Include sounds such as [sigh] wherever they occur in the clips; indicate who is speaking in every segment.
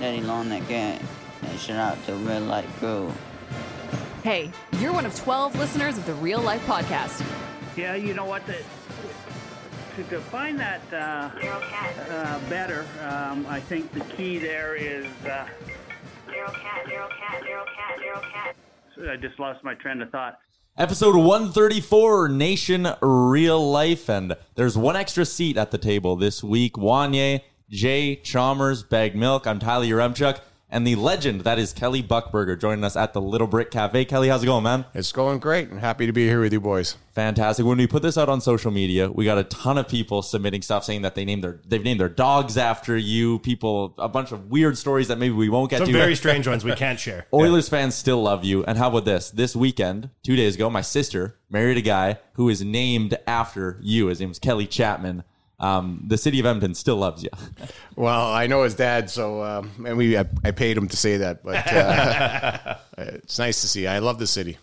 Speaker 1: Daddy Long that game. And shout out to Real Life Crew.
Speaker 2: Hey, you're one of 12 listeners of the Real Life Podcast.
Speaker 3: Yeah, you know what? The, to, to find that uh, uh, better, um, I think the key there is. Uh, I just lost my train of thought.
Speaker 4: Episode 134, Nation Real Life. And there's one extra seat at the table this week. Wanye, Jay, Chalmers, Baggedmilk. I'm Tyler Yaremchuk. And the legend that is Kelly Buchberger joining us at the Little Brick Cafe. Kelly, how's it going, man?
Speaker 5: It's going great. and happy to be here with you boys.
Speaker 4: Fantastic. When we put this out on social media, we got a ton of people submitting stuff saying that they named their they've named their dogs after you. People, a bunch of weird stories that maybe we won't get
Speaker 6: Some
Speaker 4: to.
Speaker 6: very strange ones we can't share. [laughs]
Speaker 4: Oilers fans still love you. And how about this? This weekend, two days ago, my sister married a guy who is named after you. His name's Kelly Chapman. Um, the city of Edmonton still loves you. [laughs]
Speaker 5: Well, I know his dad, so um, and we I, I paid him to say that, but uh, [laughs] [laughs] it's nice to see. I love the city.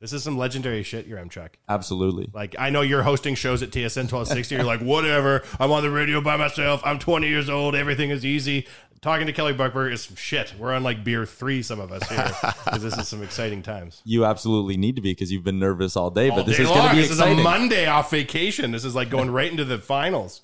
Speaker 6: This is some legendary shit, Yaremchuk.
Speaker 4: Absolutely.
Speaker 6: Like I know you're hosting shows at TSN 1260. You're like, whatever. I'm on the radio by myself. I'm 20 years old. Everything is easy. Talking to Kelly Buckberg is some shit. We're on like beer three, some of us here, because this is some exciting times. [laughs]
Speaker 4: You absolutely need to be because you've been nervous all day,
Speaker 6: All
Speaker 4: but this
Speaker 6: day
Speaker 4: is going to be
Speaker 6: this
Speaker 4: exciting.
Speaker 6: is a Monday off vacation. This is like going right into the finals.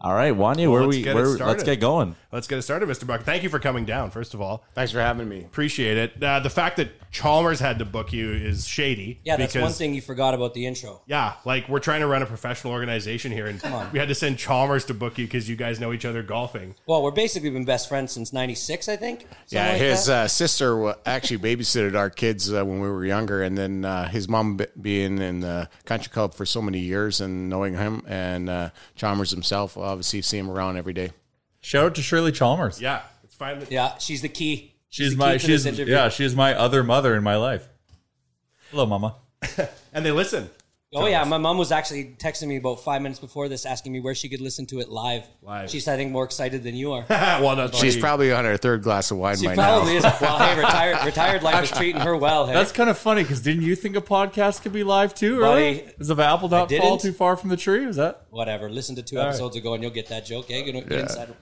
Speaker 4: All right, Wanye,
Speaker 6: Well,
Speaker 4: where
Speaker 6: let's
Speaker 4: we
Speaker 6: get it
Speaker 4: where, let's get going.
Speaker 6: Let's get it started, Mr. Buck. Thank you for coming down, first of all.
Speaker 5: Thanks for having me.
Speaker 6: Appreciate it. Uh, the fact that Chalmers had to book you is shady.
Speaker 7: Yeah, that's one thing you forgot about the intro.
Speaker 6: Yeah, like we're trying to run a professional organization here, and we had to send Chalmers to book you because you guys know each other golfing.
Speaker 7: Well, we're basically been best friends since '96, I think.
Speaker 5: Yeah,
Speaker 7: like
Speaker 5: his uh, sister actually babysitted our kids uh, when we were younger, and then uh, his mom be- being in the country club for so many years and knowing him, and uh, Chalmers himself, obviously see him around every day.
Speaker 8: Shout out to Shirley Chalmers.
Speaker 6: Yeah, it's fine.
Speaker 7: yeah, she's the key.
Speaker 8: She's
Speaker 7: the
Speaker 8: my
Speaker 7: key to
Speaker 8: she's yeah, she is my other mother in my life. Hello, mama. [laughs]
Speaker 6: And they listen.
Speaker 7: Oh yeah, my mom was actually texting me about five minutes before this, asking me where she could listen to it live.
Speaker 6: Live.
Speaker 7: She's I think more excited than you are. [laughs]
Speaker 6: well, no,
Speaker 5: She's probably on her third glass of wine
Speaker 7: She
Speaker 5: by
Speaker 7: probably
Speaker 5: now.
Speaker 7: is. Well, hey, retired retired life is [laughs] treating her well. Hey?
Speaker 8: That's kind of funny because didn't you think a podcast could be live too?
Speaker 7: Buddy,
Speaker 8: Right? Does the apple not
Speaker 7: I
Speaker 8: fall
Speaker 7: didn't.
Speaker 8: too far from the tree? Was that?
Speaker 7: Whatever. Listen to two
Speaker 8: All right.
Speaker 7: episodes ago, and you'll get that joke. Yeah, get, get inside.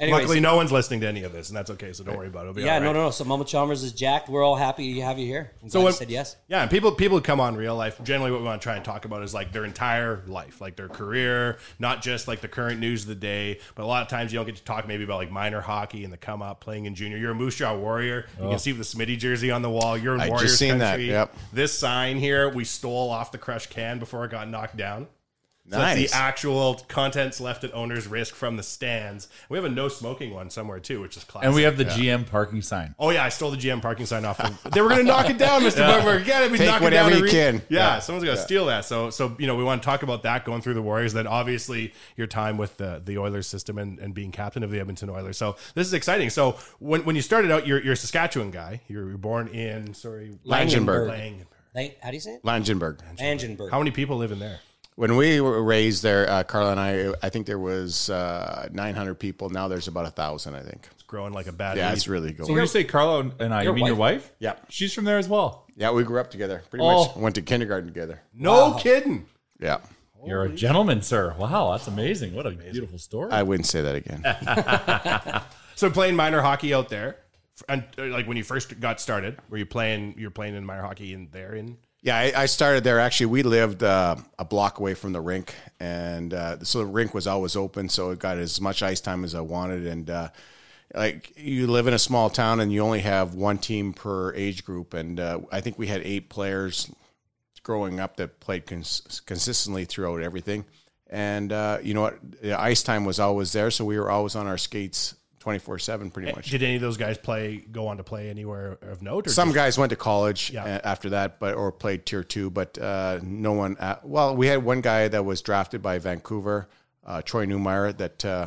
Speaker 7: Anyways,
Speaker 6: Luckily, no one's listening to any of this, and that's okay. So don't worry about it. It'll be
Speaker 7: yeah,
Speaker 6: all
Speaker 7: no, no, no. So Mama Chalmers is jacked. We're all happy to have you here. I'm
Speaker 6: So
Speaker 7: glad you
Speaker 6: when-
Speaker 7: said yes.
Speaker 6: Yeah, and people people come on real life. Generally, what we want to try and talk about is like their entire life, like their career, not just like the current news of the day. But a lot of times you don't get to talk maybe about like minor hockey and the come up, playing in junior. You're a Moose Jaw Warrior. You can oh. see the Smitty jersey on the wall. You're in
Speaker 5: I just
Speaker 6: Warriors
Speaker 5: seen that, yep.
Speaker 6: This sign here we stole off the Crush can before it got knocked down. So that's the actual contents left at owner's risk from the stands. We have a no smoking one somewhere too, which is classic.
Speaker 8: And we have the GM parking sign.
Speaker 6: Oh yeah, I stole the GM parking sign off. Them. They were going to knock it down, Mister [laughs]
Speaker 8: Yeah.
Speaker 6: Bugberg. Get it? We
Speaker 5: Take
Speaker 6: knock it
Speaker 5: whatever
Speaker 6: down
Speaker 5: you
Speaker 6: and
Speaker 5: can.
Speaker 6: Yeah,
Speaker 5: Yeah.
Speaker 6: someone's got to
Speaker 5: Yeah.
Speaker 6: steal that. So, so you know, we want to talk about that going through the Warriors. Then obviously your time with the the Oilers system and, and being captain of the Edmonton Oilers. So this is exciting. So when when you started out, you're you're a Saskatchewan guy. You're, you're born in sorry
Speaker 5: Langenburg.
Speaker 6: Langenburg.
Speaker 7: Lang- how do you say it?
Speaker 5: Langenburg.
Speaker 7: Angenberg.
Speaker 6: How many people live in there?
Speaker 5: When we were raised there, uh, Carla and I, I think there was uh, 900 people. Now there's about a thousand, I think.
Speaker 6: It's growing like a bad.
Speaker 5: Yeah,
Speaker 6: weed.
Speaker 5: it's really
Speaker 8: So
Speaker 5: going.
Speaker 8: when you say Carlo and I,
Speaker 7: Your
Speaker 8: you mean your wife?
Speaker 5: Yeah.
Speaker 8: She's from there as well.
Speaker 5: yeah, we grew up together. Pretty
Speaker 8: Oh.
Speaker 5: much went to kindergarten together.
Speaker 6: no kidding.
Speaker 5: Yeah,
Speaker 8: You're a gentleman, sir. Wow, that's amazing. What a beautiful story.
Speaker 5: I wouldn't say that again. [laughs]
Speaker 6: So playing minor hockey out there, and uh, like when you first got started, were you playing? You're playing in minor hockey in there in
Speaker 5: Yeah, I, I started there. Actually, we lived uh, a block away from the rink, and uh, so the rink was always open. So it got as much ice time as I wanted. And uh, like you live in a small town, and you only have one team per age group. And uh, I think we had eight players growing up that played cons- consistently throughout everything. And uh, you know what? The ice time was always there, so we were always on our skates twenty four seven, pretty much.
Speaker 6: Did any of those guys play go on to play anywhere of note? Or
Speaker 5: Some guys went to college
Speaker 6: Yeah.
Speaker 5: uh, after that, but or played tier two, but uh, no one. Uh, well, we had one guy that was drafted by Vancouver, uh, Troy Newmeyer, that uh,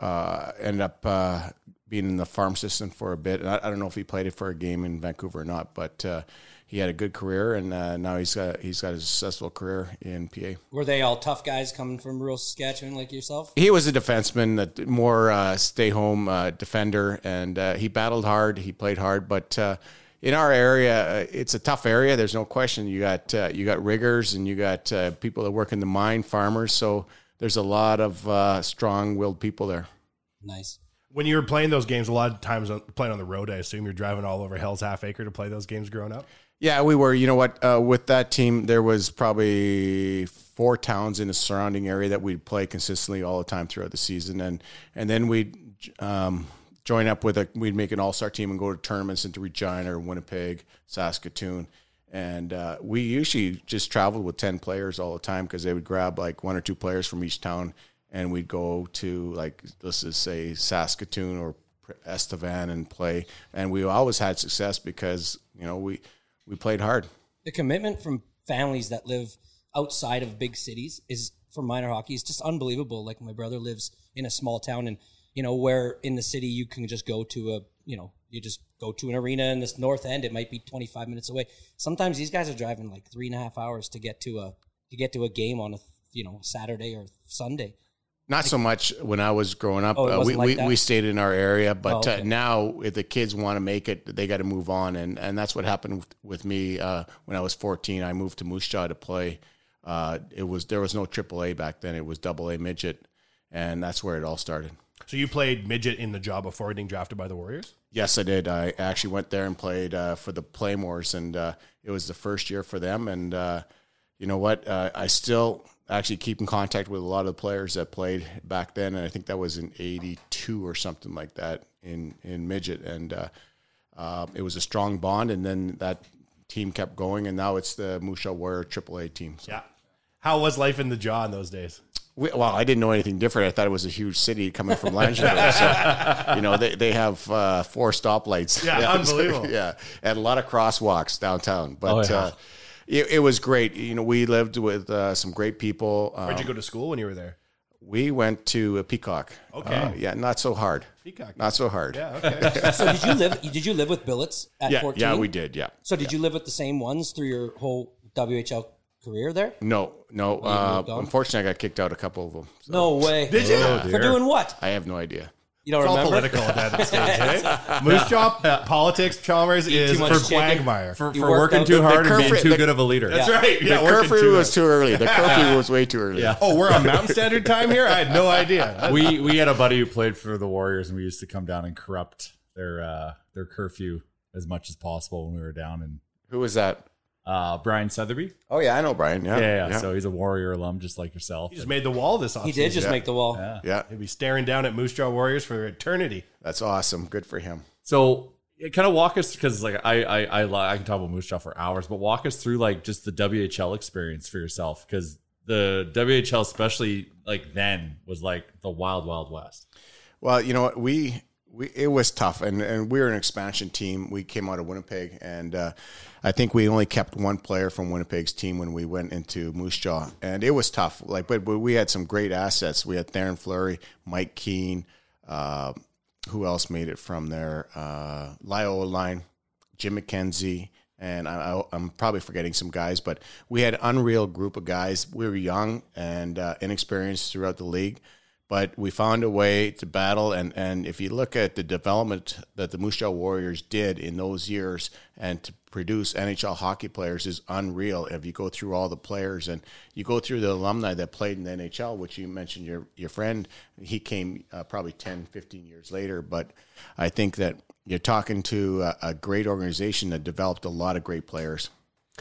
Speaker 5: uh, ended up uh, being in the farm system for a bit. And I, I don't know if he played it for a game in Vancouver or not, but uh, he had a good career, and uh, now he's got he's got a successful career in PA.
Speaker 7: Were they all tough guys coming from rural Saskatchewan like yourself?
Speaker 5: He was a defenseman, that more uh, stay home uh, defender, and uh, he battled hard. He played hard, but uh, in our area, uh, it's a tough area. There's no question. You got uh, you got riggers, and you got uh, people that work in the mine, farmers. So there's a lot of uh, strong-willed people there.
Speaker 7: Nice.
Speaker 6: when you were playing those games, a lot of times playing on the road, I assume you're driving all over Hell's Half Acre to play those games growing up.
Speaker 5: Yeah, we were. You know what? Uh, with that team, there was probably four towns in the surrounding area that we'd play consistently all the time throughout the season, and and then we'd um, join up with a. We'd make an all star team and go to tournaments into Regina or Winnipeg, Saskatoon, and uh, we usually just traveled with ten players all the time because they would grab like one or two players from each town, and we'd go to like let's just say Saskatoon or Estevan and play, and we always had success because you know we we played hard.
Speaker 7: The commitment from families that live outside of big cities is for minor hockey is just unbelievable. Like my brother lives in a small town, and you know where in the city you can just go to a you know you just go to an arena in this north end. It might be twenty five minutes away. Sometimes these guys are driving like three and a half hours to get to a to get to a game on a you know Saturday or Sunday.
Speaker 5: Not so much when I was growing up.
Speaker 7: Oh,
Speaker 5: uh, we,
Speaker 7: like
Speaker 5: we, we stayed in our area, but
Speaker 7: Oh, okay.
Speaker 5: uh, now if the kids want to make it, they got to move on, and and that's what happened with, with me uh, when I was 14. I moved to Moose Jaw to play. Uh, it was there was no AAA back then; it was Double A midget, and that's where it all started.
Speaker 6: So you played midget in the job before getting drafted by the Warriors.
Speaker 5: Yes, I did. I actually went there and played uh, for the Playmores, and uh, it was the first year for them. And uh, you know what? Uh, I still actually keep in contact with a lot of the players that played back then, and I think that was in '82 or something like that in in midget. And uh, uh, it was a strong bond, and then that team kept going, and now it's the Moose Jaw Warrior AAA team. So.
Speaker 6: Yeah. How was life in the jaw in those days?
Speaker 5: We, well, I didn't know anything different. I thought it was a huge city coming from Langenburg. [laughs] so, you know, they, they have uh, four stoplights.
Speaker 6: Yeah, [laughs] unbelievable.
Speaker 5: yeah, and a lot of crosswalks downtown. But
Speaker 8: Oh, yeah.
Speaker 5: It, it was great. You know, we lived with uh, some great people. Um,
Speaker 6: Where'd you go to school when you were there?
Speaker 5: we went to a Peacock.
Speaker 6: Okay.
Speaker 5: Uh, yeah, not so hard.
Speaker 6: Peacock.
Speaker 5: Not so hard.
Speaker 6: Yeah. Okay. [laughs] [laughs]
Speaker 7: So did you live? Did you live with billets at
Speaker 5: yeah,
Speaker 7: fourteen?
Speaker 5: yeah, we did. Yeah.
Speaker 7: So did you live with the same ones through your whole WHL career there?
Speaker 5: No, no. Uh, unfortunately, I got kicked out a couple of them. So
Speaker 7: No way.
Speaker 6: Did you?
Speaker 8: Oh,
Speaker 7: For doing what?
Speaker 5: I have no idea.
Speaker 7: You don't
Speaker 6: It's all
Speaker 7: remember?
Speaker 6: political at that stage, eh? [laughs] Moose Jaw uh, politics, Chalmers is
Speaker 7: too much
Speaker 6: for
Speaker 7: chicken.
Speaker 6: quagmire.
Speaker 8: For,
Speaker 7: You
Speaker 8: for
Speaker 7: worked
Speaker 8: working
Speaker 7: out
Speaker 8: too
Speaker 7: the-
Speaker 8: hard
Speaker 5: the
Speaker 8: and being
Speaker 5: curfew-
Speaker 8: too
Speaker 5: the-
Speaker 8: good of a leader.
Speaker 6: That's right. Yeah,
Speaker 5: the
Speaker 6: working
Speaker 5: curfew
Speaker 6: too
Speaker 5: was too early. The curfew was way too early.
Speaker 8: Yeah.
Speaker 6: Oh, we're on Mountain Standard Time here. I had no [laughs] idea.
Speaker 8: we we had a buddy who played for the Warriors, and we used to come down and corrupt their uh, their curfew as much as possible when we were down. And
Speaker 5: Who was that?
Speaker 8: Uh, Brian Sutherby,
Speaker 5: Oh yeah, I know Brian. Yeah,
Speaker 8: yeah, yeah, So he's a Warrior alum, just like yourself.
Speaker 6: He just made the wall this offseason.
Speaker 7: He did just
Speaker 5: Yeah.
Speaker 7: make the wall.
Speaker 8: Yeah.
Speaker 5: yeah,
Speaker 6: He'll be staring down at Moose Jaw Warriors for eternity.
Speaker 5: that's awesome. Good for him.
Speaker 8: So kind of walk us because like I I I, li- I can talk about Moose Jaw for hours, but walk us through like just the WHL experience for yourself because the WHL, especially like then, was like the wild, wild west.
Speaker 5: Well, you know what we. We, it was tough, and, and we were an expansion team. We came out of Winnipeg, and uh, I think we only kept one player from Winnipeg's team when we went into Moose Jaw, and it was tough. Like, but, but we had some great assets. We had Theoren Fleury, Mike Keane, uh, who else made it from there? Uh, Lyle Line, Jim McKenzie, and I, am probably forgetting some guys, but we had unreal group of guys. We were young and uh, inexperienced throughout the league, but we found a way to battle. And, and if you look at the development that the Moose Jaw Warriors did in those years and to produce NHL hockey players is unreal. If you go through all the players and you go through the alumni that played in the NHL, which you mentioned your, your friend, he came uh, probably 10, 15 years later. But I think that you're talking to a, a great organization that developed a lot of great players.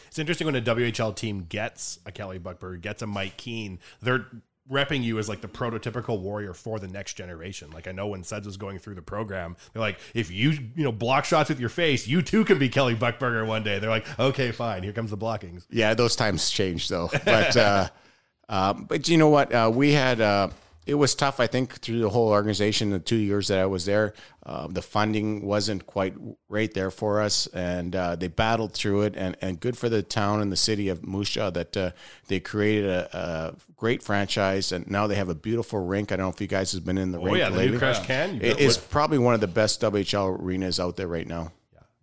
Speaker 6: It's interesting when a WHL team gets a Kelly Buckberg, gets a Mike Keane, they're repping you as like the prototypical warrior for the next generation. Like I know when Suds was going through the program, they're like, if you you know block shots with your face, you too can be Kelly Buchberger one day. They're like, okay, fine, here comes the blockings.
Speaker 5: Yeah, those times changed though. [laughs] But uh, uh, but you know what? Uh, we had uh, it was tough. I think through the whole organization, the two years that I was there, uh, the funding wasn't quite right there for us, and uh, they battled through it. And, and good for the town and the city of Moose Jaw that uh, they created a, a, great franchise, and now they have a beautiful rink. I don't know if you guys have been in the rink.
Speaker 6: oh,
Speaker 5: rink
Speaker 6: yeah,
Speaker 5: lately.
Speaker 6: The Crush Can.
Speaker 5: It, it's probably one of the best WHL arenas out there right now.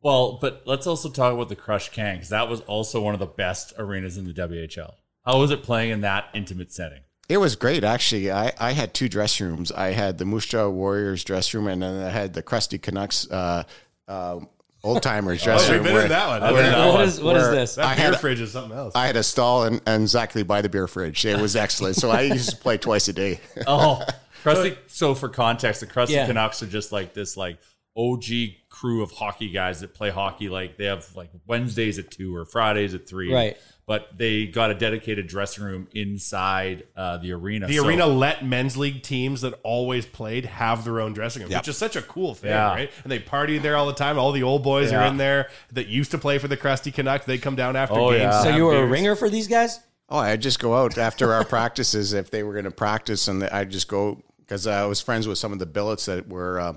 Speaker 8: Well, but let's also talk about the Crush Can because that was also one of the best arenas in the WHL. How was it playing in that intimate setting?
Speaker 5: It was great, actually. I, I had two dressing rooms. I had the Moose Jaw Warriors dressing room, and then I had the Crusty Canucks uh, uh, old timers dressing [laughs]
Speaker 6: oh,
Speaker 5: room.
Speaker 6: We've been in that one.
Speaker 7: Where, that what, is, what is this?
Speaker 6: That
Speaker 5: I
Speaker 6: beer
Speaker 5: had,
Speaker 6: fridge is something else.
Speaker 5: I had a stall and, and exactly by the beer fridge. It was [laughs] excellent. so I used to play twice a day.
Speaker 8: oh, [laughs] Crusty. So for context, the Crusty
Speaker 7: Yeah.
Speaker 8: Canucks are just like this, like OG crew of hockey guys that play hockey. Like they have like Wednesdays at two or Fridays at three.
Speaker 7: Right.
Speaker 8: But they got a dedicated dressing room inside uh, the arena.
Speaker 6: the
Speaker 8: So-
Speaker 6: arena let men's league teams that always played have their own dressing room,
Speaker 5: Yep.
Speaker 6: which is such a cool thing,
Speaker 8: Yeah.
Speaker 6: right? And they party there all the time. All the old boys are in there that used to play for the Crusty Canucks. They come down after
Speaker 8: Oh,
Speaker 6: games.
Speaker 8: yeah.
Speaker 7: so you were a ringer for these guys?
Speaker 5: Oh, I'd just go out after our practices if they were going to practice, and I'd just go because I was friends with some of the billets that were uh,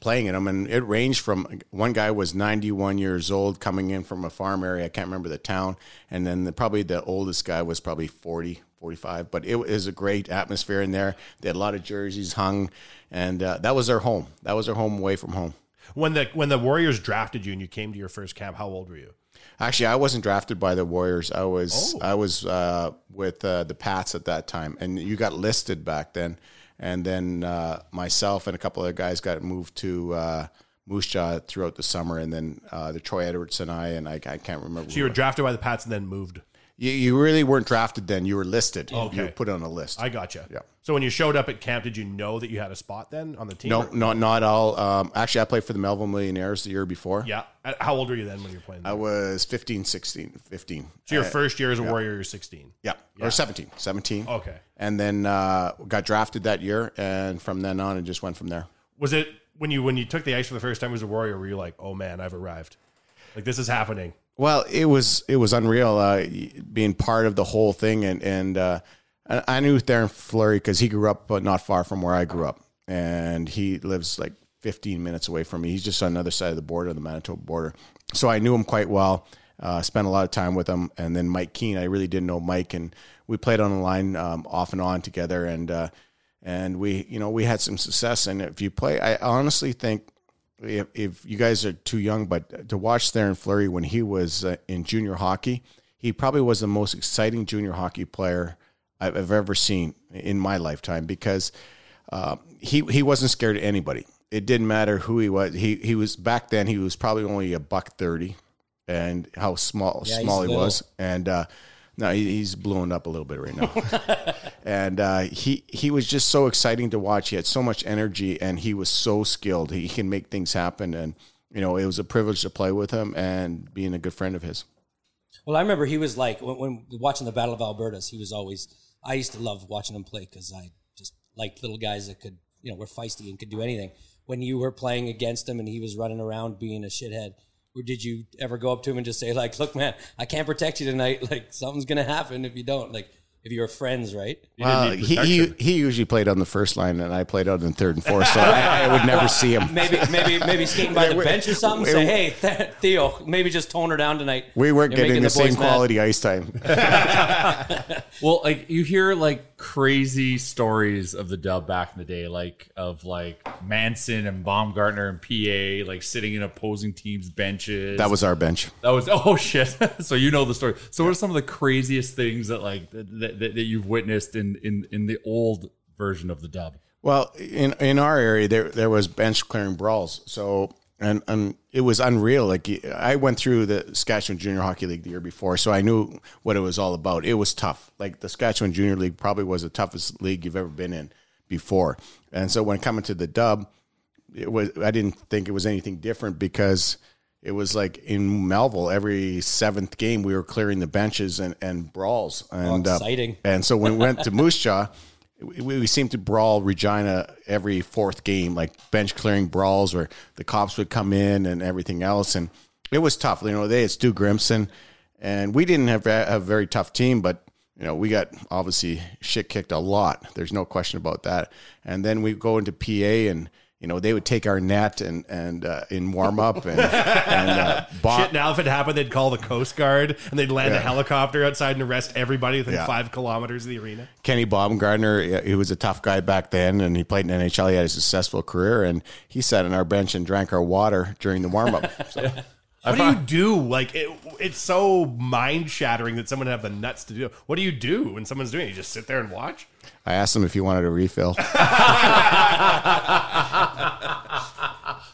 Speaker 5: playing in them, and it ranged from one guy was 91 years old coming in from a farm area. I can't remember the town, and then the, probably the oldest guy was probably 40, 45. But it was a great atmosphere in there. They had a lot of jerseys hung, and uh, that was their home. That was their home away from home.
Speaker 6: When the when the Warriors drafted you and you came to your first camp, how old were you?
Speaker 5: Actually, I wasn't drafted by the Warriors. I was
Speaker 6: Oh.
Speaker 5: I was uh, with uh, the Pats at that time, and you got listed back then. And then uh, myself and a couple other guys got moved to uh, Moose Jaw throughout the summer, and then uh, the Troy Edwards and I, and I, I can't remember.
Speaker 6: So you were drafted by the Pats and then moved.
Speaker 5: You, you really weren't drafted then. You were listed.
Speaker 6: Okay.
Speaker 5: You were put on a list.
Speaker 6: I gotcha.
Speaker 5: Yeah.
Speaker 6: So when you showed up at camp, did you know that you had a spot then on the team?
Speaker 5: no,
Speaker 6: or-
Speaker 5: not not all. Um, actually, I played for the Melville Millionaires the year before.
Speaker 6: Yeah. How old were you then when you were playing?
Speaker 5: I was 15, 16, 15.
Speaker 6: so your
Speaker 5: Uh,
Speaker 6: first year as a Warrior, you're 16.
Speaker 5: Yeah,
Speaker 6: Yeah.
Speaker 5: or 17. 17.
Speaker 6: Okay.
Speaker 5: And then uh, got drafted that year, and from then on, it just went from there.
Speaker 6: Was it when you when you took the ice for the first time as a Warrior? Were you like, oh man, I've arrived? Like this is happening.
Speaker 5: Well, it was it was unreal uh, being part of the whole thing, and and uh, I knew Theoren Fleury because he grew up, but not far from where I grew up, and he lives like 15 minutes away from me. He's just on the other side of the border, the Manitoba border. So I knew him quite well. Uh, spent a lot of time with him, and then Mike Keane. I really didn't know Mike, and we played on the line um, off and on together, and uh, and we you know we had some success. And if you play, I honestly think if, if you guys are too young, but to watch Theoren Fleury when he was uh, in junior hockey, he probably was the most exciting junior hockey player I've, I've ever seen in my lifetime because uh, he he wasn't scared of anybody. It didn't matter who he was. He he was back then. He was probably only a buck thirty, and how small
Speaker 7: Yeah,
Speaker 5: small he
Speaker 7: little.
Speaker 5: was, and. uh no, he, he's blowing up a little bit right now, [laughs] [laughs] and uh, he he was just so exciting to watch. He had so much energy, and he was so skilled. He, he can make things happen, and you know it was a privilege to play with him and being a good friend of his.
Speaker 7: Well, I remember he was like when, when watching the Battle of Alberta's. He was always. I used to love watching him play because I just liked little guys that could, you know, were feisty and could do anything. When you were playing against him and he was running around being a shithead, or did you ever go up to him and just say like, "Look, man, I can't protect you tonight. Like something's gonna happen if you don't." Like if you were friends, right?
Speaker 5: Well, he, he he usually played on the first line, and I played on the third and fourth, so I, I would never see him. [laughs]
Speaker 7: Maybe maybe maybe skating by [laughs] the
Speaker 5: We-
Speaker 7: bench or something.
Speaker 5: we-
Speaker 7: Say, hey Th- Theo, maybe just tone her down tonight.
Speaker 5: We weren't
Speaker 7: You're
Speaker 5: getting
Speaker 7: making
Speaker 5: the, same
Speaker 7: mad."
Speaker 5: quality ice time. [laughs]
Speaker 8: Well, like you hear like crazy stories of the dub back in the day, like of like Manson and Baumgartner and PA, like sitting in opposing teams' benches.
Speaker 5: that was our bench.
Speaker 8: that was oh [laughs] shit. so you know the story. So what are some of the craziest things that like that, that, that you've witnessed in in in the old version of the dub?
Speaker 5: Well, in in our area, there there was bench clearing brawls. So and and it was unreal. Like I went through the Saskatchewan Junior Hockey League the year before, so I knew what it was all about. It was tough. Like the Saskatchewan Junior League probably was the toughest league you've ever been in before. And so when coming to the dub, it was I didn't think it was anything different because it was like in Melville every seventh game we were clearing the benches and, and brawls and uh,
Speaker 7: exciting.
Speaker 5: and so when we went to Moose Jaw, we, we seemed to brawl Regina every fourth game, like bench clearing brawls where the cops would come in and everything else. And it was tough. You know, they had Stu Grimson, and we didn't have a very tough team, but you know, we got obviously shit kicked a lot. There's no question about that. And then we go into PA and. You know, they would take our net and and uh, in warm up and and uh, bomb- [laughs]
Speaker 6: Shit, now if it happened, they'd call the Coast Guard and they'd land a helicopter outside and arrest everybody within
Speaker 5: Yeah.
Speaker 6: five kilometers of the arena.
Speaker 5: Kenny Baumgartner, he was a tough guy back then, and he played in NHL. He had a successful career, and he sat on our bench and drank our water during the warm up. [laughs] So,
Speaker 6: What do you do? Like it, it's so mind shattering that someone have the nuts to do. What do you do when someone's doing it? You just sit there and watch.
Speaker 5: I asked him if he wanted a refill. [laughs]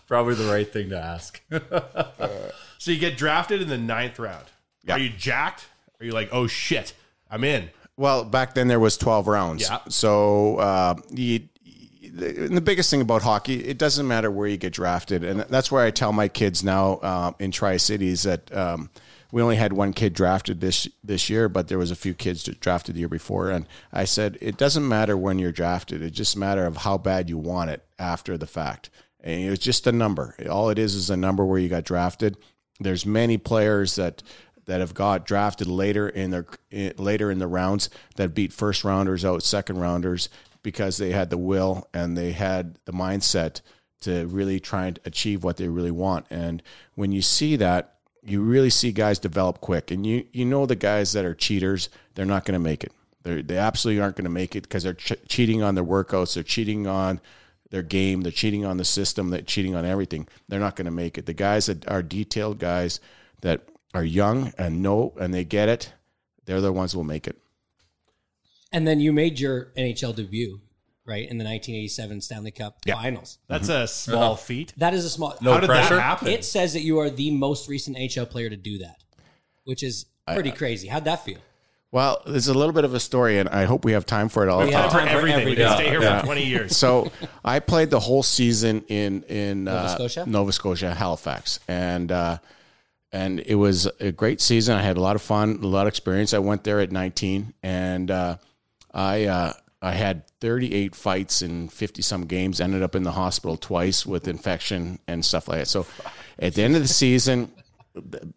Speaker 8: Probably the right thing to ask. [laughs]
Speaker 6: So you get drafted in the ninth round.
Speaker 5: Yeah.
Speaker 6: Are you jacked? Are you like, oh shit, I'm in?
Speaker 5: Well, back then there was twelve rounds.
Speaker 6: Yeah.
Speaker 5: So uh, you, the, and the biggest thing about hockey, it doesn't matter where you get drafted, and that's why I tell my kids now uh, in Tri Cities that um, we only had one kid drafted this this year, but there was a few kids drafted the year before, and I said it doesn't matter when you're drafted; it just a matter of how bad you want it after the fact. And it's just a number. All it is is a number where you got drafted. There's many players that that have got drafted later in their later in the rounds that beat first rounders out, second rounders because they had the will and they had the mindset to really try and achieve what they really want. And when you see that, you really see guys develop quick. And you you know the guys that are cheaters, they're not going to make it. They they absolutely aren't going to make it because they're ch- cheating on their workouts, they're cheating on their game, they're cheating on the system, they're cheating on everything. They're not going to make it. The guys that are detailed guys that are young and know and they get it, they're the ones who will make it.
Speaker 7: And then you made your NHL debut, right, in the 1987 Stanley Cup
Speaker 5: Yeah.
Speaker 7: Finals.
Speaker 6: That's a small feat.
Speaker 7: That is a small.
Speaker 6: How did
Speaker 8: pressure?
Speaker 6: that happen?
Speaker 7: It says that you are the most recent NHL player to do that, which is pretty crazy. How'd that feel?
Speaker 5: Well, there's a little bit of a story, and I hope we have time for it all.
Speaker 7: We have
Speaker 6: for
Speaker 7: time for
Speaker 6: everything. We
Speaker 7: everything.
Speaker 6: can stay here
Speaker 5: Yeah.
Speaker 6: for 20 years.
Speaker 5: so I played the whole season in in
Speaker 7: Nova
Speaker 5: uh,
Speaker 7: Scotia?
Speaker 5: Nova Scotia, Halifax, and uh, and it was a great season. I had a lot of fun, a lot of experience. I went there at 19, and uh, I uh, I had 38 fights in 50 some games. Ended up in the hospital twice with infection and stuff like that. So at the end of the season.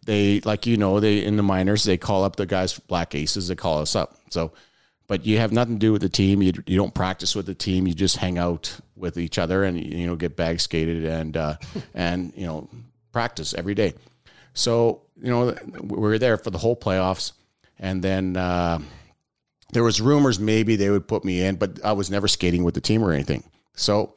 Speaker 5: They like you know they in the minors they call up the guys black aces they call us up so but you have nothing to do with the team. You, you don't practice with the team. You just hang out with each other and you know get bag skated and uh, [laughs] and you know practice every day. So you know we were there for the whole playoffs, and then uh, there was rumors maybe they would put me in, but I was never skating with the team or anything. So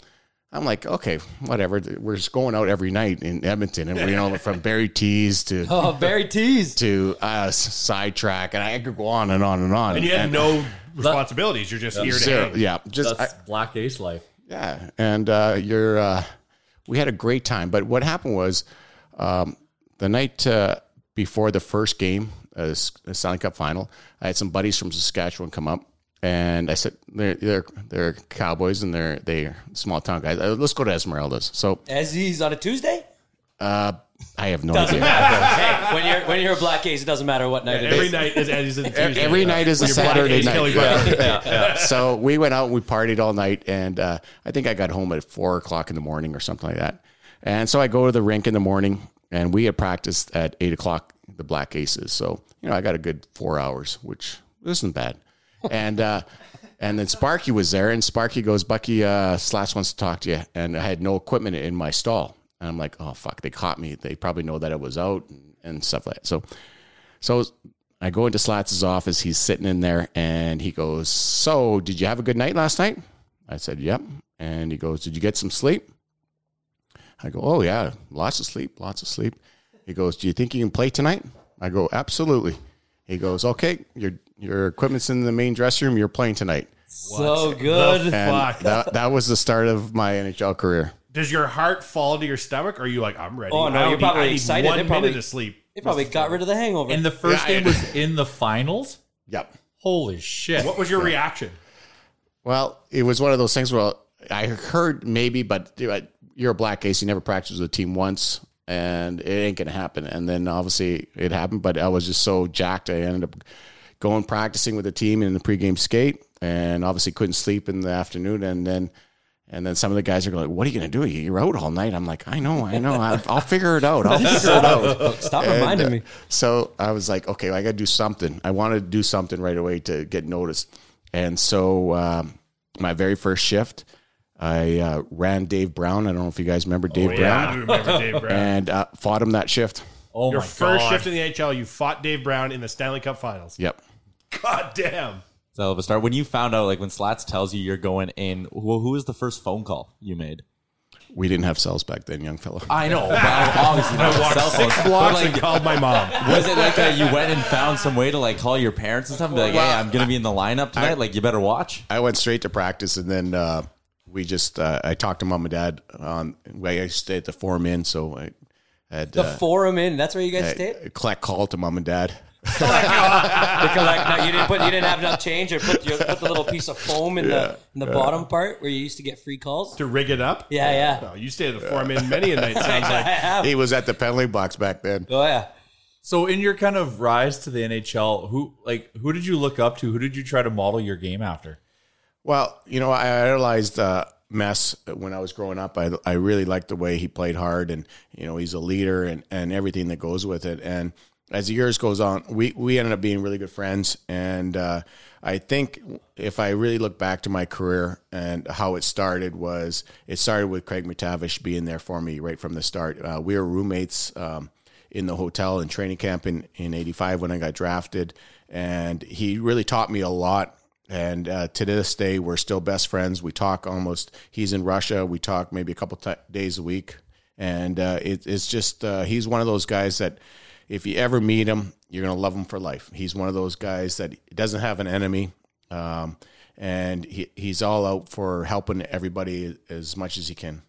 Speaker 5: I'm like, okay, whatever. We're just going out every night in Edmonton, and you know from Barry T's to [laughs]
Speaker 7: Oh, very teased.
Speaker 5: to uh, sidetrack, and I could go on and on and on.
Speaker 6: And you had no responsibilities. You're just here to
Speaker 5: Zero,
Speaker 6: hang.
Speaker 5: yeah, just
Speaker 8: That's
Speaker 5: I-
Speaker 8: Black Ace life.
Speaker 5: yeah, and uh, you're. Uh, we had a great time, but what happened was um, the night uh, before the first game, uh, the Stanley Cup final, I had some buddies from Saskatchewan come up, and I said they're they're, they're cowboys and they're they're small town guys. Uh, let's go to Esmeralda's. So
Speaker 7: As he's on a Tuesday.
Speaker 5: uh, I have no
Speaker 7: Doesn't
Speaker 5: idea.
Speaker 7: hey, when you're when you're a black ace, it doesn't matter what night it
Speaker 6: Every
Speaker 7: is.
Speaker 6: night is Eddie's Tuesday.
Speaker 5: Every night is a
Speaker 6: When you're black
Speaker 5: Saturday night.
Speaker 6: Kelly
Speaker 5: Yeah.
Speaker 6: Brown. [laughs]
Speaker 5: so we went out and we partied all night and uh, i think i got home at four o'clock in the morning or something like that and so i go to the rink in the morning and we had practiced at eight o'clock the black aces so know i got a good four hours which isn't bad and uh, and then Sparky was there, and Sparky goes, Bucky, uh, Slats wants to talk to you, and I had no equipment in my stall, and I'm like, oh fuck, they caught me. They probably know that I was out and, and stuff like that. So, so I go into Slats' office. He's sitting in there, and he goes, so did you have a good night last night? I said, yep. And he goes, did you get some sleep? I go, oh yeah, lots of sleep, lots of sleep. He goes, do you think you can play tonight? I go, absolutely. He goes, okay, your your equipment's in the main dressing room. You're playing tonight.
Speaker 7: So good.
Speaker 5: And
Speaker 6: fuck.
Speaker 5: that, that was the start of my NHL career.
Speaker 6: Does your heart fall to your stomach? Or are you like, I'm ready?
Speaker 7: Oh, no,
Speaker 6: I don't
Speaker 7: you're
Speaker 6: need-
Speaker 7: probably
Speaker 6: I need
Speaker 7: excited.
Speaker 6: One
Speaker 7: They probably-
Speaker 6: minute of sleep.
Speaker 7: They probably got rid of the hangover.
Speaker 8: And the first
Speaker 5: Yeah,
Speaker 8: game was in the finals.
Speaker 5: Yep.
Speaker 8: Holy shit!
Speaker 6: What was your reaction?
Speaker 5: Well, it was one of those things where I heard maybe, but dude, you're a black ace. You never practiced with a team once, and it ain't gonna happen. And then obviously it happened, but I was just so jacked. I ended up going practicing with the team in the pregame skate, and obviously couldn't sleep in the afternoon. And then, and then some of the guys are going, "What are you gonna do? You're out all night." I'm like, "I know, I know. I'll, I'll figure it out. I'll figure it out." [laughs]
Speaker 7: Stop
Speaker 5: And,
Speaker 7: reminding
Speaker 5: uh,
Speaker 7: me.
Speaker 5: So I was like, okay, I got to do something. I wanted to do something right away to get noticed. And so um, my very first shift, I uh, ran Dave Brown. I don't know if you guys remember Dave
Speaker 6: Oh, yeah, I
Speaker 5: Brown.
Speaker 6: do remember Dave Brown.
Speaker 5: And uh, fought him that shift.
Speaker 8: oh
Speaker 6: Your
Speaker 8: my
Speaker 6: first
Speaker 8: God.
Speaker 6: shift in the NHL, you fought Dave Brown in the Stanley Cup Finals.
Speaker 5: Yep.
Speaker 6: God damn.
Speaker 4: It's a hell of a start. When you found out, like when Slats tells you you're going in, well, who was the first phone call you made?
Speaker 5: We didn't have cells back then, young fella.
Speaker 4: I know, but obviously [laughs] not
Speaker 6: I walked
Speaker 4: cell phones.
Speaker 6: six blocks
Speaker 4: like,
Speaker 6: and called my mom.
Speaker 4: was it like a, you went and found some way to like call your parents and stuff and be like, hey, I'm gonna be in the lineup tonight. like, you better watch.
Speaker 5: I went straight to practice, and then uh, we just uh, I talked to mom and dad on. I used to stay at the Forum Inn, so I had
Speaker 7: The
Speaker 5: uh,
Speaker 7: Forum Inn. That's where you guys
Speaker 5: I-
Speaker 7: stayed.
Speaker 5: I collect call to mom and dad. [laughs]
Speaker 7: The collect- no, you didn't put. You didn't have enough change, or put, your, put the little piece of foam in the in the bottom part where you used to get free calls.
Speaker 6: To rig it up?
Speaker 7: Yeah, yeah.
Speaker 6: Oh, you stayed at the Forum Inn many a night, sounds [laughs]
Speaker 7: I
Speaker 6: like.
Speaker 7: have.
Speaker 5: He was at the penalty box back then.
Speaker 7: Oh yeah.
Speaker 8: So in your kind of rise to the NHL, who like who did you look up to? Who did you try to model your game after?
Speaker 5: Well, you know, I idolized uh, Mess when I was growing up. I, I really liked the way he played hard, and you know, he's a leader and, and everything that goes with it. And as the years goes on, we we ended up being really good friends. And uh, I think if I really look back to my career and how it started was it started with Craig MacTavish being there for me right from the start. Uh, we were roommates. Um, in the hotel in training camp in, in 85 when I got drafted. And he really taught me a lot. And uh, to this day, we're still best friends. We talk almost, he's in Russia. We talk maybe a couple t- days a week. And uh, it, it's just, uh, he's one of those guys that if you ever meet him, you're going to love him for life. He's one of those guys that doesn't have an enemy. Um, and he, he's all out for helping everybody as much as he can.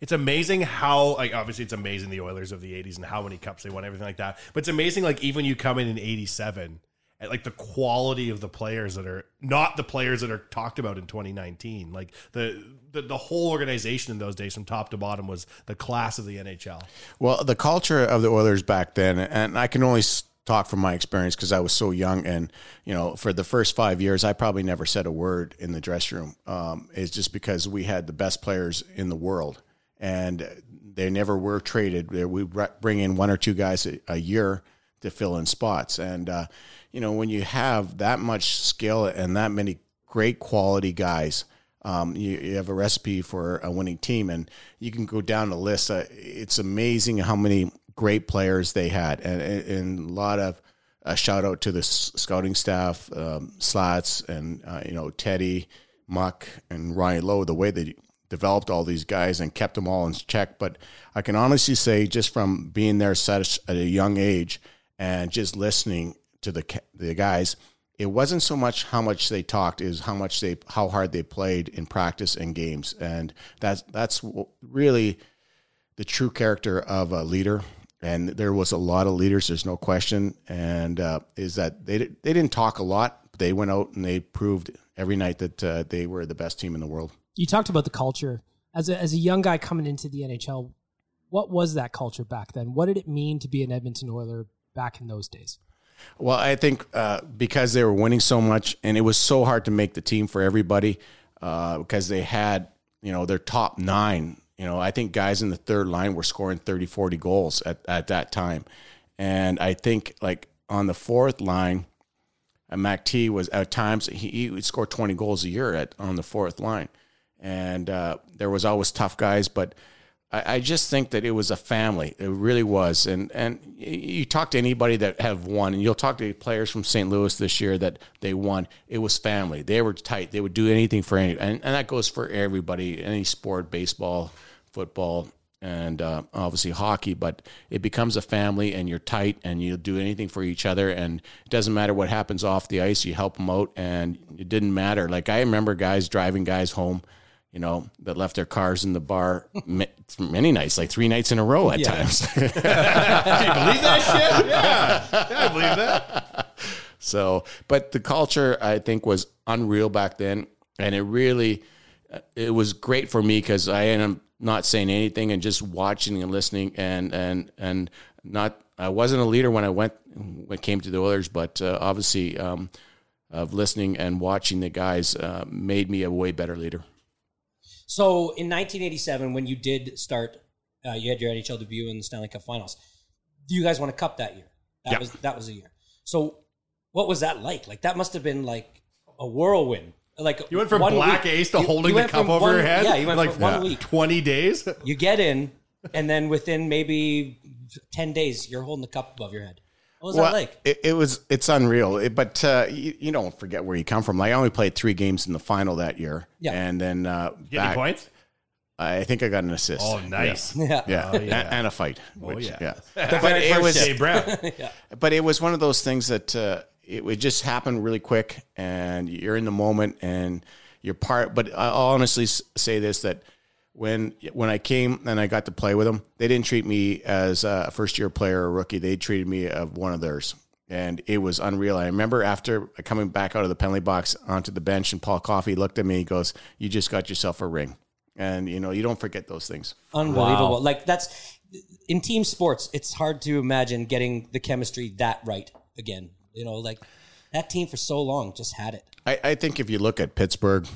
Speaker 6: It's amazing how, like, obviously, it's amazing the Oilers of the '80s and how many cups they won, everything like that. But it's amazing, like, even you come in in '87, at like the quality of the players that are not the players that are talked about in 2019. Like the the, the whole organization in those days, from top to bottom, was the class of the NHL.
Speaker 5: Well, the culture of the Oilers back then, and I can only talk from my experience because I was so young, and you know, for the first five years, I probably never said a word in the dressing room. Um, it's just because we had the best players in the world, and they never were traded. We bring in one or two guys a, a year to fill in spots, and uh, you know, when you have that much skill and that many great quality guys um, you, you have a recipe for a winning team, and you can go down the list. Uh, it's amazing how many great players they had, and, and, a lot of a shout out to the scouting staff, um, Slats, and uh, you know Teddy, Muck, and Ryan Lowe. The way they developed all these guys and kept them all in check. But I can honestly say, just from being there such at a young age and just listening to the the guys it wasn't so much how much they talked is how much they how hard they played in practice and games and that's that's really the true character of a leader and there was a lot of leaders there's no question and uh, is that they they didn't talk a lot they went out and they proved every night that uh, they were the best team in the world
Speaker 9: You talked about the culture as a, as a young guy coming into the NHL. What was that culture back then? What did it mean to be an Edmonton Oiler back in those days?
Speaker 5: Well, I think uh, because they were winning so much, and it was so hard to make the team for everybody uh, because they had, you know, their top nine. You know, I think guys in the third line were scoring 30, 40 goals at, at that time. And I think, like, on the fourth line, uh, Mac T was at times he, he would score 20 goals a year at on the fourth line, and uh, there was always tough guys, but. I I just think that it was a family. It really was, and and you talk to anybody that have won, and you'll talk to players from St. Louis this year that they won. It was family. They were tight. They would do anything for any, and, and that goes for everybody, any sport, baseball, football, and uh, obviously hockey. But it becomes a family, and you're tight, and you'll do anything for each other. And it doesn't matter what happens off the ice. You help them out, and it didn't matter. Like I remember guys driving guys home you know, that left their cars in the bar [laughs] many nights, like three nights in a row at
Speaker 6: Yeah.
Speaker 5: times. [laughs]
Speaker 6: Can you believe that shit? Yeah. Yeah, I believe that.
Speaker 5: So, but the culture I think was unreal back then, and it really, it was great for me because I am not saying anything and just watching and listening, and and and not. I wasn't a leader when I went when it came to the Oilers, but uh, obviously, um, of listening and watching the guys uh, made me a way better leader.
Speaker 7: So in 1987, when you did start, uh, you had your NHL debut in the Stanley Cup Finals. Do you guys won a cup that year. That
Speaker 6: Yeah.
Speaker 7: was that was a year. So what was that like? Like that must have been like a whirlwind. Like
Speaker 6: You went from
Speaker 7: one
Speaker 6: black
Speaker 7: week-
Speaker 6: ace to
Speaker 7: you-
Speaker 6: holding
Speaker 7: you
Speaker 6: the cup over
Speaker 7: one-
Speaker 6: your head.
Speaker 7: Yeah, you went
Speaker 6: like
Speaker 7: from one week.
Speaker 6: twenty days.
Speaker 7: You get in, and then within maybe ten days, you're holding the cup above your head. What was that like?
Speaker 5: It, it was it's unreal. It- but uh, you, you don't forget where you come from. Like I only played three games in the final that year.
Speaker 7: Yeah.
Speaker 5: and then uh,
Speaker 6: Get any
Speaker 5: back-
Speaker 6: points?
Speaker 5: I think I got an assist.
Speaker 6: Oh, nice. [laughs]
Speaker 7: Yeah.
Speaker 5: Yeah,
Speaker 6: Oh, yeah.
Speaker 5: And, and a fight.
Speaker 6: Oh,
Speaker 5: which-
Speaker 6: yeah. [laughs]
Speaker 7: The
Speaker 5: but
Speaker 7: very
Speaker 5: it was,
Speaker 6: Jay Brown. [laughs] yeah.
Speaker 5: but it was one of those things that uh, it would just happen really quick, and you're in the moment, and you're part. But I'll honestly say this: that when when I came and I got to play with them, they didn't treat me as a first year player or rookie. They treated me of one of theirs. And it was unreal. I remember after coming back out of the penalty box onto the bench, and Paul Coffey looked at me. He goes, "You just got yourself a ring," and you know you don't forget those things.
Speaker 7: Unbelievable. Like that's in team sports, it's hard to imagine getting the chemistry that right again. You know, like that team for so long just had it.
Speaker 5: I, I think if you look at Pittsburgh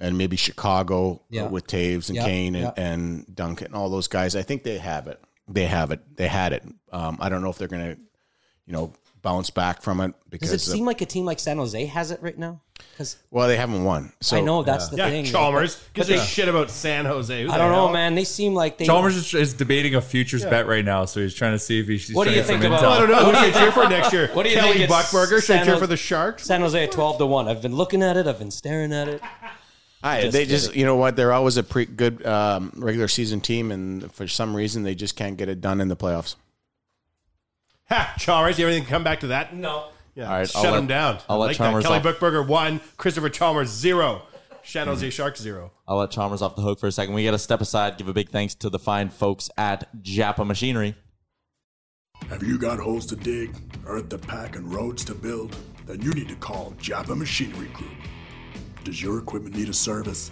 Speaker 5: and maybe Chicago uh,
Speaker 7: Yeah.
Speaker 5: with Toews and
Speaker 7: Yeah,
Speaker 5: Kane and,
Speaker 7: yeah.
Speaker 5: and Duncan, all those guys, I think they have it. They have it. They had it. Um, I don't know if they're going to, you know, bounce back from it because
Speaker 7: Does it
Speaker 5: of-
Speaker 7: seem like a team like San Jose has it right now? Because
Speaker 5: well, they haven't won. So
Speaker 7: I know that's the
Speaker 6: Yeah,
Speaker 7: thing.
Speaker 6: Chalmers gives
Speaker 7: But
Speaker 6: a
Speaker 7: they-
Speaker 6: shit about San Jose. Who
Speaker 7: I don't know,
Speaker 6: hell?
Speaker 7: man. They seem like they.
Speaker 8: Chalmers is, is debating a futures bet right now, so he's trying to see if he's.
Speaker 7: What do you think about-
Speaker 8: some
Speaker 6: I don't know. Who should [laughs] I cheer for next year?
Speaker 7: What do you
Speaker 6: Kelly
Speaker 7: think? It's
Speaker 6: Buchberger? Should I cheer for the Sharks?
Speaker 7: San Jose at twelve to one. I've been looking at it. I've been staring at it.
Speaker 5: I,
Speaker 7: Just
Speaker 5: they just,
Speaker 7: kidding.
Speaker 5: you know what? They're always a pretty good um, regular season team, and for some reason, they just can't get it done in the playoffs.
Speaker 6: Ha, Chalmers, you ever come back to that?
Speaker 7: No.
Speaker 6: Yeah,
Speaker 4: All right,
Speaker 6: shut
Speaker 4: I'll let-
Speaker 6: down.
Speaker 4: I'll let
Speaker 6: like
Speaker 4: Chalmers
Speaker 6: that. Kelly
Speaker 4: off.
Speaker 6: Buchberger one, Christopher Chalmers zero, San Jose Sharks zero.
Speaker 4: I'll let Chalmers off the hook for a second. We got to step aside, give a big thanks to the fine folks at Japa Machinery.
Speaker 10: Have you got holes to dig, earth to pack, and roads to build? Then you need to call Japa Machinery Group. Does your equipment need a service?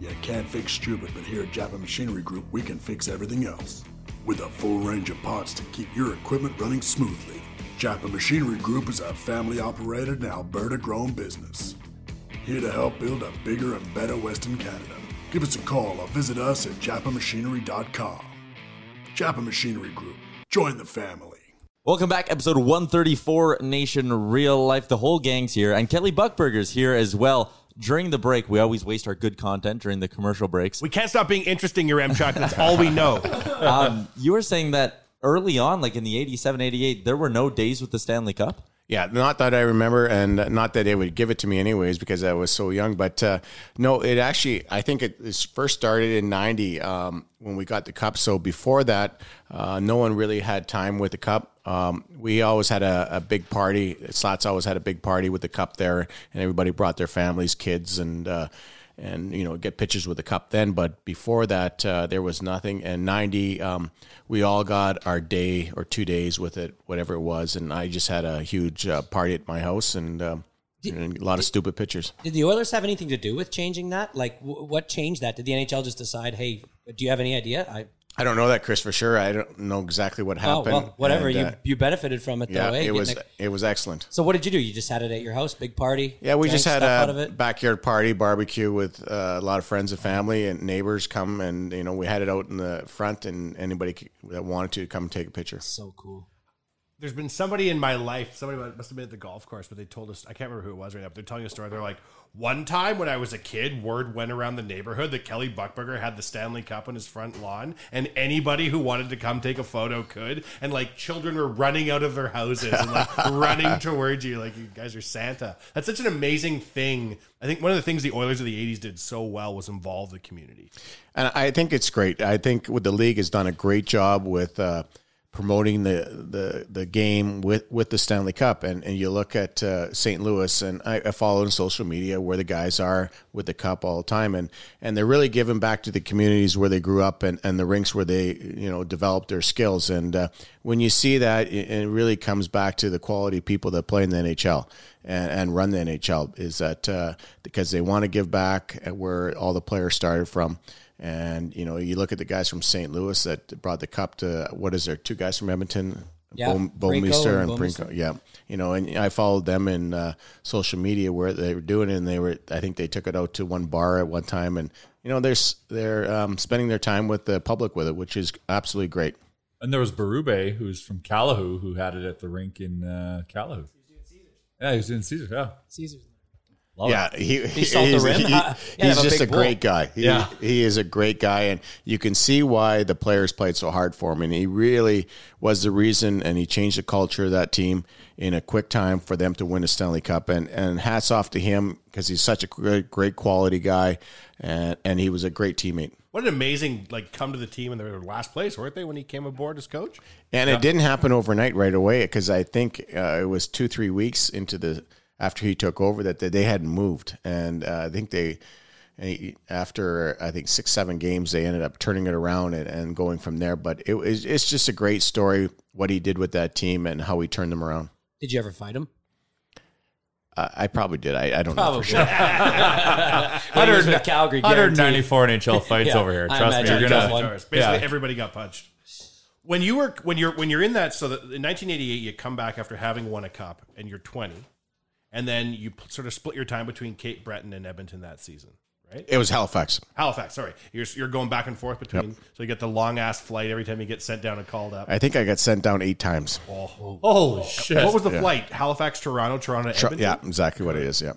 Speaker 10: You can't fix stupid, but here at Japa Machinery Group, we can fix everything else. With a full range of parts to keep your equipment running smoothly. Japa Machinery Group is a family operated and Alberta grown business. Here to help build a bigger and better Western Canada. Give us a call or visit us at japamachinery.com. Japa Machinery Group. Join the family.
Speaker 4: Welcome back, episode 134, Nation Real Life. The whole gang's here, and Kelly Buchberger's here as well. During the break, we always waste our good content during the commercial breaks.
Speaker 6: We can't stop being interesting, Yaremchuk. That's all we know. [laughs]
Speaker 4: Um, you were saying that early on, like in the 87, 88, there were no days with the Stanley Cup?
Speaker 5: Yeah, not that I remember, and not that they would give it to me anyways because I was so young. But uh, no, it actually, I think it first started in '90 um, when we got the cup. So before that, uh, no one really had time with the cup. Um, we always had a, a big party. Slats always had a big party with the cup there, and everybody brought their families, kids, and uh, and you know get pictures with the cup then. But before that, uh, there was nothing. And '90, um, we all got our day or two days with it, whatever it was. And I just had a huge uh, party at my house and, um, and a lot of stupid pictures.
Speaker 7: Did the Oilers have anything to do with changing that? Like, w- what changed that? Did the NHL just decide, hey, do you have any idea? I,
Speaker 5: I don't know that, Chris, for sure. I don't know exactly what happened.
Speaker 7: oh, well, whatever.
Speaker 5: And,
Speaker 7: you
Speaker 5: uh,
Speaker 7: you benefited from it, though.
Speaker 5: yeah,
Speaker 7: eh?
Speaker 5: it
Speaker 7: Getting
Speaker 5: was
Speaker 7: a-
Speaker 5: it was excellent.
Speaker 7: so, what did you do? You just had it at your house, big party?
Speaker 5: Yeah, we
Speaker 7: drank
Speaker 5: just had
Speaker 7: stuff
Speaker 5: a
Speaker 7: out of it.
Speaker 5: backyard party barbecue with uh, a lot of friends and family and neighbors come and you know we had it out in the front and anybody c- that wanted to come take a picture.
Speaker 7: So cool.
Speaker 6: There's been somebody in my life, somebody must have been at the golf course, but they told us, I can't remember who it was right now, but they're telling a story. They're like, one time when I was a kid, word went around the neighborhood that Kelly Buchberger had the Stanley Cup on his front lawn, and anybody who wanted to come take a photo could. And like children were running out of their houses and like [laughs] running towards you, like you guys are Santa. That's such an amazing thing. I think one of the things the Oilers of the 80s did so well was involve the community.
Speaker 5: And I think it's great. I think what the league has done a great job with uh, promoting the, the the game with, with the Stanley Cup. And, and you look at uh, St. Louis, and I, I follow on social media where the guys are with the cup all the time, and, and they're really giving back to the communities where they grew up and, and the rinks where they you know developed their skills. And uh, when you see that, it, it really comes back to the quality people that play in the NHL. And, and run the NHL is that uh, because they want to give back where all the players started from, and you know, you look at the guys from St. Louis that brought the cup to what is there? Two guys from Edmonton,
Speaker 7: Yeah,
Speaker 5: Bo, Bouwmeester
Speaker 7: and
Speaker 5: and Brinko. Yeah, you know, and I followed them in uh, social media where they were doing it, and they were. I think they took it out to one bar at one time, and you know, they're they're um, spending their time with the public with it, which is absolutely great.
Speaker 8: And there was Berube, who's from Calahoo, who had it at the rink in uh, Calahoo. Yeah, he was in Caesar. Yeah,
Speaker 9: Caesars.
Speaker 8: Love
Speaker 5: yeah, he,
Speaker 7: He salt the
Speaker 5: he's,
Speaker 7: rim?
Speaker 5: he- [laughs]
Speaker 7: Yeah, they
Speaker 5: he's
Speaker 7: have a
Speaker 5: just a great guy. He,
Speaker 8: Yeah.
Speaker 5: he is a great guy, and you can see why the players played so hard for him. And he really was the reason, and he changed the culture of that team in a quick time for them to win a Stanley Cup. And and hats off to him because he's such a great, great quality guy, and and he was a great teammate.
Speaker 6: What an amazing like come to the team and they were last place, weren't they, when he came aboard as coach?
Speaker 5: And it didn't happen overnight right away because I think uh, it was two three weeks into the after he took over that they hadn't moved, and uh, I think they after I think six seven games they ended up turning it around and, and going from there. But it was it's just a great story what he did with that team and how he turned them around.
Speaker 7: Did you ever fight him?
Speaker 5: Uh, I probably did. I, I don't know
Speaker 7: Probably.
Speaker 5: for sure. [laughs] [laughs]
Speaker 7: When he was with Calgary,
Speaker 8: 194 NHL [laughs] fights
Speaker 7: Yeah,
Speaker 8: over here. Trust me, you're gonna.
Speaker 6: Basically,
Speaker 8: Yeah.
Speaker 6: everybody got punched. When you were when you're when you're in that, so that in 1988 you come back after having won a cup and you're 20, and then you p- sort of split your time between Cape Breton and Edmonton that season, right?
Speaker 5: It was Halifax.
Speaker 6: Halifax, sorry, you're you're going back and forth between. So you get the long ass flight every time you get sent down and called up.
Speaker 5: I think I got sent down eight times.
Speaker 6: Oh,
Speaker 8: Holy shit!
Speaker 6: What was the
Speaker 5: Yeah.
Speaker 6: flight? Halifax, Toronto, Toronto,
Speaker 5: Tr-
Speaker 6: Edmonton.
Speaker 5: Yeah, exactly what it is. Yeah.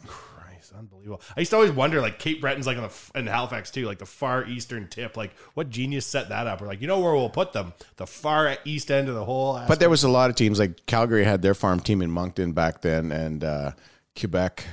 Speaker 6: Unbelievable. I used to always wonder, like Cape Breton's like on the and Halifax too, like the far eastern tip. Like, what genius set that up? We're like, you know where we'll put them? The far east end of the whole.
Speaker 5: But there was a lot of teams like Calgary had their farm team in Moncton back then, and uh, Quebec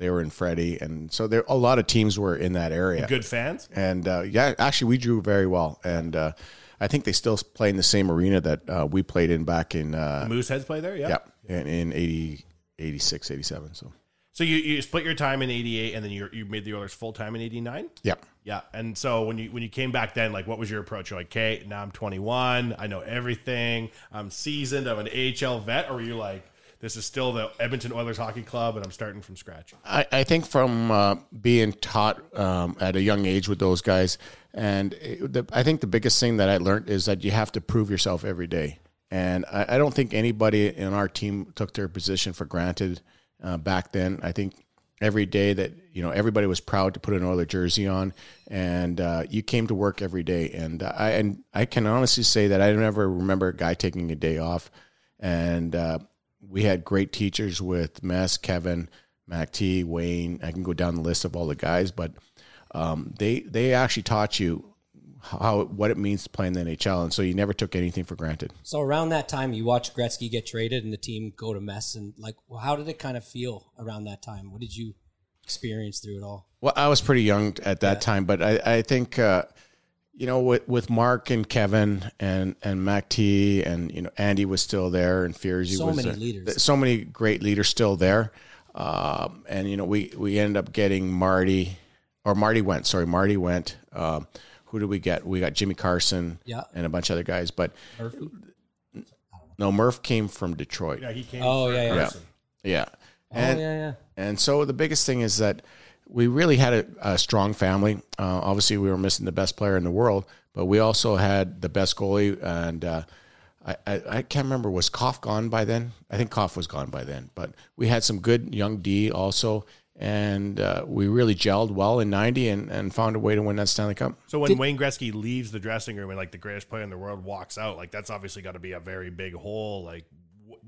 Speaker 5: they were in Freddie, and so there a lot of teams were in that area.
Speaker 6: good fans.
Speaker 5: and uh, yeah, actually we drew very well, and uh, I think they still play in the same arena that uh, we played in back in uh,
Speaker 6: Mooseheads play there, yeah.
Speaker 5: yeah in, in 80, 86, 87. So
Speaker 6: So you, you split your time in '88, and then you you made the Oilers full time in '89.
Speaker 5: yeah.
Speaker 6: Yeah, and so when you when you came back then, like, what was your approach? You're like, okay, now I'm 21, I know everything, I'm seasoned, I'm an AHL vet, or were you like, this is still the Edmonton Oilers Hockey Club, and I'm starting from scratch?
Speaker 5: I, I think from uh, being taught um, at a young age with those guys, and it, the, I think the biggest thing that I learned is that you have to prove yourself every day. And I, I don't think anybody in our team took their position for granted uh, back then. I think every day that you know everybody was proud to put an Oiler jersey on, and uh, you came to work every day. And I and I can honestly say that I never remember a guy taking a day off. And uh, we had great teachers with Mess, Kevin, Mac T, Wayne. I can go down the list of all the guys, but um, they they actually taught you how what it means to play in the NHL, and so you never took anything for granted.
Speaker 7: So around that time, you watched Gretzky get traded and the team go to mess. And like, well, how did it kind of feel around that time? What did you experience through it all?
Speaker 5: Well, I was pretty young at that time, but I, I think uh, you know with with Mark and Kevin and and Mac T and you know Andy was still there and Fierzy
Speaker 7: So
Speaker 5: was
Speaker 7: many
Speaker 5: there.
Speaker 7: leaders.
Speaker 5: so many great leaders still there, um, and you know we we ended up getting Marty or Marty went sorry Marty went. Um, who did we get? We got Jimmy Carson
Speaker 7: Yeah.
Speaker 5: and a bunch of other guys, but
Speaker 7: Murphy?
Speaker 5: no Murph came from Detroit.
Speaker 6: Yeah, he came.
Speaker 7: Oh,
Speaker 6: for
Speaker 7: yeah, yeah.
Speaker 6: Carson.
Speaker 5: Yeah.
Speaker 7: Oh,
Speaker 5: And,
Speaker 7: yeah, yeah.
Speaker 5: And so the biggest thing is that we really had a, a strong family. Uh, obviously, we were missing the best player in the world, but we also had the best goalie. And uh, I, I, I can't remember, was Koff gone by then? I think Koff was gone by then. But we had some good young D also. And uh, we really gelled well in 90 and, and found a way to win that Stanley Cup.
Speaker 6: So when Wayne Gretzky leaves the dressing room and like the greatest player in the world walks out, like that's obviously got to be a very big hole. Like,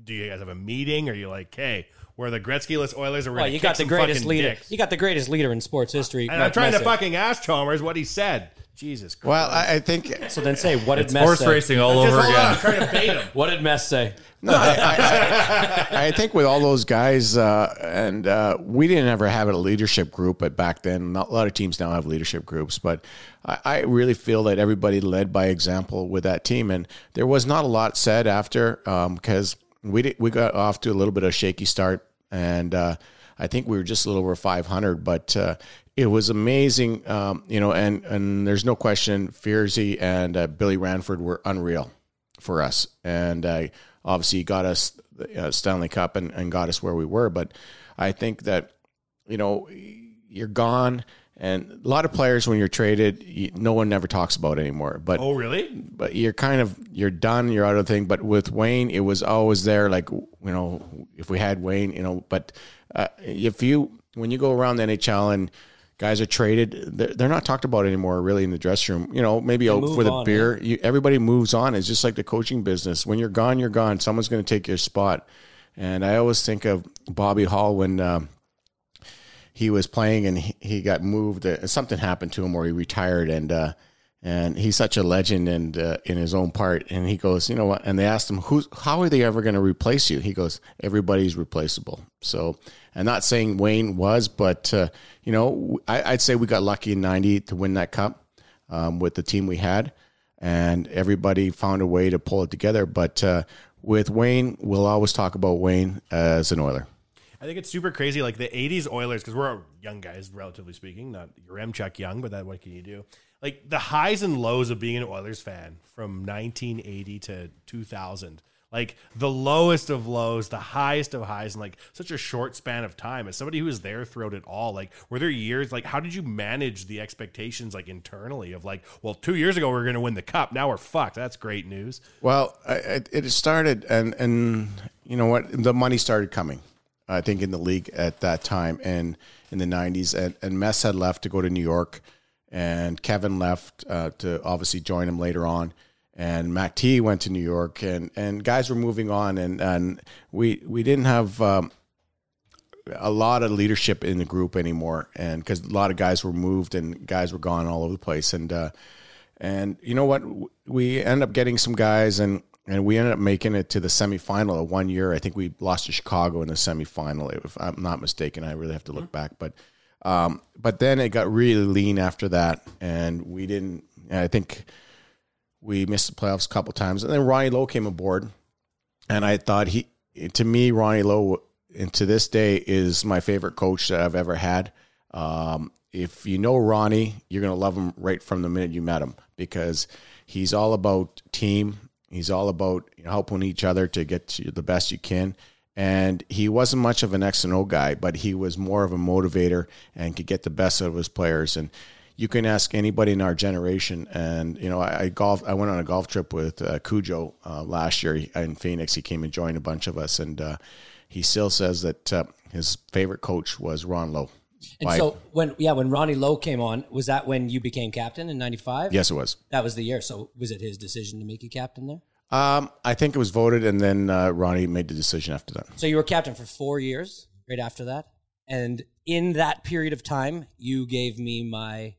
Speaker 6: do you guys have a meeting? Or are you like, hey, we're the Gretzky-less Oilers, and we're
Speaker 7: Well, you got the greatest leader.
Speaker 6: dicks?
Speaker 7: You got the greatest leader in sports history.
Speaker 6: And I'm
Speaker 7: Mike
Speaker 6: trying to fucking ask Chalmers what he said. Jesus Christ.
Speaker 5: Well, I, I think
Speaker 7: So then say, what did
Speaker 8: It's
Speaker 7: Mess
Speaker 8: horse
Speaker 7: say?
Speaker 8: racing all
Speaker 6: Just
Speaker 8: over
Speaker 6: hold on, I'm
Speaker 8: again.
Speaker 6: trying to bait him.
Speaker 7: What did Mess say?
Speaker 5: No, I, I, I, I think with all those guys, uh, and uh, we didn't ever have a leadership group, but back then, not, a lot of teams now have leadership groups. But I, I really feel that everybody led by example with that team, and there was not a lot said after because we did, we got off to a little bit of a shaky start, and uh, I think we were just a little over 500, but. Uh, it was amazing, um, you know, and, and there's no question, Fierzy and uh, Billy Ranford were unreal for us. And uh, obviously he got us the uh, Stanley Cup and, and got us where we were. But I think that, you know, you're gone. And a lot of players, when you're traded, you, no one ever talks about anymore. But
Speaker 6: Oh, really?
Speaker 5: but you're kind of you're done. You're out of the thing. But with Wayne, it was always there. Like you know, if we had Wayne, you know. But uh, if you when you go around the NHL and guys are traded, they're, they're not talked about anymore. Really in the dressing room, you know, maybe for the
Speaker 7: on,
Speaker 5: beer. You, everybody moves on. It's just like the coaching business. When you're gone, you're gone. Someone's going to take your spot. And I always think of Bobby Hull when. Um, he was playing and he, he got moved. Uh, something happened to him where he retired, and uh, and he's such a legend and uh, in his own part. And he goes, you know what? And they asked him, who's how are they ever going to replace you? He goes, everybody's replaceable. So I'm not saying Wayne was, but uh, you know, I, I'd say we got lucky in '90 to win that cup um, with the team we had, and everybody found a way to pull it together. But uh, with Wayne, we'll always talk about Wayne as an Oiler.
Speaker 6: I think it's super crazy. Like the '80s Oilers, because we're young guys, relatively speaking. Not Yaremchuk young, but that what can you do? Like the highs and lows of being an Oilers fan from 1980 to 2000. Like the lowest of lows, the highest of highs, in like such a short span of time. As somebody who was there throughout it all, like were there years? Like how did you manage the expectations, like internally, of like, well, two years ago we are going to win the cup, now we're fucked. That's great news.
Speaker 5: Well, I- it started, and and you know what, the money started coming. I think in the league at that time, and in the '90s, and, and Mess had left to go to New York, and Kevin left uh, to obviously join him later on, and Mac T went to New York, and and guys were moving on, and and we we didn't have. Um, a lot of leadership in the group anymore, and because a lot of guys were moved and guys were gone all over the place, and uh, and you know what, we ended up getting some guys, and and we ended up making it to the semifinal one year. I think we lost to Chicago in the semifinal, if I'm not mistaken. I really have to look back, but um, but then it got really lean after that, and we didn't. I think we missed the playoffs a couple times, and then Ronnie Low came aboard, and I thought he, to me, Ronnie Low, and to this day, is my favorite coach that I've ever had. Um, if you know Ronnie, you're gonna love him right from the minute you met him because he's all about team. He's all about helping each other to get to the best you can. And he wasn't much of an X and O guy, but he was more of a motivator and could get the best out of his players. And you can ask anybody in our generation. And you know, I, I golf. I went on a golf trip with uh, Cujo uh, last year in Phoenix. He came and joined a bunch of us, and uh, he still says that uh, his favorite coach was Ron Low.
Speaker 7: And so when yeah, when Ronnie Low came on, was that when you became captain in '95?
Speaker 5: Yes, it was.
Speaker 7: That was the year. So was it his decision to make you captain there?
Speaker 5: Um, I think it was voted, and then uh, Ronnie made the decision after that.
Speaker 7: So you were captain for four years, right after that, and in that period of time, you gave me my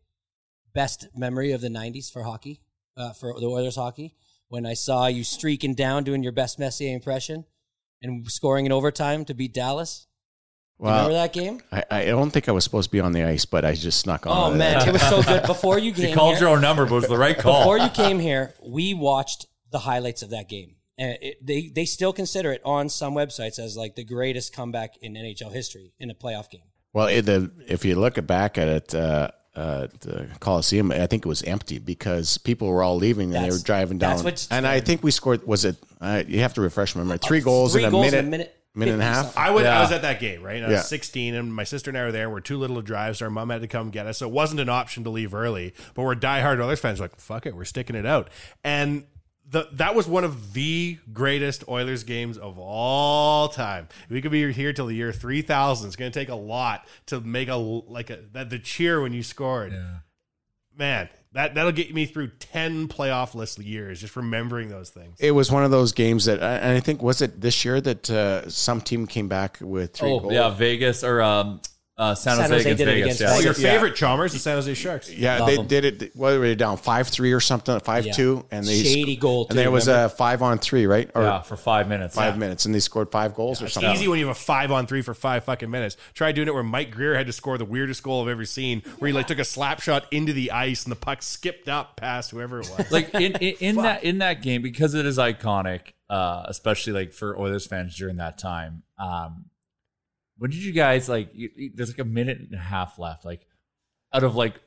Speaker 7: best memory of the '90s for hockey, uh, for the Oilers hockey, when I saw you streaking down doing your best Messier impression and scoring in overtime to beat Dallas. You remember that game?
Speaker 5: I, I don't think I was supposed to be on the ice, but I just snuck on.
Speaker 7: Oh man, it was so good. Before you [laughs]
Speaker 8: You called
Speaker 7: here,
Speaker 8: your own number, but it was the right call.
Speaker 7: Before you came here, we watched the highlights of that game, and it, they they still consider it on some websites as like the greatest comeback in NHL history in a playoff game.
Speaker 5: Well, it, the, if you look back at it, uh, uh, the Coliseum, I think it was empty because people were all leaving and they were driving down.
Speaker 7: that's what's-
Speaker 5: and I think we scored. Was it? Uh, you have to refresh my memory. Three goals
Speaker 7: three
Speaker 5: in a
Speaker 7: goals in
Speaker 5: minute,
Speaker 7: a minute,
Speaker 5: minute and a half.
Speaker 6: I went.
Speaker 8: Yeah.
Speaker 6: I was at that game, right? I was
Speaker 5: Yeah.
Speaker 6: 16, and my sister and I were there. We're too little to drive, so our mom had to come get us. So it wasn't an option to leave early. But we're diehard Oilers fans. We're like, fuck it, we're sticking it out. And the that was one of the greatest Oilers games of all time. We could be here till the year 3000. It's going to take a lot to make a like a that the cheer when you scored. man, that that'll get me through ten playoff list years just remembering those things.
Speaker 5: It was one of those games that, and I think was it this year that uh, some team came back with three
Speaker 8: Oh
Speaker 5: goals.
Speaker 8: yeah, Vegas or um, uh, San,
Speaker 7: San
Speaker 8: Jose,
Speaker 7: Jose
Speaker 8: against
Speaker 7: did it against
Speaker 8: yeah.
Speaker 6: Oh, your
Speaker 7: Vegas.
Speaker 6: favorite Chalmers, the San Jose Sharks.
Speaker 5: Yeah,
Speaker 8: Love
Speaker 5: they
Speaker 8: them.
Speaker 5: did it. What were they down five three or something? Five two, and they
Speaker 7: Shady goal,
Speaker 5: And there
Speaker 7: too,
Speaker 5: was
Speaker 7: remember?
Speaker 5: a five on three, right? Or
Speaker 8: Yeah, for five minutes.
Speaker 5: five
Speaker 8: Yeah.
Speaker 5: minutes, and they scored five goals or
Speaker 6: It's
Speaker 5: something.
Speaker 6: easy when you have a five on three for five fucking minutes. Try doing it where Mike Grier had to score the weirdest goal I've ever seen, where he like took a slap shot into the ice and the puck skipped up past whoever it was.
Speaker 8: like in in, in that in that game because it is iconic, uh, especially like for Oilers fans during that time. Um, when did you guys like? You, you- there's like a minute and a half left. Like out of like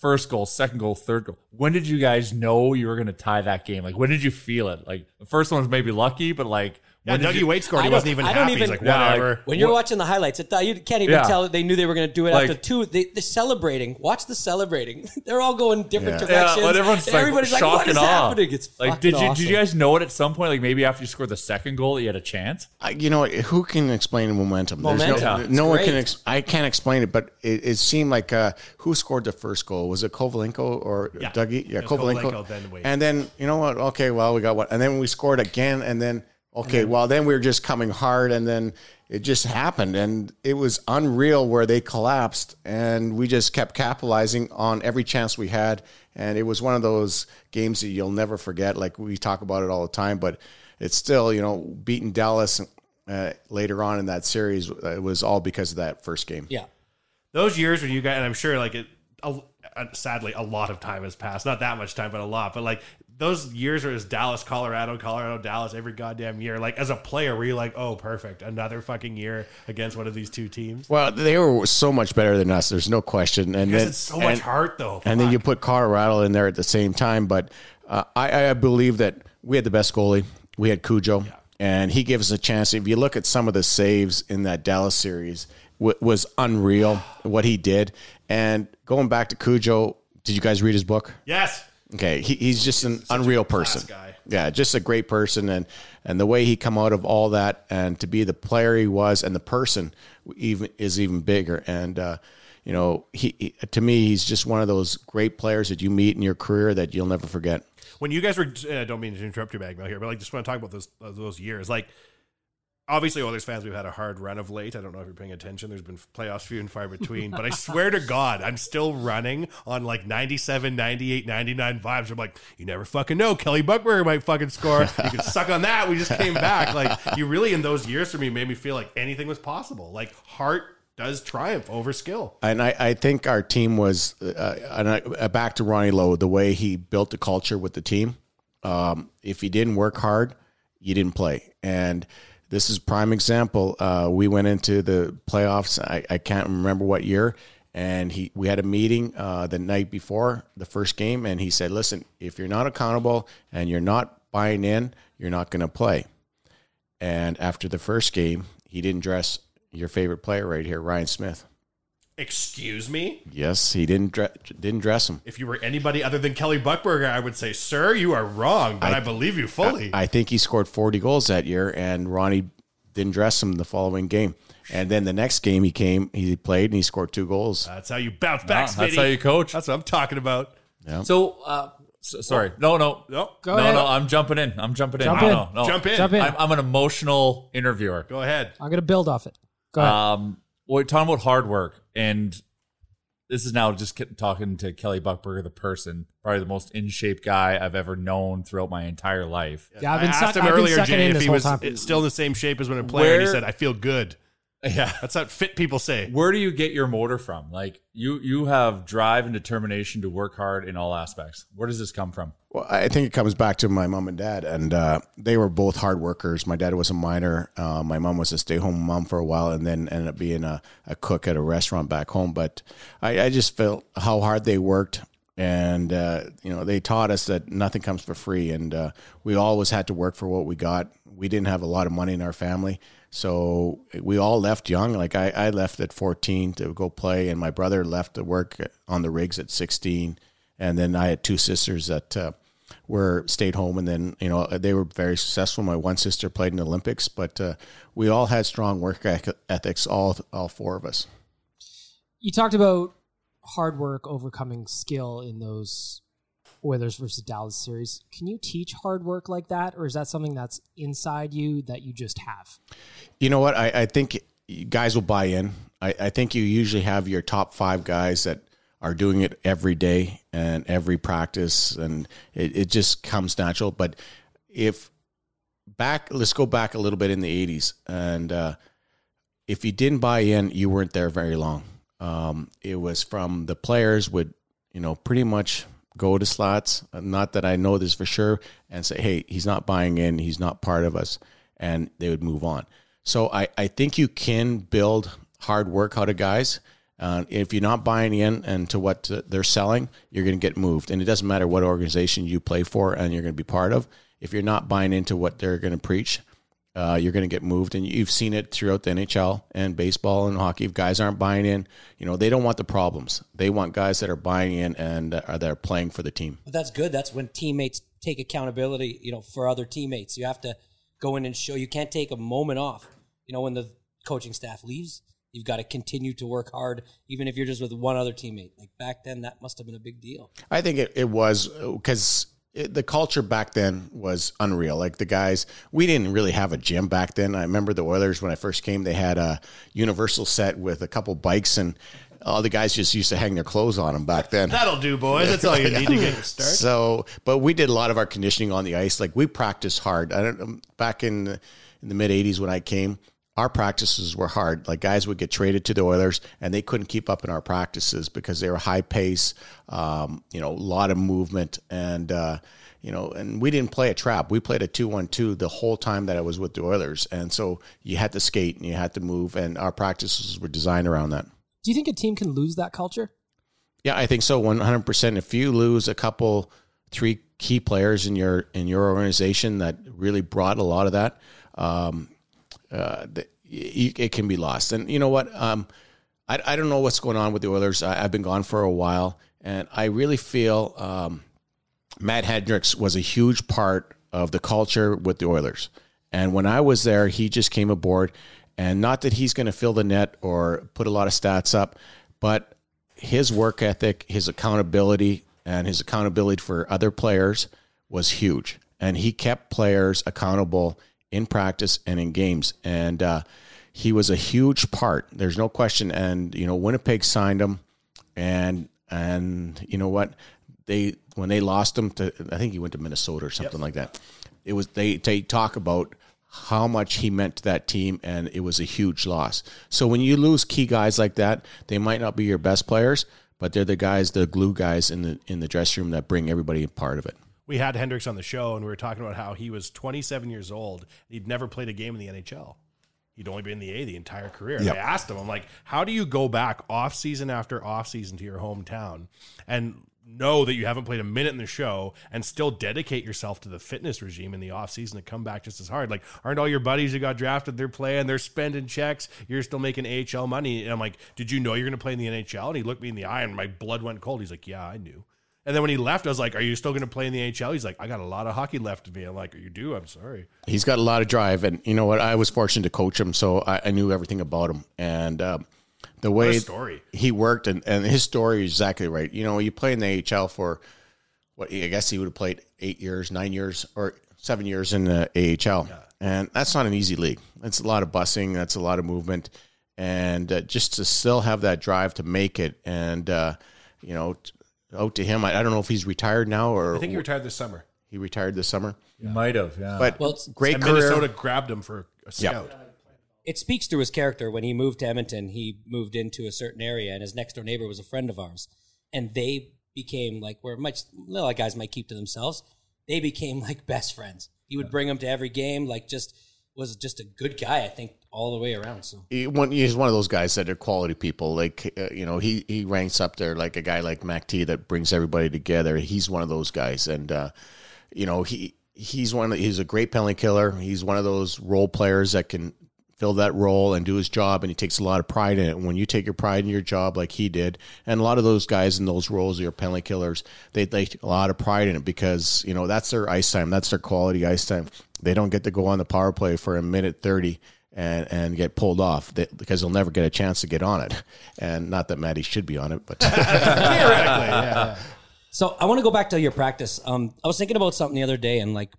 Speaker 8: first goal, second goal, third goal. When did you guys know you were going to tie that game? Like when did you feel it? Like the first one was maybe lucky, but like
Speaker 6: yeah,
Speaker 8: when
Speaker 6: Dougie
Speaker 8: you-
Speaker 6: Weight scored.
Speaker 7: I
Speaker 6: He
Speaker 7: don't-
Speaker 6: wasn't even
Speaker 7: I don't
Speaker 6: happy. He's
Speaker 7: even-
Speaker 6: like,
Speaker 8: Yeah, like,
Speaker 6: whatever.
Speaker 7: When you're
Speaker 8: What-
Speaker 7: watching the highlights, it, you can't even
Speaker 8: Yeah.
Speaker 7: tell that they knew they were going to do it
Speaker 8: Like-
Speaker 7: after two. They, they're celebrating. Watch the celebrating. [laughs] They're all going different
Speaker 5: Yeah.
Speaker 7: directions.
Speaker 8: Yeah, but everyone's like
Speaker 7: Everybody's like, "What is
Speaker 8: and
Speaker 7: happening?" It's
Speaker 8: like, did you
Speaker 7: awesome.
Speaker 8: did you guys know it at some point? Like maybe after you scored the second goal, that you had a chance.
Speaker 5: I, you know what? Who can explain momentum? There's
Speaker 7: Momentum.
Speaker 5: no, no one can. Ex- I can't explain it, but it, it seemed like uh, who scored the first goal? Was it Kovalenko or
Speaker 6: Yeah.
Speaker 5: Dougie? Yeah,
Speaker 6: It
Speaker 5: Kovalenko.
Speaker 6: Kovalenko, then
Speaker 5: and then you know what? Okay, well we got one, and then we scored again, and then okay, well then we were just coming hard, and then it just happened, and it was unreal where they collapsed, and we just kept capitalizing on every chance we had, and it was one of those games that you'll never forget. Like we talk about it all the time, but it's still you know beating Dallas. Uh, later on in that series, uh, it was all because of that first game.
Speaker 7: Yeah.
Speaker 6: those years when you guys, and I'm sure like it, a, uh, sadly, a lot of time has passed. Not that much time, but a lot. But like those years where it's Dallas, Colorado, Colorado, Dallas every goddamn year. Like as a player, were you like, oh, perfect, another fucking year against one of these two teams?
Speaker 5: Well, they were so much better than us. There's no question. And then
Speaker 6: it's so much
Speaker 5: and-
Speaker 6: heart, though.
Speaker 5: And then you put Colorado in there at the same time. But uh, I, I believe that we had the best goalie. We had Cujo, and he gave us a chance. If you look at some of the saves in that Dallas series, w- was unreal what he did. And going back to Cujo, did you guys read his book?
Speaker 6: yes.
Speaker 5: Okay, he, he's just an unreal person.
Speaker 6: guy.
Speaker 5: Yeah, just a great person, and and the way he come out of all that, and to be the player he was, and the person even is even bigger. And uh, you know, he, he to me, he's just one of those great players that you meet in your career that you'll never forget.
Speaker 6: when you guys were uh, don't mean to interrupt your bag mail here, but like just want to talk about those those years. Like obviously Oilers fans, we've had a hard run of late. I don't know if you're paying attention. There's been playoffs few and far between, but I swear to God, I'm still running on like 97, 98, 99 vibes. I'm like, you never fucking know. Kelly Buchberger might fucking score. You can suck on that. We just came back. Like you really in those years for me made me feel like anything was possible. Like heart does triumph over skill.
Speaker 5: And I, I think our team was, uh, and I, uh, back to Ronnie Low, the way he built the culture with the team. Um, if you didn't work hard, you didn't play. And this is prime example. Uh, we went into the playoffs. I, I can't remember what year, and he we had a meeting uh, the night before the first game, and he said, "Listen, if you're not accountable and you're not buying in, you're not going to play." And after the first game, he didn't dress your favorite player right here, Ryan Smyth.
Speaker 6: Excuse me?
Speaker 5: Yes, he didn't dre- didn't dress him.
Speaker 6: If you were anybody other than Kelly Buchberger, I would say, sir, you are wrong, but I, believe you fully.
Speaker 5: I think he scored 40 goals that year, and Ronnie didn't dress him the following game. And then the next game he came, he played, and he scored two goals.
Speaker 6: That's how you bounce back,
Speaker 8: Nah, that's how you coach.
Speaker 6: That's what I'm talking about.
Speaker 8: So, uh, so, sorry, no, no,
Speaker 6: No,
Speaker 9: Go
Speaker 8: no,
Speaker 9: ahead.
Speaker 8: no. I'm jumping in. I'm jumping in.
Speaker 9: Jump
Speaker 8: no,
Speaker 9: in.
Speaker 8: no, no.
Speaker 6: Jump in.
Speaker 9: Jump in.
Speaker 8: I'm, I'm an emotional interviewer.
Speaker 6: Go ahead.
Speaker 9: I'm gonna build off it. Go ahead.
Speaker 8: Um, we're talking about hard work, and this is now just talking to Kelly Buchberger, the person, probably the most in shape guy I've ever known throughout my entire life.
Speaker 9: yeah, I've
Speaker 6: I
Speaker 9: been,
Speaker 6: asked
Speaker 9: suck,
Speaker 6: him
Speaker 9: I've
Speaker 6: earlier,
Speaker 9: sucking
Speaker 6: Jay, if he was
Speaker 9: time.
Speaker 6: still in the same shape as when a played, and he said, I feel good.
Speaker 8: Yeah.
Speaker 6: That's what fit people say.
Speaker 8: Where do you get your motor from? Like you, you have drive and determination to work hard in all aspects. Where does this come from?
Speaker 5: Well, I think it comes back to my mom and dad, and uh, they were both hard workers. My dad was a miner. Uh, my mom was a stay-home mom for a while, and then ended up being a, a cook at a restaurant back home. But I, I just felt how hard they worked, and uh, you know they taught us that nothing comes for free, and uh, we always had to work for what we got. We didn't have a lot of money in our family, so we all left young. Like I, I left at 14 to go play, and my brother left to work on the rigs at 16 and then I had two sisters that uh, were stayed home, and then you know they were very successful. My one sister played in the Olympics, but uh, we all had strong work ethics, all all four of us.
Speaker 9: you talked about hard work overcoming skill in those Oilers versus Dallas series. Can you teach hard work like that, or is that something that's inside you that you just have?
Speaker 5: You know what? I, I think guys will buy in. I, I think you usually have your top five guys that are doing it every day and every practice, and it, it just comes natural. But if back, let's go back a little bit in the 80s, and uh, if you didn't buy in, you weren't there very long. Um, it was from the players would, you know, pretty much go to Slats. Not that I know this for sure, and say, "Hey, he's not buying in. He's not part of us," and they would move on. So I, I think you can build hard work out of guys. Uh, if you're not buying in and to what they're selling, you're going to get moved. And it doesn't matter what organization you play for and you're going to be part of. If you're not buying into what they're going to preach, uh, you're going to get moved. And you've seen it throughout the NHL and baseball and hockey. If guys aren't buying in, you know, they don't want the problems. They want guys that are buying in and uh, are that are playing for the team.
Speaker 7: But that's good. That's when teammates take accountability, you know, for other teammates. You have to go in and show you can't take a moment off. You know, when the coaching staff leaves, you've got to continue to work hard, even if you're just with one other teammate. Like back then, that must have been a big deal.
Speaker 5: I think it, it was because the culture back then was unreal. Like the guys, we didn't really have a gym back then. I remember the Oilers when I first came, they had a universal set with a couple bikes and all the guys just used to hang their clothes on them back then.
Speaker 6: That'll do, boys. That's all you [laughs] need to get started.
Speaker 5: So, but we did a lot of our conditioning on the ice. Like we practiced hard. I don't um, back in in the mid '80s when I came our practices were hard. Like guys would get traded to the Oilers, and they couldn't keep up in our practices because they were high pace, um, you know, a lot of movement, and uh, you know, and we didn't play a trap. We played a two-one-two the whole time that I was with the Oilers, and so you had to skate and you had to move, and our practices were designed around that.
Speaker 9: Do you think a team can lose that culture?
Speaker 5: Yeah, I think so. One hundred percent. If you lose a couple, three key players in your in your organization that really brought a lot of that. Um, uh, it can be lost. And you know what? Um, I, I don't know what's going on with the Oilers. I, have been gone for a while, and I really feel um, Matt Hendricks was a huge part of the culture with the Oilers. And when I was there, he just came aboard, and not that he's going to fill the net or put a lot of stats up, but his work ethic, his accountability, and his accountability for other players was huge. And he kept players accountable in practice and in games. And uh, he was a huge part. There's no question. And you know, Winnipeg signed him, and and you know what? They when they lost him to, I think he went to Minnesota or something yep. like that. It was they they talk about how much he meant to that team, and it was a huge loss. So when you lose key guys like that, they might not be your best players, but they're the guys, the glue guys in the in the dressing room that bring everybody a part of it
Speaker 6: we had Hendricks on the show and we were talking about how he was 27 years old. He'd never played a game in the NHL. He'd only been in the A the entire career. Yep. I asked him, I'm like, how do you go back off season after off season to your hometown and know that you haven't played a minute in the show and still dedicate yourself to the fitness regime in the off season to come back just as hard? Like, aren't all your buddies who got drafted, they're playing, they're spending checks, you're still making AHL money. And I'm like, did you know you're going to play in the NHL? And he looked me in the eye and my blood went cold. He's like, yeah, I knew. And then when he left, I was like, "Are you still going to play in the HL?" He's like, "I got a lot of hockey left in me." I'm like, "You do? I'm sorry."
Speaker 5: He's got a lot of drive, and you know what? I was fortunate to coach him, so I, I knew everything about him. And um, the way he worked, and, and his story is exactly right. You know, you play in the HL for what I guess he would have played eight years, nine years, or seven years in the AHL, yeah. and that's not an easy league. That's a lot of bussing. That's a lot of movement, and uh, just to still have that drive to make it, and uh, you know, out to him. I, I, don't know if he's retired now or
Speaker 6: I think he retired this summer.
Speaker 5: He retired this summer.
Speaker 8: He might have, yeah.
Speaker 5: But well, great
Speaker 6: and
Speaker 5: career.
Speaker 6: Minnesota grabbed him for a scout. Yep.
Speaker 7: It speaks to his character. When he moved to Edmonton, he moved into a certain area, and his next door neighbor was a friend of ours, and they became like where much little guys might keep to themselves. They became like best friends. He would bring him to every game, like just was just a good guy. I think all the way around. So
Speaker 5: he, one, he's one of those guys that are quality people. Like uh, you know, he he ranks up there like a guy like Mac T that brings everybody together. He's one of those guys, and uh, you know he he's one. Of, he's a great penalty killer. He's one of those role players that can fill that role and do his job and he takes a lot of pride in it when you take your pride in your job like he did and a lot of those guys in those roles your penalty killers they take a lot of pride in it because you know that's their ice time that's their quality ice time they don't get to go on the power play for a minute 30 and and get pulled off because they'll never get a chance to get on it. And not that Maddie should be on it, but [laughs]
Speaker 7: So I want to go back to your practice. Um, I was thinking about something the other day, and like,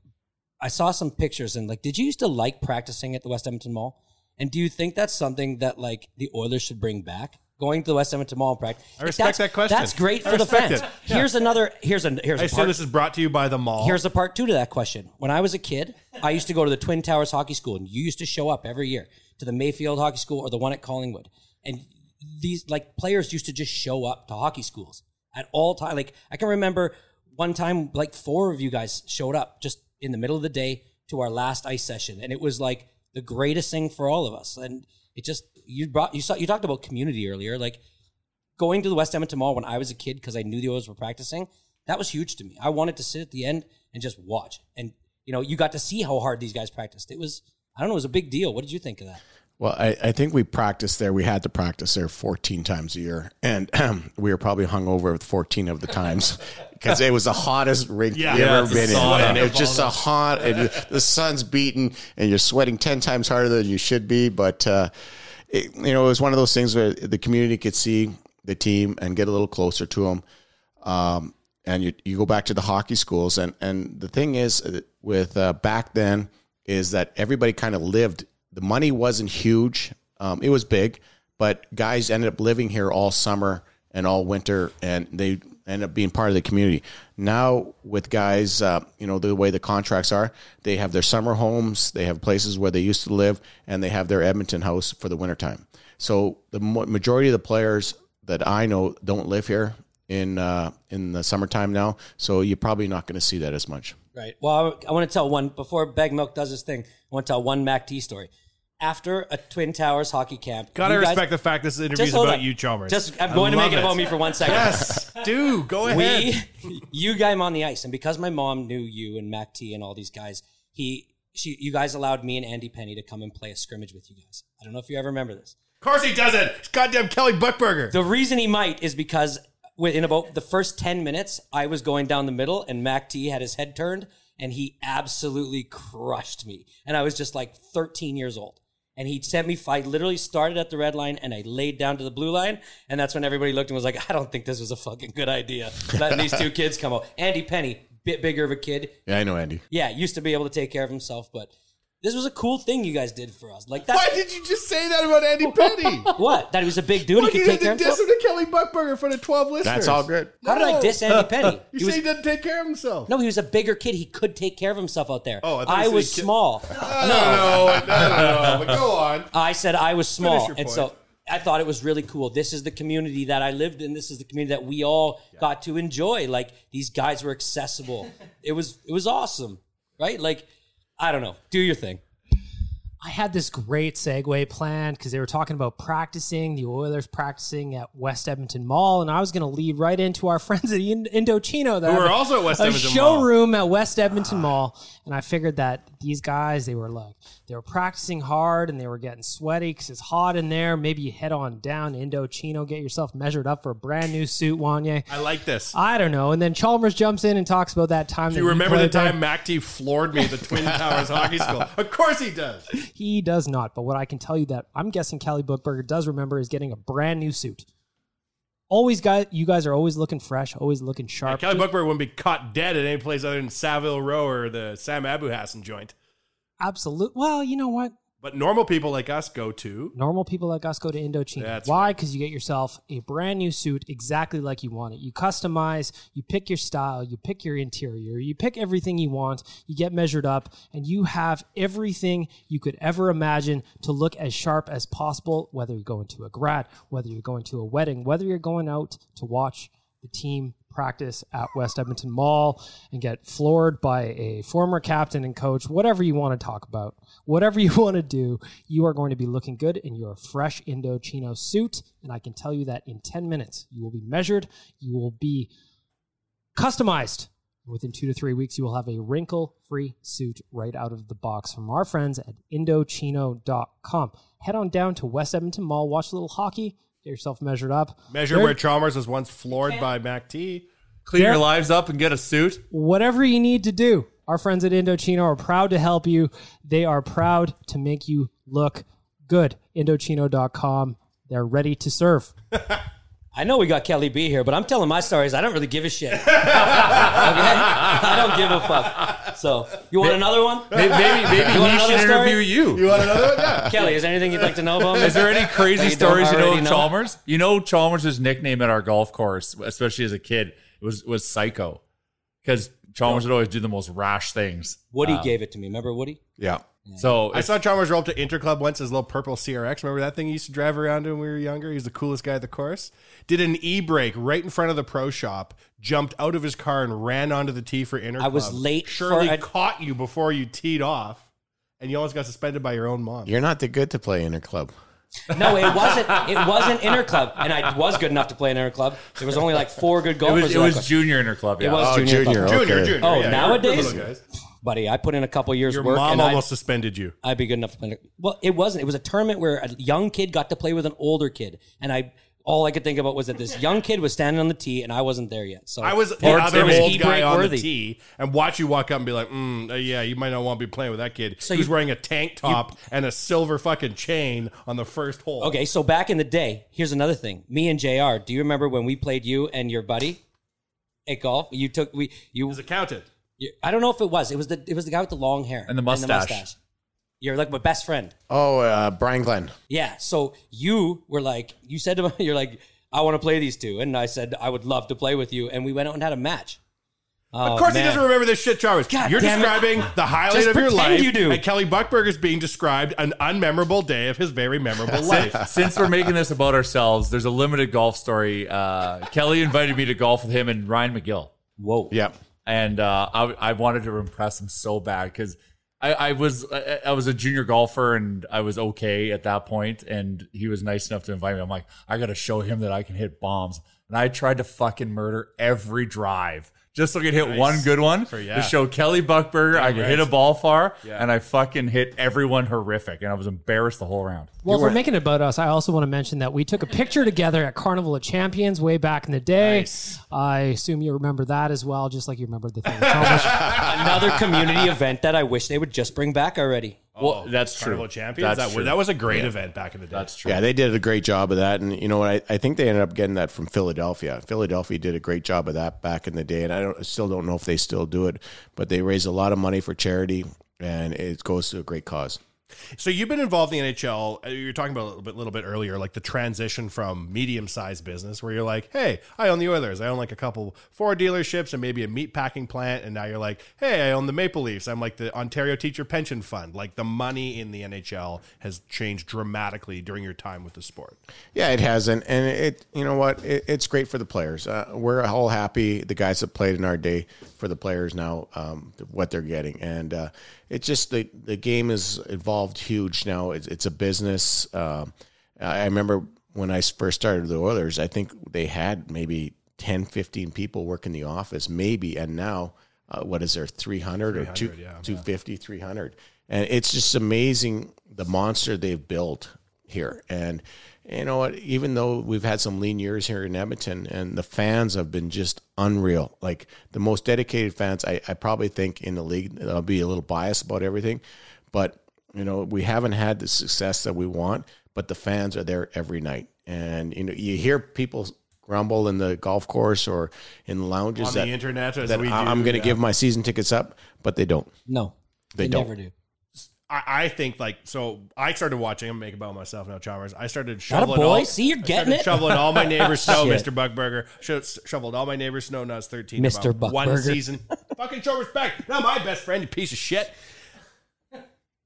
Speaker 7: I saw some pictures, and like, did you used to like practicing at the West Edmonton Mall? And do you think that's something that like the Oilers should bring back? Going to the West Edmonton Mall and practice.
Speaker 6: I respect that question.
Speaker 7: That's great
Speaker 6: I
Speaker 7: for the fans.
Speaker 6: Yeah.
Speaker 7: Here's another. Here's a here's
Speaker 6: I
Speaker 7: a part.
Speaker 6: this is brought to you by the mall.
Speaker 7: Here's a part two to that question. When I was a kid, I used to go to the Twin Towers Hockey School, and you used to show up every year to the Mayfield Hockey School or the one at Callingwood. And these like players used to just show up to hockey schools at all time. Like I can remember one time, like four of you guys showed up just in the middle of the day to our last ice session, and it was like the greatest thing for all of us. And it just you brought you saw you talked about community earlier, like going to the West Edmonton Mall when I was a kid because I knew the Oilers were practicing, that was huge to me. I wanted to sit at the end and just watch. And, you know, you got to see how hard these guys practiced. It was, I don't know, it was a big deal. What did you think of that?
Speaker 5: Well, I, I think we practiced there. We had to practice there 14 times a year. And [clears throat] we were probably hung over 14 of the times [laughs] because it was the hottest rink
Speaker 6: Yeah.
Speaker 5: you've
Speaker 6: Yeah,
Speaker 5: ever been in. And it was just a hot, and the sun's beating, and you're sweating 10 times harder than you should be. But, uh, it, you know, it was one of those things where the community could see the team and get a little closer to them. Um, and you, you go back to the hockey schools. And, and the thing is, uh, with uh, back then, is that everybody kind of lived. The money wasn't huge. Um, it was big, but guys ended up living here all summer and all winter, and they end up being part of the community. Now, with guys, uh, you know, the way the contracts are, they have their summer homes, they have places where they used to live, and they have their Edmonton house for the wintertime. So the majority of the players that I know don't live here in uh, in the summertime now. So you're probably not going to see that as much.
Speaker 7: Right. Well, I, I want to tell one before Baggedmilk does his thing. I want to tell one Mac T story. After a Twin Towers hockey camp,
Speaker 6: Gotta
Speaker 7: guys-
Speaker 6: respect the fact this interview is about
Speaker 7: on.
Speaker 6: you, Chalmers.
Speaker 7: Just, I'm going to make it, about me for one second.
Speaker 6: Yes, do go ahead.
Speaker 7: We, [laughs] you got him on the ice, and because my mom knew you and Mac T and all these guys, he, she, you guys allowed me and Andy Penny to come and play a scrimmage with you guys. I don't know if you ever remember this.
Speaker 6: Of course he doesn't. It's goddamn Kelly Buchberger.
Speaker 7: The reason he might is because within about the first 10 minutes, I was going down the middle and Mac T had his head turned and he absolutely crushed me. And I was just like 13 years old. And he sent me, I literally started at the red line and I laid down to the blue line. And that's when everybody looked and was like, [laughs] I don't think this was a fucking good idea. Letting these two kids come out. Andy Penny, bit bigger of a kid.
Speaker 5: Yeah, I know Andy.
Speaker 7: Yeah, used to be able to take care of himself, but this was a cool thing you guys did for us. Like that.
Speaker 6: Why did you just say that about Andy Penny? [laughs]
Speaker 7: What? That he was a big dude.
Speaker 6: Why
Speaker 7: he
Speaker 6: you
Speaker 7: could
Speaker 6: had
Speaker 7: take care
Speaker 6: to
Speaker 7: of
Speaker 6: diss
Speaker 7: himself.
Speaker 6: him to Kelly Buckberger for the 12 listeners?
Speaker 5: That's all good.
Speaker 7: How did I diss Andy Penny? [laughs]
Speaker 6: You
Speaker 7: He
Speaker 6: say
Speaker 7: was-
Speaker 6: he doesn't take care of himself.
Speaker 7: No, he was a bigger kid. He could take care of himself out there.
Speaker 6: Oh, I thought you
Speaker 7: I
Speaker 6: said
Speaker 7: was
Speaker 6: he could-
Speaker 7: small. [laughs]
Speaker 6: No, no, no, no, no. But go on.
Speaker 7: I said I was small,
Speaker 6: your
Speaker 7: and
Speaker 6: point.
Speaker 7: so I thought it was really cool. This is the community that I lived in. This is the community that we all got to enjoy. Like these guys were accessible. it was it was awesome, right? Like I don't know. Do your thing.
Speaker 9: I had this great segue planned because they were talking about practicing, the Oilers practicing at West Edmonton Mall, and I was going to lead right into our [laughs] friends at In- Indochino. That
Speaker 6: Who
Speaker 9: have
Speaker 6: also at West
Speaker 9: a
Speaker 6: Edmonton Mall.
Speaker 9: showroom at West Edmonton ah. Mall, and I figured that these guys they were like they were practicing hard and they were getting sweaty because it's hot in there. Maybe you head on down to Indochino, get yourself measured up for a brand new suit, Wanye.
Speaker 6: I like this.
Speaker 9: I don't know, and then Chalmers jumps in and talks about that time.
Speaker 6: Do you remember the
Speaker 9: played there.
Speaker 6: time Mac floored me at the Twin Towers Hockey School? [laughs] Of course he does.
Speaker 9: He does not. But what I can tell you that I'm guessing Kelly Buchberger does remember is getting a brand new suit. Always, guys, you guys are always looking fresh, always looking
Speaker 6: Yeah,
Speaker 9: sharp.
Speaker 6: Kelly Buckberg wouldn't be caught dead at any place other than Savile Row or the Sam Abouhassan joint.
Speaker 9: Absolute. Well, you know what?
Speaker 6: But normal people like us go to.
Speaker 9: Normal people like us go to Indochino.
Speaker 6: That's
Speaker 9: Why? Because you get yourself a brand new suit exactly like you want it. You customize, you pick your style, you pick your interior, you pick everything you want, you get measured up, and you have everything you could ever imagine to look as sharp as possible, whether you're going to a grad, whether you're going to a wedding, whether you're going out to watch the team practice at West Edmonton Mall and get floored by a former captain and coach, whatever you want to talk about, whatever [laughs] you want to do, you are going to be looking good in your fresh Indochino suit. And I can tell you that in 10 minutes, you will be measured, you will be customized. Within two to three weeks, you will have a wrinkle free suit right out of the box from our friends at Indochino.com. Head on down to West Edmonton Mall, watch a little hockey, get yourself measured up.
Speaker 6: Measure
Speaker 9: They're-
Speaker 6: where Chalmers was once floored by Mac T.
Speaker 8: Clean
Speaker 9: Yeah.
Speaker 8: your lives up and get a suit.
Speaker 9: whatever you need to do. Our friends at Indochino are proud to help you. They are proud to make you look good. Indochino.com. They're ready to serve. [laughs]
Speaker 7: I know we got Kelly B here, but I'm telling my stories. I don't really give a shit. [laughs] okay? I don't give a fuck. So, you want another one?
Speaker 8: Maybe maybe, maybe
Speaker 7: You want
Speaker 8: he should
Speaker 7: story?
Speaker 8: interview you.
Speaker 6: You want another one? Yeah. [laughs]
Speaker 7: Kelly, is there anything you'd like to know about me?
Speaker 8: Is there any crazy
Speaker 7: you
Speaker 8: stories you know
Speaker 7: already
Speaker 8: of Chalmers? You know Chalmers' nickname at our golf course, especially as a kid, was was Psycho, because Chalmers would always do the most rash things.
Speaker 7: Woody
Speaker 8: Um,
Speaker 7: gave it to me. Remember Woody?
Speaker 5: Yeah.
Speaker 8: So
Speaker 6: I
Speaker 8: if-
Speaker 6: saw Chalmers roll up to Interclub once, his little purple CRX. Remember that thing he used to drive around when we were younger? He's the coolest guy at the course. Did an e brake right in front of the pro shop, jumped out of his car and ran onto the tee for Interclub.
Speaker 7: I was late for a-
Speaker 6: caught you before you teed off, and you almost got suspended by your own mom.
Speaker 5: You're not that good to play interclub.
Speaker 7: No, it wasn't. It wasn't interclub, and I was good enough to play in interclub. There was only like four good
Speaker 8: it
Speaker 7: golfers.
Speaker 8: was it
Speaker 7: in that
Speaker 8: was
Speaker 7: club.
Speaker 8: junior interclub.
Speaker 7: It was
Speaker 5: Oh,
Speaker 7: junior.
Speaker 5: junior,
Speaker 7: club.
Speaker 6: Junior,
Speaker 5: okay.
Speaker 6: junior.
Speaker 7: Oh,
Speaker 6: yeah, you're-
Speaker 7: nowadays,
Speaker 6: you're little guys.
Speaker 7: Buddy, I put in a couple years
Speaker 6: Your
Speaker 7: work,
Speaker 6: mom almost
Speaker 7: I,
Speaker 6: suspended you.
Speaker 7: I'd be good enough to play. Well, it wasn't. It was a tournament where a young kid got to play with an older kid, and I all I could think about was that this young kid was standing on the tee, and I wasn't there yet. So
Speaker 6: I was the other
Speaker 7: it was
Speaker 6: old guy on
Speaker 7: worthy.
Speaker 6: the tee and watch you walk up and be like, mm, uh, yeah, you might not want to be playing with that kid
Speaker 7: So
Speaker 6: who's wearing a tank top and a silver fucking chain on the first hole.
Speaker 7: Okay, so back in the day, here's another thing. Me and Jr. Do you remember when we played you and your buddy at golf? You took we you.
Speaker 6: It was accounted.
Speaker 7: You- I don't know if it was. It was the it was the guy with the long hair
Speaker 8: And the mustache.
Speaker 7: You're like my best friend.
Speaker 5: Oh, uh, Brian Glenn.
Speaker 7: Yeah. So you were like, you said to me, [laughs] you're like, I want to play these two, and I said I would love to play with you, and we went out and had a match. Oh,
Speaker 6: Of course
Speaker 7: man.
Speaker 6: he doesn't remember this shit, Chalmers.
Speaker 7: God
Speaker 6: You're
Speaker 7: damn it.
Speaker 6: describing the highlight
Speaker 7: Just
Speaker 6: of your
Speaker 7: pretend
Speaker 6: life.
Speaker 7: you do.
Speaker 6: And Kelly Buchberger's being described an unmemorable day of his very memorable life. [laughs]
Speaker 8: Since we're making this about ourselves, there's a limited golf story. Uh, Kelly invited me to golf with him and Ryan McGill.
Speaker 7: Whoa.
Speaker 5: Yeah.
Speaker 8: And uh, I, I wanted to impress him so bad because I, I was I, I was a junior golfer and I was okay at that point, and he was nice enough to invite me. I'm like, I got to show him that I can hit bombs, and I tried to fucking murder every drive. Just so I could hit
Speaker 6: Nice.
Speaker 8: one good one
Speaker 6: For- yeah.
Speaker 8: to show Kelly Buchberger I could
Speaker 6: right.
Speaker 8: hit a ball far,
Speaker 6: Yeah.
Speaker 8: and I fucking hit everyone horrific, and I was embarrassed the whole round.
Speaker 9: Well, if we're making it about us, I also want to mention that we took a picture together at Carnival of Champions way back in the day.
Speaker 6: Nice.
Speaker 9: I assume you remember that as well, just like you remember the thing. [laughs]
Speaker 7: Another community event that I wish they would just bring back already.
Speaker 8: Well, that's true.
Speaker 6: Carnival Champions.
Speaker 8: That's
Speaker 6: that,
Speaker 8: true.
Speaker 6: that was a great event back in the day.
Speaker 8: That's true.
Speaker 5: Yeah, they did a great job of that. And you know what? I, I think they ended up getting that from Philadelphia. Philadelphia did a great job of that back in the day. And I don't, still don't know if they still do it, but they raise a lot of money for charity and it goes to a great cause.
Speaker 6: So you've been involved in the NHL. uh, You were talking about a little bit, little bit earlier, like the transition from medium-sized business, where you're like, "Hey, I own the Oilers. I own like a couple Ford dealerships and maybe a meat packing plant." And now you're like, "Hey, I own the Maple Leafs. I'm like the Ontario Teacher Pension Fund." Like the money in the NHL has changed dramatically during your time with the sport.
Speaker 5: Yeah, it hasn't, and it. You know what? It, it's great for the players. Uh, we're all happy. The guys that played in our day for the players now, um, what they're getting, and uh, it's just the the game has evolved huge now. It's, it's a business. Um I remember when I first started the Oilers. I think they had maybe 10, 15 people work in the office, maybe, and now. Uh, what is there 300, or 2, 250 300 and it's just amazing the monster they've built here and you know what even though we've had some lean years here in edmonton and the fans have been just unreal like the most dedicated fans i, I probably think in the league i'll be a little biased about everything but you know we haven't had the success that we want but the fans are there every night and you know you hear people grumble in the golf course or in the lounges
Speaker 6: On
Speaker 5: that,
Speaker 6: the internet, as
Speaker 5: that
Speaker 6: we
Speaker 5: I-
Speaker 6: do,
Speaker 5: i'm going to
Speaker 6: yeah.
Speaker 5: give my season tickets up but they don't
Speaker 7: No,
Speaker 5: They
Speaker 7: they,
Speaker 5: don't.
Speaker 7: never do.
Speaker 6: I, I think like so. I started watching. I'm making about myself now, Chalmers. I started shoveling. all,
Speaker 7: See, you're getting it.
Speaker 6: Shoveling all my neighbors' [laughs] snow,
Speaker 7: Shit.
Speaker 6: Mister Buchberger. Sho- Shoveled all my neighbors' snow. Now it's 13.
Speaker 7: Mr.
Speaker 6: about One
Speaker 7: Buchberger.
Speaker 6: season. [laughs] Fucking show respect. Not my best friend. You piece of shit.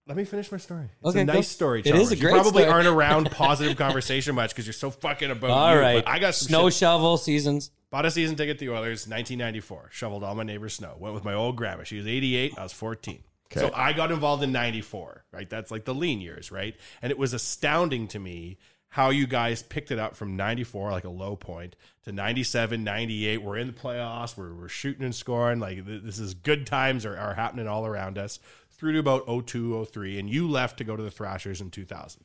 Speaker 6: Let me finish my story. It's
Speaker 7: Okay,
Speaker 6: a
Speaker 7: go.
Speaker 6: nice story.
Speaker 7: It is
Speaker 6: Chalmers.
Speaker 7: a great
Speaker 6: You probably
Speaker 7: story.
Speaker 6: aren't around [laughs] positive conversation much because you're so fucking about.
Speaker 7: All
Speaker 6: you,
Speaker 7: right.
Speaker 6: but I got some
Speaker 7: snow
Speaker 6: shit.
Speaker 7: shovel seasons.
Speaker 6: Bought a season ticket to the Oilers, 1994. Shoveled all my neighbors' snow. Went with my old grandma. She was 88. I was 14. So I got involved in 94, right? That's like the lean years, right? And it was astounding to me how you guys picked it up from 94, like a low point, to 97, 98. We're in the playoffs. We're, we're shooting and scoring. Like th- this is good times are, are happening all around us through to about 02, 03. And you left to go to the Thrashers in 2000.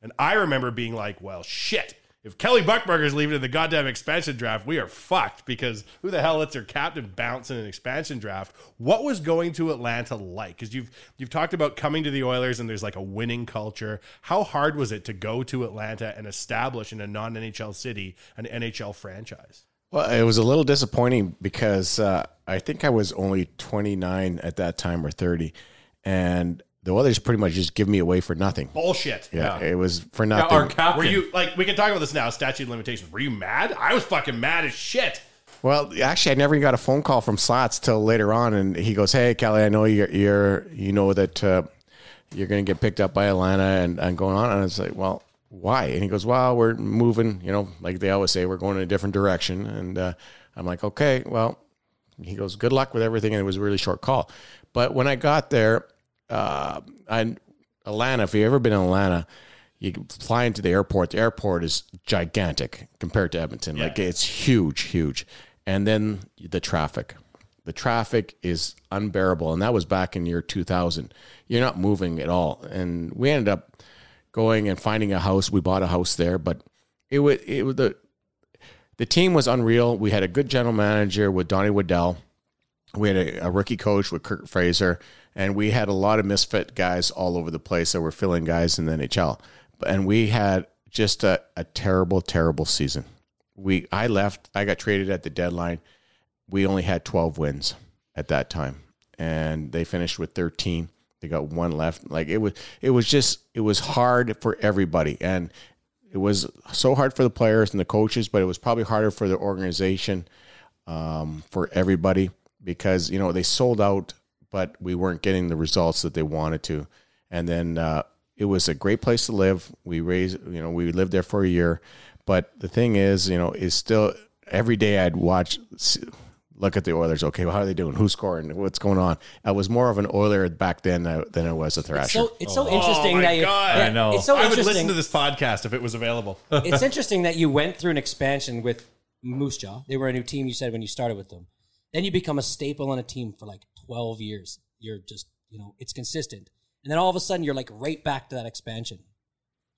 Speaker 6: And I remember being like, well, shit. If Kelly Buchberger's leaving in the goddamn expansion draft, we are fucked because who the hell lets their captain bounce in an expansion draft? What was going to Atlanta like? Because you've you've talked about coming to the Oilers and there's like a winning culture. How hard was it to go to Atlanta and establish in a non NHL city an NHL franchise?
Speaker 5: Well, it was a little disappointing because uh, I think I was only 29 at that time or 30, and the others pretty much just give me away for nothing.
Speaker 6: Bullshit.
Speaker 5: Yeah, it was for nothing. Our captain.
Speaker 6: Were you like we can talk about this now? Statute of limitations. Were you mad? I was fucking mad as shit.
Speaker 5: Well, actually, I never even got a phone call from Slats till later on, and he goes, "Hey, Kelly, I know you're, you're you know that uh, you're going to get picked up by Atlanta and, and going on." And I was like, "Well, why?" And he goes, "Well, we're moving, you know, like they always say, we're going in a different direction." And uh, I'm like, "Okay, well," he goes, "Good luck with everything." And it was a really short call, but when I got there, uh, and Atlanta, if you've ever been in Atlanta, you fly into the airport. The airport is gigantic compared to Edmonton. Like it's huge, huge. And then the traffic. The traffic is unbearable. And that was back in year 2000. You're not moving at all. And we ended up going and finding a house. We bought a house there, but it was, it was the, the team was unreal. We had a good general manager with Donnie Waddell. We had a, a rookie coach with Curt Fraser, and we had a lot of misfit guys all over the place that were filling guys in the NHL. And we had just a, a terrible, terrible season. We I left. I got traded at the deadline. We only had twelve wins at that time, and they finished with thirteen. They got one left. Like it was, it was just, it was hard for everybody, and it was so hard for the players and the coaches, but it was probably harder for the organization, um, for everybody because you know they sold out, but we weren't getting the results that they wanted to. And then uh, it was a great place to live. We raised, you know, we lived there for a year, but the thing is, you know, is still every day I'd watch. Look at the Oilers. Okay, well, how are they doing? Who's scoring? What's going on? I was more of an Oiler back then than I was a Thrasher.
Speaker 7: It's so, it's so
Speaker 6: Oh
Speaker 7: interesting
Speaker 6: my
Speaker 7: that you.
Speaker 6: God.
Speaker 7: yeah,
Speaker 6: I know.
Speaker 7: It's so
Speaker 6: I would
Speaker 7: interesting.
Speaker 6: listen to this podcast if it was available. [laughs]
Speaker 7: it's [laughs] interesting that you went through an expansion with Moose Jaw. They were a new team. You said when you started with them, then you become a staple on a team for like twelve years. You're just you know it's consistent, and then all of a sudden you're like right back to that expansion.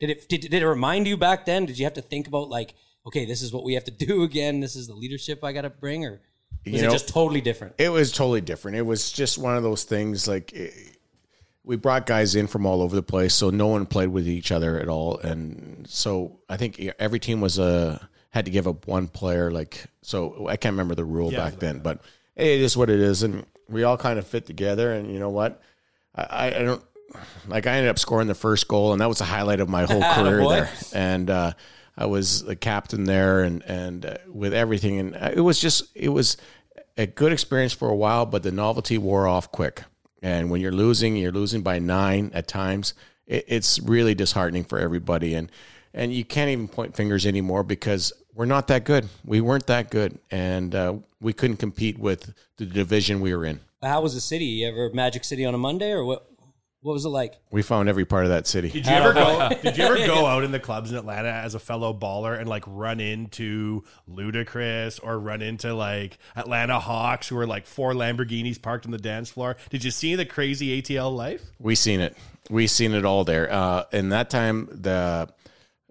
Speaker 7: Did it did, did it remind you back then? Did you have to think about like okay, this is what we have to [laughs] do again. This is the leadership I got to bring, or was
Speaker 5: You
Speaker 7: it just totally different?
Speaker 5: It was totally different. It was just one of those things like it, we brought guys in from all over the place, so no one played with each other at all, and so I think every team was a had to give up one player. Like so, I can't remember the rule
Speaker 6: Yeah,
Speaker 5: back then, but it is what it is, and we all kind of fit together. And you know what, I, I, don't like. I ended up scoring the first goal, and that was the highlight of my whole [laughs] career there. And uh, I was the captain there, and and uh, with everything, and it was just it was a good experience for a while, but the novelty wore off quick. And when you're losing, you're losing by nine at times. It, it's really disheartening for everybody, and and you can't even point fingers anymore because we're not that good. We weren't that good, and uh, we couldn't compete with the division we were in.
Speaker 7: How was the city? You ever Magic City on a Monday, or what? What was it like?
Speaker 5: We found every part of that city.
Speaker 6: Did you ever go? Did you ever [laughs] go out in the clubs in Atlanta as a fellow baller and like run into Ludacris or run into like Atlanta Hawks who were like four Lamborghinis parked on the dance floor? Did you see the crazy ATL life?
Speaker 5: We seen it. We seen it all there. Uh, in that time, the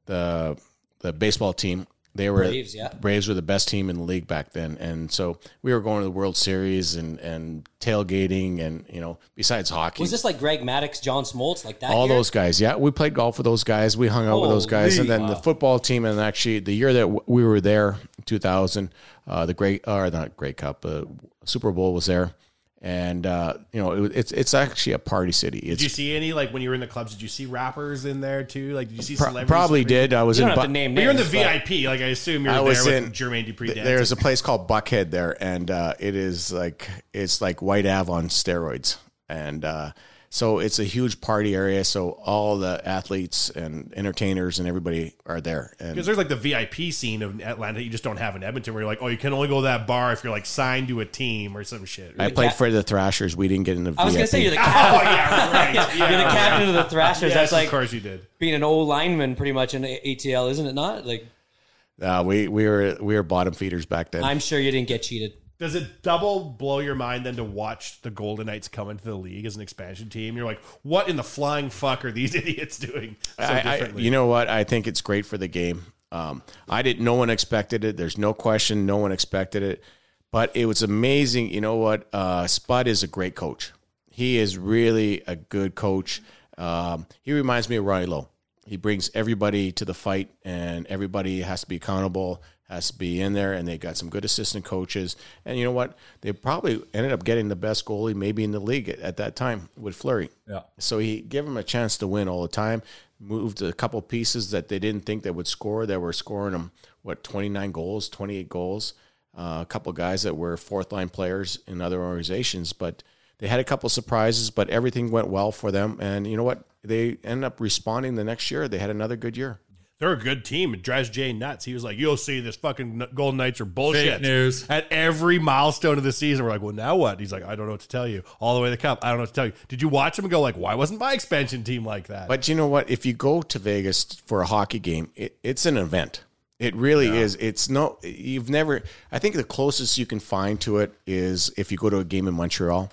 Speaker 5: the the baseball team they were
Speaker 7: Braves, yeah.
Speaker 5: Braves were the best team in the league back then, and so we were going to the World Series and and tailgating and you know besides hockey.
Speaker 7: Was this like Greg Maddux, John Smoltz, like that?
Speaker 5: all
Speaker 7: year?
Speaker 5: those guys, yeah, we played golf with those guys. We hung out with those guys, and
Speaker 7: Holy,
Speaker 5: then the football team. And actually, the year that we were there, 2000, uh, the great or not Grey Cup, uh, Super Bowl was there, and uh, you know it, it's it's actually a party city.
Speaker 6: Did you see any like when you were in the clubs? Did you see rappers in there too? Like, did you see
Speaker 5: Pro-
Speaker 6: celebrities?
Speaker 5: probably did. I was
Speaker 7: You
Speaker 5: in.
Speaker 7: don't have
Speaker 5: Bu-
Speaker 7: to name
Speaker 6: But you're in the VIP. Like, I assume you're
Speaker 5: I
Speaker 6: there
Speaker 5: was
Speaker 6: with
Speaker 5: in
Speaker 6: Jermaine Dupri
Speaker 5: th- There's a place called Buckhead there, and uh, it is like it's like White Ave on steroids, and uh, so it's a huge party area. So all the athletes and entertainers and everybody are there.
Speaker 6: Because there's like the VIP scene of Atlanta you just don't have in Edmonton, where you're like, oh, you can only go to that bar if you're like signed to a team or some shit.
Speaker 5: I played for the Thrashers. We didn't get into. The.
Speaker 7: I was
Speaker 5: VIP.
Speaker 7: gonna say you're the [laughs]
Speaker 6: oh
Speaker 7: captain.
Speaker 6: yeah, right. Yeah, [laughs]
Speaker 7: you're the captain of the Thrashers.
Speaker 6: Yes,
Speaker 7: That's like
Speaker 6: of course you did.
Speaker 7: being an old lineman, pretty much in ATL, isn't it? Not like
Speaker 5: Uh, we we were we were bottom feeders back then.
Speaker 7: I'm sure you didn't get cheated.
Speaker 6: Does it double blow your mind then to watch the Golden Knights come into the league as an expansion team? You're like, what in the flying fuck are these [laughs] idiots doing so
Speaker 5: I, I, you know what? I think it's great for the game. Um, I didn't. No one expected it. There's no question. No one expected it. But it was amazing. You know what? Uh, Spud is a great coach. He is really a good coach. Um, he reminds me of Ronnie Low. He brings everybody to the fight, and everybody has to be accountable, has to be in there, and they got some good assistant coaches. And you know what? They probably ended up getting the best goalie maybe in the league at, at that time with Fleury.
Speaker 8: Yeah.
Speaker 5: So he gave him a chance to win all the time. Moved a couple pieces that they didn't think they would score. That were scoring them what twenty nine goals, twenty eight goals. Uh, a couple guys that were fourth line players in other organizations, but they had a couple surprises. But everything went well for them, and you know what? They ended up responding the next year. They had another good year.
Speaker 6: They're a good team. It drives Jay nuts. He was like, "You'll see, this fucking Golden Knights are bullshit."
Speaker 8: Fake news.
Speaker 6: At every milestone of the season, we're like, "Well, now what?" He's like, "I don't know what to tell you." All the way to the cup, I don't know what to tell you. Did you watch him and go like, "Why wasn't my expansion team like that?"
Speaker 5: But you know what? If you go to Vegas for a hockey game, it, it's an event. It really is. It's no, you've never, I think the closest you can find to it is if you go to a game in Montreal.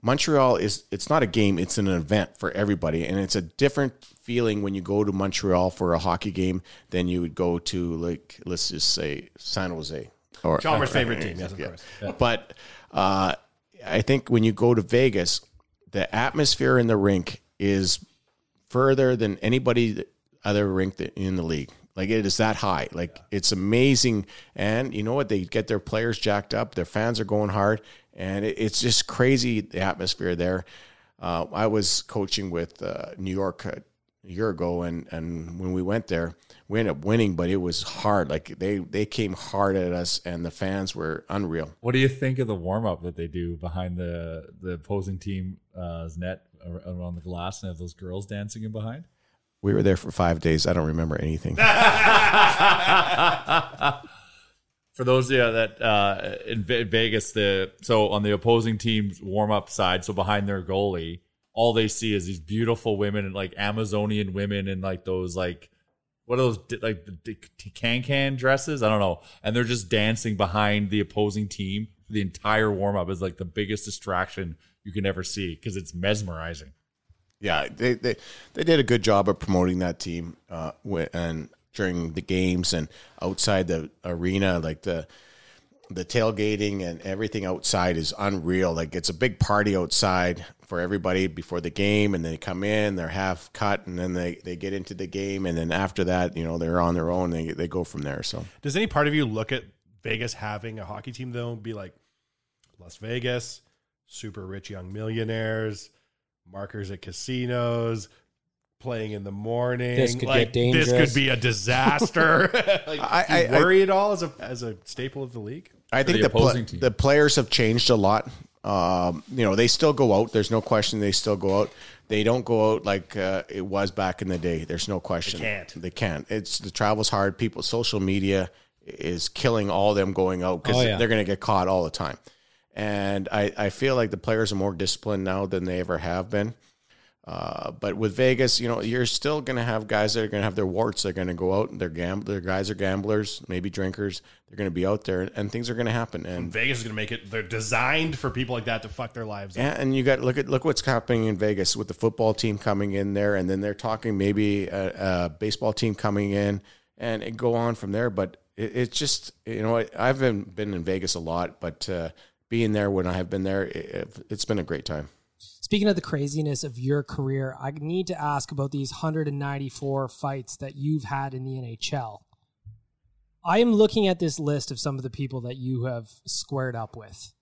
Speaker 5: Montreal is, it's not a game, it's an event for everybody. And it's a different feeling when you go to Montreal for a hockey game than you would go to, like, let's just say San Jose. Or,
Speaker 6: Chalmers' favorite team, yes, of
Speaker 5: Yeah.
Speaker 6: course.
Speaker 5: But uh, I think when you go to Vegas, the atmosphere in the rink is further than anybody other rink in the league. Like it is that high. Like it's amazing. And you know what? They get their players jacked up. Their fans are going hard, and it, it's just crazy the atmosphere there. Uh, I was coaching with uh, New York a year ago, and and when we went there, we ended up winning, but it was hard. Like they they came hard at us, and the fans were unreal.
Speaker 8: What do you think of the warm up that they do behind the the opposing team's net around the glass and have those girls dancing in behind?
Speaker 5: We were there for five days. I don't remember anything. [laughs]
Speaker 8: For those yeah, that uh, in Vegas, the so on the opposing team's warm up side, so behind their goalie, all they see is these beautiful women and like Amazonian women and like those like what are those like the can can dresses? I don't know, and they're just dancing behind the opposing team for the entire warm up is like the biggest distraction you can ever see because it's mesmerizing.
Speaker 5: Yeah, they, they they did a good job of promoting that team, uh, and during the games and outside the arena, like the the tailgating and everything outside is unreal. Like it's a big party outside for everybody before the game, and they come in, they're half cut, and then they, they get into the game, and then after that, you know, they're on their own. They they go from there. So
Speaker 6: Does any part of you look at Vegas having a hockey team though and be like Las Vegas, super rich young millionaires, markers at casinos, playing in the morning.
Speaker 7: This could
Speaker 6: like,
Speaker 7: get
Speaker 6: This could be a disaster. [laughs] [laughs] like,
Speaker 5: I-
Speaker 6: do you
Speaker 5: I- I-
Speaker 6: worry at all as a as a staple of the league?
Speaker 5: I think
Speaker 8: the
Speaker 5: the, pla-
Speaker 8: opposing team.
Speaker 5: the players have changed a lot. Um, you know, they still go out. There's no question they still go out. They don't go out like uh, it was back in the day. There's no question.
Speaker 6: They can't.
Speaker 5: They can't. It's the travel's hard. People, social media is killing all them going out because
Speaker 7: Oh, yeah.
Speaker 5: they're going to get caught all the time. And I, I feel like the players are more disciplined now than they ever have been. Uh, but with Vegas, you know, you're still going to have guys that are going to have their warts. They're going to go out and they're gam- Their guys are gamblers, maybe drinkers. They're going to be out there, and things are going to happen. And
Speaker 6: Vegas is going to make it. They're designed for people like that to fuck their lives.
Speaker 5: yeah, and you got look at look what's happening in Vegas with the football team coming in there, and then they're talking maybe a, a baseball team coming in, and it go on from there. But it, it's just you know I've been been in Vegas a lot, but uh, being there when I have been there, it, it's been a great time.
Speaker 9: Speaking of the craziness of your career, I need to ask about these 194 fights that you've had in the NHL. I am looking at this list of some of the people that you have squared up with.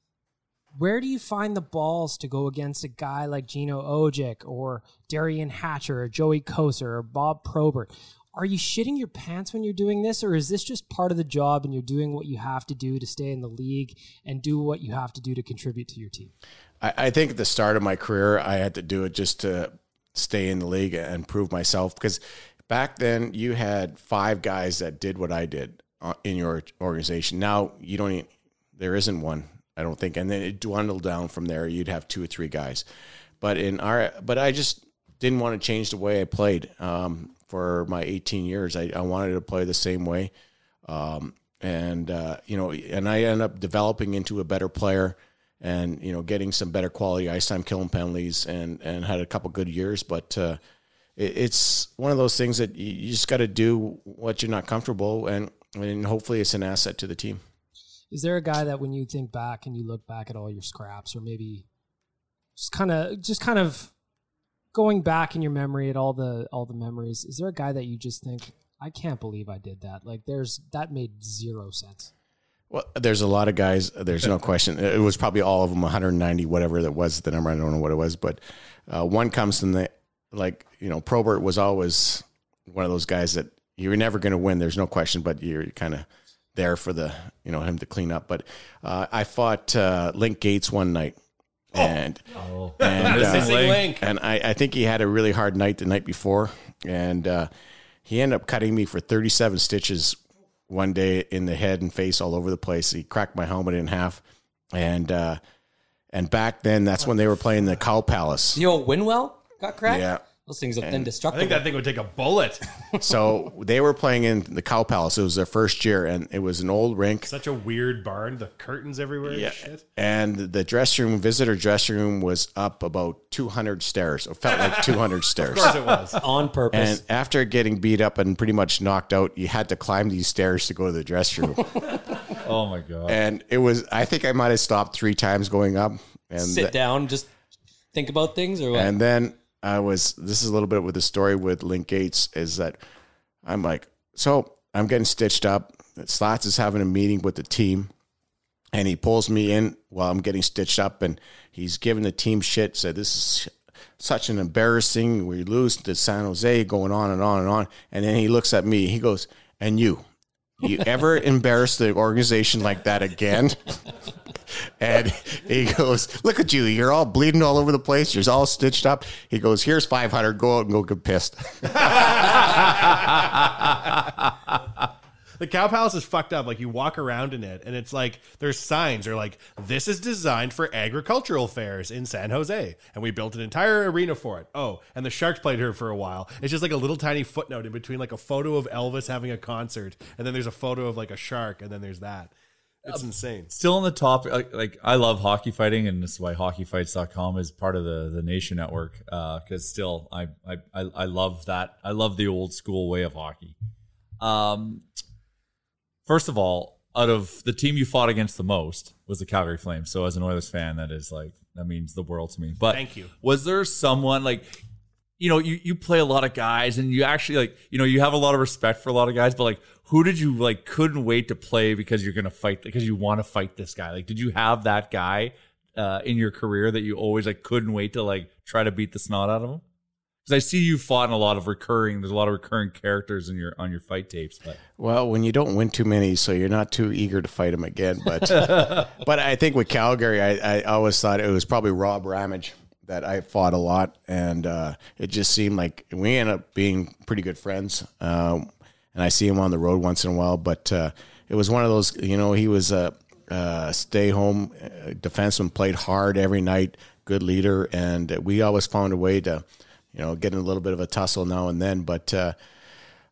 Speaker 9: Where do you find the balls to go against a guy like Gino Odjick or Derian Hatcher or Joey Kocur or Bob Probert? Are you shitting your pants when you're doing this, or is this just part of the job and you're doing what you have to do to stay in the league and do what you have to do to contribute to your team?
Speaker 5: I, I think at the start of my career, I had to do it just to stay in the league and prove myself. Because back then, you had five guys that did what I did uh, in your organization. Now you don't. Even, there isn't one, I don't think. And then it dwindled down from there. You'd have two or three guys. But in our, but I just didn't want to change the way I played um, for my 18 years. I, I wanted to play the same way. Um, and uh, you know, and I ended up developing into a better player, and you know, getting some better quality ice time, killing penalties, and and had a couple good years. But uh, it, it's one of those things that you, just got to do what you're not comfortable, and and hopefully it's an asset to the team.
Speaker 9: Is there a guy that when you think back and you look back at all your scraps, or maybe just kind of just kind of going back in your memory at all the all the memories, is there a guy that you just think I can't believe I did that? Like there's that made zero sense.
Speaker 5: Well, there's a lot of guys. There's no question. It was probably all of them, 190, whatever that was the number. I don't know what it was, but uh, one comes from the like you know, Probert was always one of those guys that you're never going to win. There's no question, but you're kind of there for the you know him to clean up. But uh, I fought uh, Link Gaetz one night, and
Speaker 8: Oh.
Speaker 5: and [laughs] uh,
Speaker 8: link.
Speaker 5: and I, I think he had a really hard night the night before, and uh, he ended up cutting me for 37 stitches one day in the head and face all over the place. He cracked my helmet in half, and uh, and back then that's when they were playing the Cow Palace.
Speaker 7: You know, Winwell got cracked.
Speaker 5: Yeah.
Speaker 7: Those things are
Speaker 5: And-
Speaker 7: been
Speaker 6: I think that thing would take a bullet. [laughs]
Speaker 5: so they were playing in the Cow Palace. It was their first year, and it was an old rink.
Speaker 6: Such a weird barn. The curtains everywhere.
Speaker 5: Yeah.
Speaker 6: And shit.
Speaker 5: And the dressing room, visitor dressing room, was up about 200 stairs. It felt like 200 [laughs] stairs.
Speaker 6: Of course it was. [laughs]
Speaker 7: on purpose.
Speaker 5: And after getting beat up and pretty much knocked out, you had to climb these stairs to go to the dressing room.
Speaker 8: Oh my god.
Speaker 5: and it was, I think I might have stopped three times going up. And
Speaker 7: Sit
Speaker 5: th-
Speaker 7: down, just think about things, or what?
Speaker 5: And then I was, this is a little bit with the story with Link Gaetz is that I'm like, so I'm getting stitched up. Slats is having a meeting with the team and he pulls me in while I'm getting stitched up and he's giving the team shit. Said, this is such an embarrassing. We lose to San Jose going on and on and on. And then he looks at me. He goes, and you, you ever embarrass the organization like that again? [laughs] And he goes, Look at you. You're all bleeding all over the place. You're all stitched up. He goes, Here's 500. Go out and go get pissed. [laughs]
Speaker 6: The cow palace is fucked up. Like you walk around in it, and it's like there's signs are like this is designed for agricultural fairs in San Jose, and we built an entire arena for it. Oh, and the Sharks played here for a while. It's just like a little tiny footnote in between, like a photo of Elvis having a concert, and then there's a photo of like a shark, and then there's that. It's insane.
Speaker 8: Still on the topic, like, like I love hockey fighting, and this is why hockeyfights.com is part of the the Nation Network. Because still, I, I I I love that. I love the old school way of hockey. Um, first of all, out of the team you fought against the most was the Calgary Flames. So as an Oilers fan, that is like that means the world to me. But
Speaker 6: Thank you.
Speaker 8: Was there someone like? You know, you, you play a lot of guys and you actually like, you know, you have a lot of respect for a lot of guys, but like, who did you like couldn't wait to play because you're going to fight, because you want to fight this guy? Like, did you have that guy uh, in your career that you always like couldn't wait to like try to beat the snot out of him? Because I see you fought in a lot of recurring, there's a lot of recurring characters in your, on your fight tapes, but
Speaker 5: Well, when you don't win too many, so you're not too eager to fight him again. But [laughs] but I think with Calgary, I, I always thought it was probably Rob Ramage that I fought a lot, and uh, it just seemed like we ended up being pretty good friends. Um, and I see him on the road once in a while, but uh, it was one of those. You know, he was a, a stay home defenseman, played hard every night, good leader, and we always found a way to, you know, getting a little bit of a tussle now and then, but. Uh,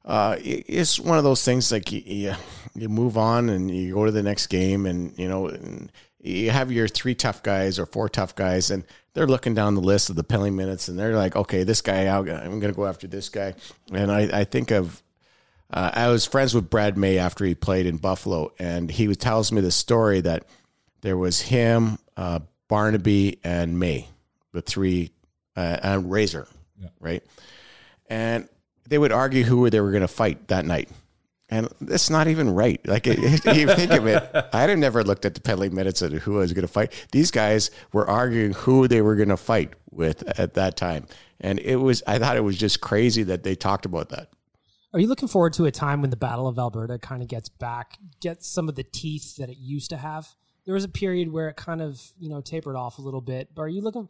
Speaker 5: uh, it's one of those things like you, you, move on and you go to the next game and you know and you have your three tough guys or four tough guys and they're looking down the list of the penalty minutes and they're like okay this guy I'm going to go after this guy and I, I think of uh, I was friends with Brad May after he played in Buffalo and he tells me the story that there was him uh, Barnaby and May the three uh, and Razor right and they would argue who they were going to fight that night. And that's not even right. Like, [laughs] it, it- you think of it, I had never looked at the penalty minutes of who I was going to fight. These guys were arguing who they were going to fight with at that time. And it was, I thought it was just crazy that they talked about that.
Speaker 9: Are you looking forward to a time when the Battle of Alberta kind of gets back, gets some of the teeth that it used to have? There was a period where it kind of, you know, tapered off a little bit. But are you looking?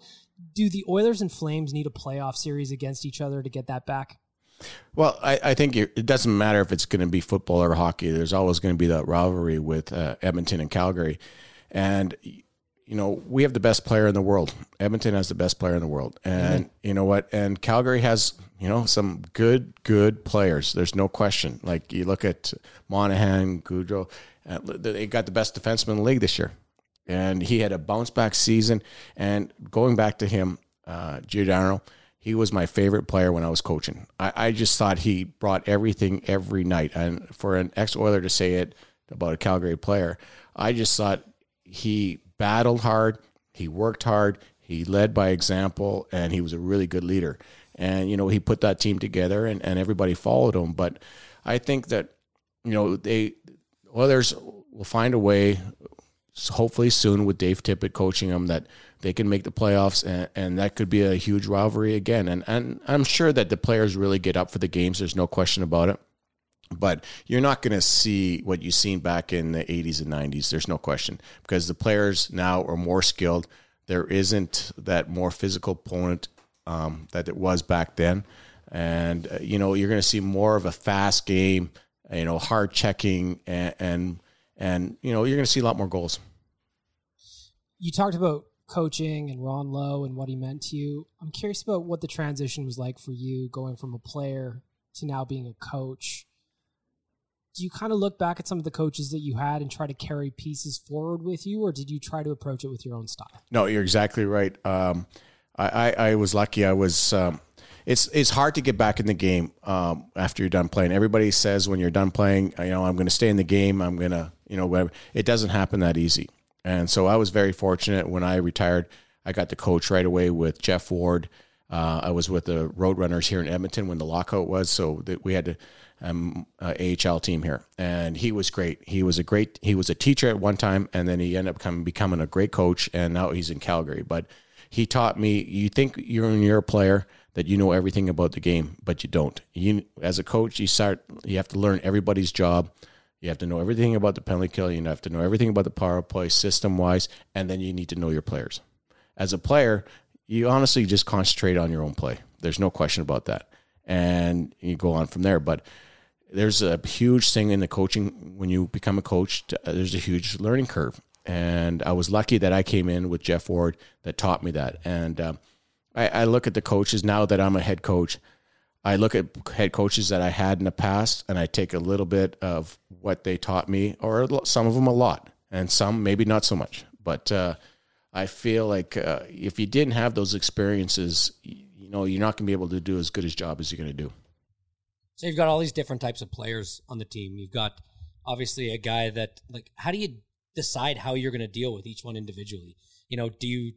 Speaker 9: Do the Oilers and Flames need a playoff series against each other to get that back?
Speaker 5: Well, I, I think it it doesn't matter if it's going to be football or hockey. There's always going to be that rivalry with uh, Edmonton and Calgary, and you know we have the best player in the world. Edmonton has the best player in the world, and you know what? And Calgary has you know some good good players. There's no question. Like you look at Monahan, Gaudreau, they got the best defenseman in the league this year, and he had a bounce back season. And going back to him, uh, Giordano, he was my favorite player when I was coaching. I, I just thought he brought everything every night. And for an ex Oiler to say it about a Calgary player, I just thought he battled hard, he worked hard, he led by example, and he was a really good leader. And, you know, he put that team together and, and everybody followed him. But I think that, you know, they, Oilers will find a way, hopefully soon with Dave Tippett coaching them, that they can make the playoffs, and, and that could be a huge rivalry again. And and I'm sure that the players really get up for the games. There's no question about it. But you're not going to see what you've seen back in the 80s and 90s. There's no question because the players now are more skilled. There isn't that more physical opponent um, that it was back then, and uh, you know you're going to see more of a fast game. You know, hard checking and and, and you know you're going to see a lot more goals.
Speaker 9: You talked about coaching and Ron Low and what he meant to you. I'm curious about what the transition was like for you going from a player to now being a coach. Do you kind of look back at some of the coaches that you had and try to carry pieces forward with you, or did you try to approach it with your own style?
Speaker 5: No, you're exactly right. Um, I, I, I, was lucky. I was. Um, it's it's hard to get back in the game um, after you're done playing. Everybody says when you're done playing, you know, I'm going to stay in the game. I'm going to, you know, whatever. It doesn't happen that easy. And so I was very fortunate when I retired. I got to coach right away with Jeff Ward. Uh, I was with the Roadrunners here in Edmonton when the lockout was, so that we had a um, AHL team here, and he was great. He was a great. He was a teacher at one time, and then he ended up becoming, becoming a great coach, and now he's in Calgary. But he taught me. You think you're when you're a player that you know everything about the game, but you don't. You as a coach, you start. You have to learn everybody's job you have to know everything about the penalty kill. You have to know everything about the power play system wise, and then you need to know your players. As a player, you honestly just concentrate on your own play. There's no question about that, and you go on from there. But there's a huge thing in the coaching when you become a coach. There's a huge learning curve, and I was lucky that I came in with Jeff Ward that taught me that. And uh, I, I look at the coaches now that I'm a head coach I look at head coaches that I had in the past and I take a little bit of what they taught me, or some of them a lot, and some maybe not so much. But uh, I feel like uh, if you didn't have those experiences, you know, you're not going to be able to do as good a job as you're going to do.
Speaker 7: So you've got all these different types of players on the team. You've got obviously a guy that like how do you decide how you're going to deal with each one individually? You know, do you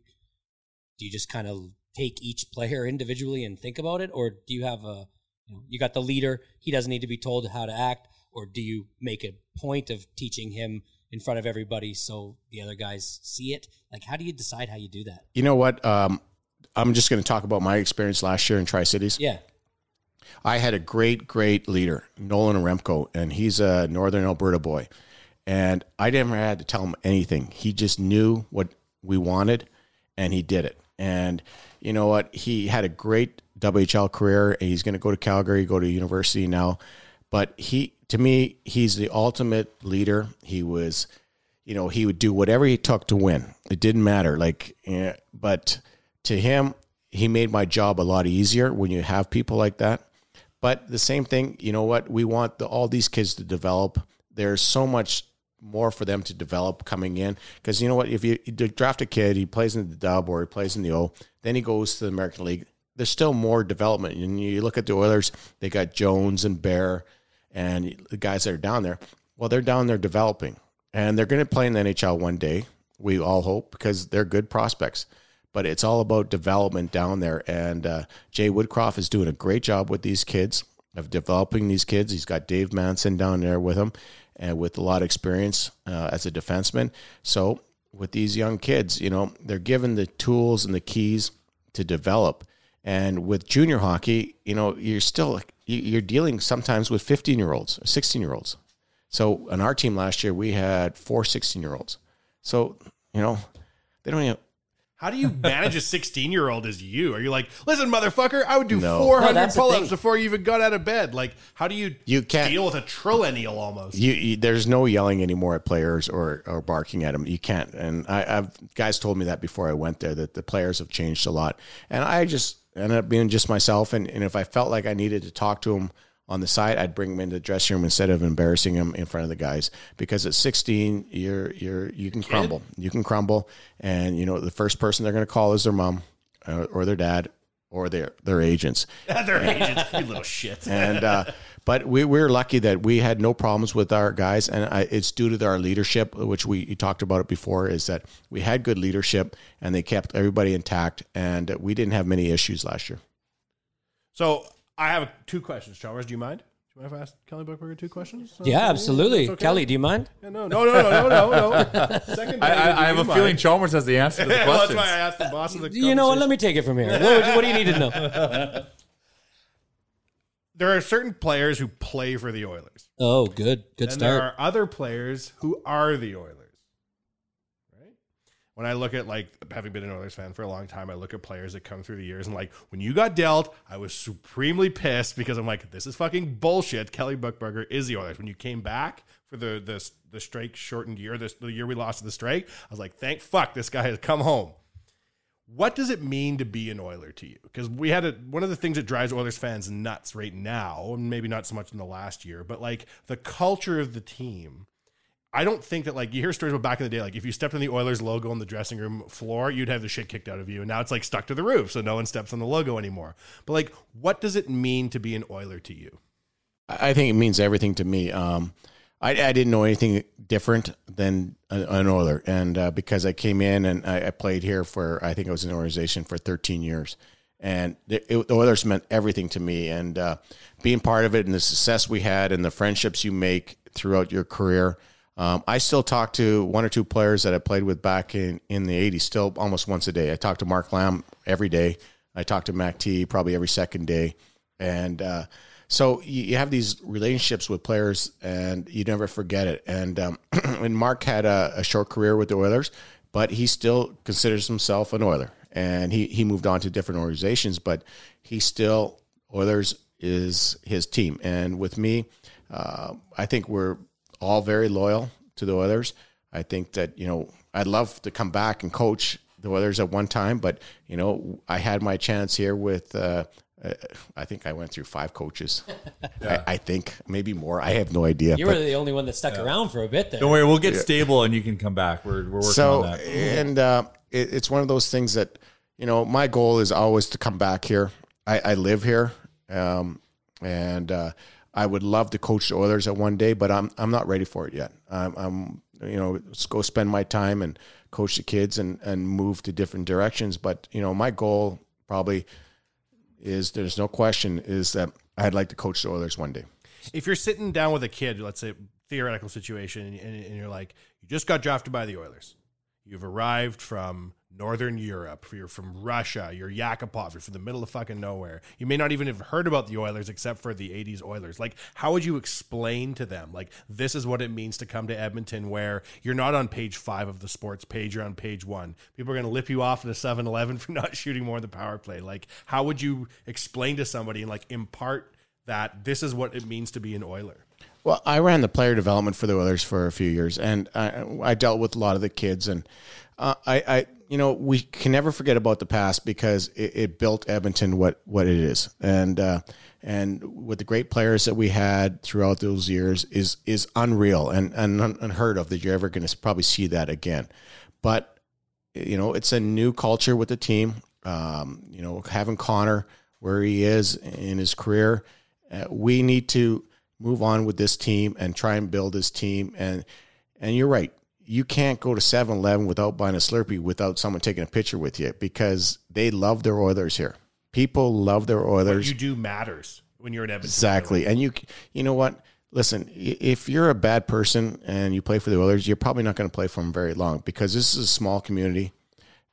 Speaker 7: do you just kind of take each player individually and think about it, or do you have a you, know, you got the leader, he doesn't need to be told how to act, or do you make a point of teaching him in front of everybody so the other guys see it? Like, how do you decide how you do that?
Speaker 5: You know what? Um, I'm just going to talk about my experience last year in Tri Cities.
Speaker 7: Yeah.
Speaker 5: I had a great, great leader, Nolan Remco, and he's a Northern Alberta boy. And I never had to tell him anything. He just knew what we wanted and he did it. And you know what? He had a great WHL career. He's going to go to Calgary, go to university now. But he, to me, he's the ultimate leader. He was, you know, he would do whatever he took to win. It didn't matter. Like, eh, but to him, he made my job a lot easier when you have people like that. But the same thing, you know what? We want the, all these kids to develop. There's so much more for them to develop coming in. Because you know what, if you, you, draft a kid, he plays in the dub or he plays in the O, then he goes to the American League. There's still more development. And you look at the Oilers, they got Jones and Bear and the guys that are down there. Well, they're down there developing, and they're going to play in the NHL one day. We all hope because they're good prospects. But it's all about development down there. And uh, Jay Woodcroft is doing a great job with these kids of developing these kids. He's got Dave Manson down there with him and with a lot of experience uh, as a defenseman. So with these young kids, you know, they're given the tools and the keys to develop. And with junior hockey, you know, you're still you're dealing sometimes with 15 year olds, 16 year olds. So on our team last year, we had four 16 year olds. So you know, they don't even
Speaker 6: how do you manage a 16 year old as you? Are you like, listen, motherfucker, I would do
Speaker 5: No.
Speaker 6: 400
Speaker 7: No,
Speaker 6: pull ups before you even got out of bed? Like, how do you,
Speaker 5: You can't-
Speaker 6: deal with a trillennial almost?
Speaker 5: You, you, there's no yelling anymore at players or, or barking at them. You can't. And I, I've guys told me that before I went there that the players have changed a lot. And I just ended up being just myself. And, and if I felt like I needed to talk to them on the side, I'd bring them into the dressing room instead of embarrassing them in front of the guys. Because at 16, you're you're you can crumble. You can crumble, and you know the first person they're going to call is their mom uh, or their dad. or their their agents. [laughs]
Speaker 6: Their agents, you little shit.
Speaker 5: and uh, but we we're lucky that we had no problems with our guys, and I, it's due to our leadership, which we you talked about it before. Is that we had good leadership, and they kept everybody intact, and we didn't have many issues last year.
Speaker 6: So I have two questions, Chalmers. Do you mind? Do you mind if I ask Kelly Buchberger two questions?
Speaker 7: Yeah, absolutely.
Speaker 6: Okay?
Speaker 7: Kelly, do you mind?
Speaker 6: Yeah, no, no, no, no, no, no, no. [laughs] Second,
Speaker 8: I, I, I have
Speaker 6: you
Speaker 8: a feeling? Chalmers has the answer to the [laughs]
Speaker 6: well, that's why I asked the boss of the.
Speaker 7: You know what? Let me take it from here. [laughs] What, would you- what do you need to know?
Speaker 6: There are certain players who play for the Oilers.
Speaker 7: Oh, good. Good
Speaker 6: and there are other players who are the Oilers. When I look at like having been an Oilers fan for a long time, I look at players that come through the years and like when you got dealt, I was supremely pissed because I'm like, this is fucking bullshit. Kelly Buchberger is the Oilers. When you came back for the the the strike shortened year, this the year we lost to the strike, I was like, thank fuck this guy has come home. What does it mean to be an Oiler to you? Because we had a, one of the things that drives Oilers fans nuts right now, and maybe not so much in the last year, but like the culture of the team. I don't think that like you hear stories about back in the day, like if you stepped on the Oilers logo on the dressing room floor, you'd have the shit kicked out of you, and now it's like stuck to the roof, so no one steps on the logo anymore. But like, what does it mean to be an Oiler to you?
Speaker 5: I think it means everything to me. Um, I, I didn't know anything different than a- an Oiler, and uh, because I came in and I, I played here for, I think I was in the organization for 13 years, and the, it, the Oilers meant everything to me. And uh, being part of it, and the success we had, and the friendships you make throughout your career. Um, I still talk to one or two players that I played with back in, in the 80s, still almost once a day. I talk to Mark Lamb every day. I talk to Mac T probably every second day. And uh, so you, you have these relationships with players and you never forget it. And, um, [clears throat] and Mark had a, a short career with the Oilers, but he still considers himself an Oiler. And he, he moved on to different organizations, but he still, Oilers is his team. And with me, uh, I think we're all very loyal to the Oilers. I think that, you know, I'd love to come back and coach the Oilers at one time, but, you know, I had my chance here with, uh, uh, I think I went through five coaches. [laughs] I, I think maybe more. I have no idea.
Speaker 7: You
Speaker 5: but-
Speaker 7: were the only one that stuck around for a bit there.
Speaker 8: Don't worry, we'll get stable and you can come back. We're, we're working
Speaker 5: so
Speaker 8: on that.
Speaker 5: and uh, it, it's one of those things that you know my goal is always to come back here i, I live here um, and uh, i would love to coach the oilers at one day but i'm i'm not ready for it yet. I'm, I'm you know let's go spend my time and coach the kids and and move to different directions. But you know my goal probably is there's no question is that i'd like to coach the oilers one day.
Speaker 6: If you're sitting down with a kid, let's say theoretical situation, and, and, and you're like, you just got drafted by the Oilers, you've arrived from Northern Europe, you're from Russia, you're Yakupov, you're from the middle of fucking nowhere. You may not even have heard about the Oilers except for the '80s Oilers. Like, how would you explain to them, like, this is what it means to come to Edmonton, where you're not on page five of the sports page, you're on page one. People are going to lip you off at a 7-Eleven for [laughs] not shooting more than the power play. Like, how would you explain to somebody and like impart that this is what it means to be an Oiler?
Speaker 5: Well, I ran the player development for the Oilers for a few years, and I, I dealt with a lot of the kids. And uh, I, I, you know, we can never forget about the past because it, it built Edmonton what what it is. And uh, and with the great players that we had throughout those years is is unreal and and un- unheard of that you're ever going to probably see that again. But you know, it's a new culture with the team. Um, you know, having Connor where he is in his career, uh, we need to move on with this team and try and build this team. And and you're right, you can't go to 7-Eleven without buying a Slurpee without someone taking a picture with you because they love their Oilers here. People love their
Speaker 6: What
Speaker 5: Oilers.
Speaker 6: you do matters when you're in Edmonton.
Speaker 5: Exactly. And you you know what? Listen, if you're a bad person and you play for the Oilers, you're probably not going to play for them very long because this is a small community.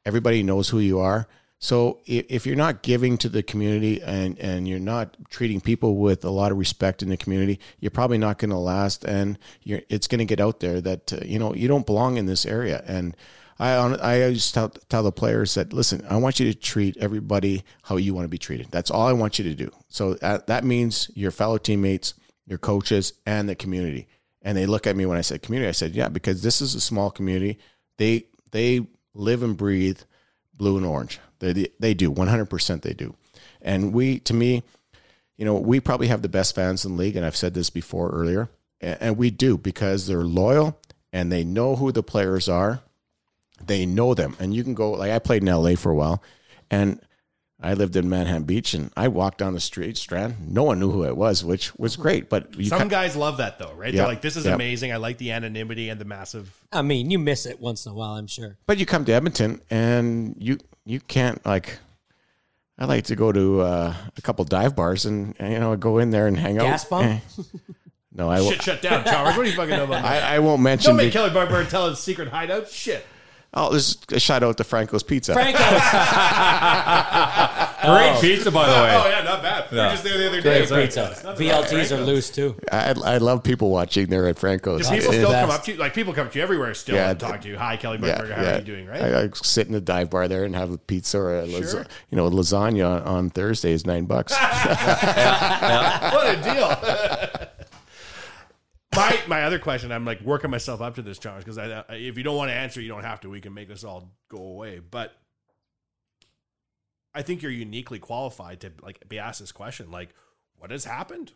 Speaker 5: Everybody knows who you are. So if you're not giving to the community and, and you're not treating people with a lot of respect in the community, you're probably not going to last. And it's going to get out there that, uh, you know, you don't belong in this area. And I, I always tell, tell the players that, listen, I want you to treat everybody how you want to be treated. That's all I want you to do. So that, that means your fellow teammates, your coaches, and the community. And they look at me when I said community. I said, yeah, because this is a small community. They they live and breathe blue and orange. They they do 100% they do. And we to me, you know, we probably have the best fans in the league and I've said this before earlier. And, and we do because they're loyal and they know who the players are. They know them. And you can go like I played in LA for a while and I lived in Manhattan Beach, and I walked down the street, Strand. No one knew who it was, which was great. But you
Speaker 6: Some
Speaker 5: ca-
Speaker 6: guys love that though, right?
Speaker 5: Yeah.
Speaker 6: They're like, "This is
Speaker 5: Yeah.
Speaker 6: amazing. I like the anonymity and the massive."
Speaker 7: I mean, you miss it once in a while, I'm sure.
Speaker 5: But you come to Edmonton, and you you can't like. I like to go to uh, a couple dive bars and, and, you know go in there and hang out.
Speaker 7: Gas pump?
Speaker 5: Eh. No, I won't.
Speaker 6: Shit, shut down, Chalmers. What do you fucking know about that? [laughs]
Speaker 5: I, I won't mention.
Speaker 6: Don't make
Speaker 5: the-
Speaker 6: Kelly Buckberg tell his secret hideout. Shit.
Speaker 5: Oh, this is a shout out to Franco's Pizza. [laughs]
Speaker 8: Great oh. pizza, by the [laughs] oh, way.
Speaker 6: Oh yeah, not bad. We were just there the other day.
Speaker 7: Great pizza. VLTs are loose too.
Speaker 5: I, I love people watching there at Franco's.
Speaker 6: Do people still come up to you? Like people come up to you everywhere still
Speaker 5: Yeah,
Speaker 6: and talk to you. Hi, Kelly
Speaker 5: yeah,
Speaker 6: How
Speaker 5: yeah.
Speaker 6: are you doing? Right?
Speaker 5: I, I sit in the dive bar there and have a pizza or a lasa-
Speaker 6: Sure.
Speaker 5: you know lasagna on, on Thursday is nine bucks. [laughs]
Speaker 6: what a deal. [laughs] my my other question, I'm like working myself up to this challenge because I, I, if you don't want to answer, you don't have to. We can make this all go away. But I think you're uniquely qualified to like be asked this question. Like, what has happened?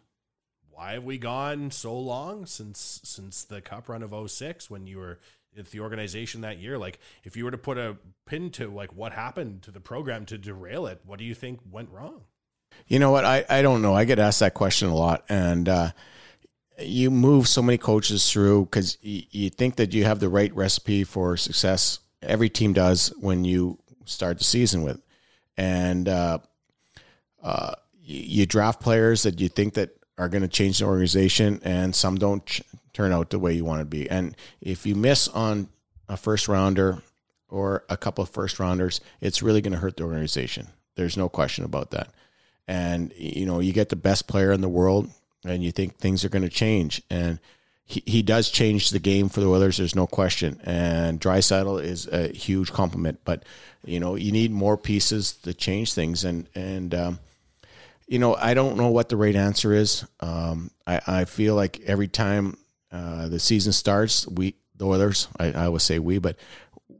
Speaker 6: Why have we gone so long since since the cup run of 06 when you were at the organization that year? Like, if you were to put a pin to like what happened to the program to derail it, what do you think went wrong?
Speaker 5: You know what? I, I don't know. I get asked that question a lot. And uh, you move so many coaches through because y- you think that you have the right recipe for success. Every team does when you start the season with. And uh, uh, you, draft players that you think that are going to change the organization, and some don't ch- turn out the way you want to be. And if you miss on a first rounder or a couple of first rounders, it's really going to hurt the organization. There's no question about that. And you know, you get the best player in the world, and you think things are going to change, and he, he does change the game for the Oilers. There's no question. And Draisaitl is a huge compliment, but you know, you need more pieces to change things. And and um, you know, I don't know what the right answer is. Um, I, I feel like every time uh, the season starts, we the Oilers, I, I would say we, but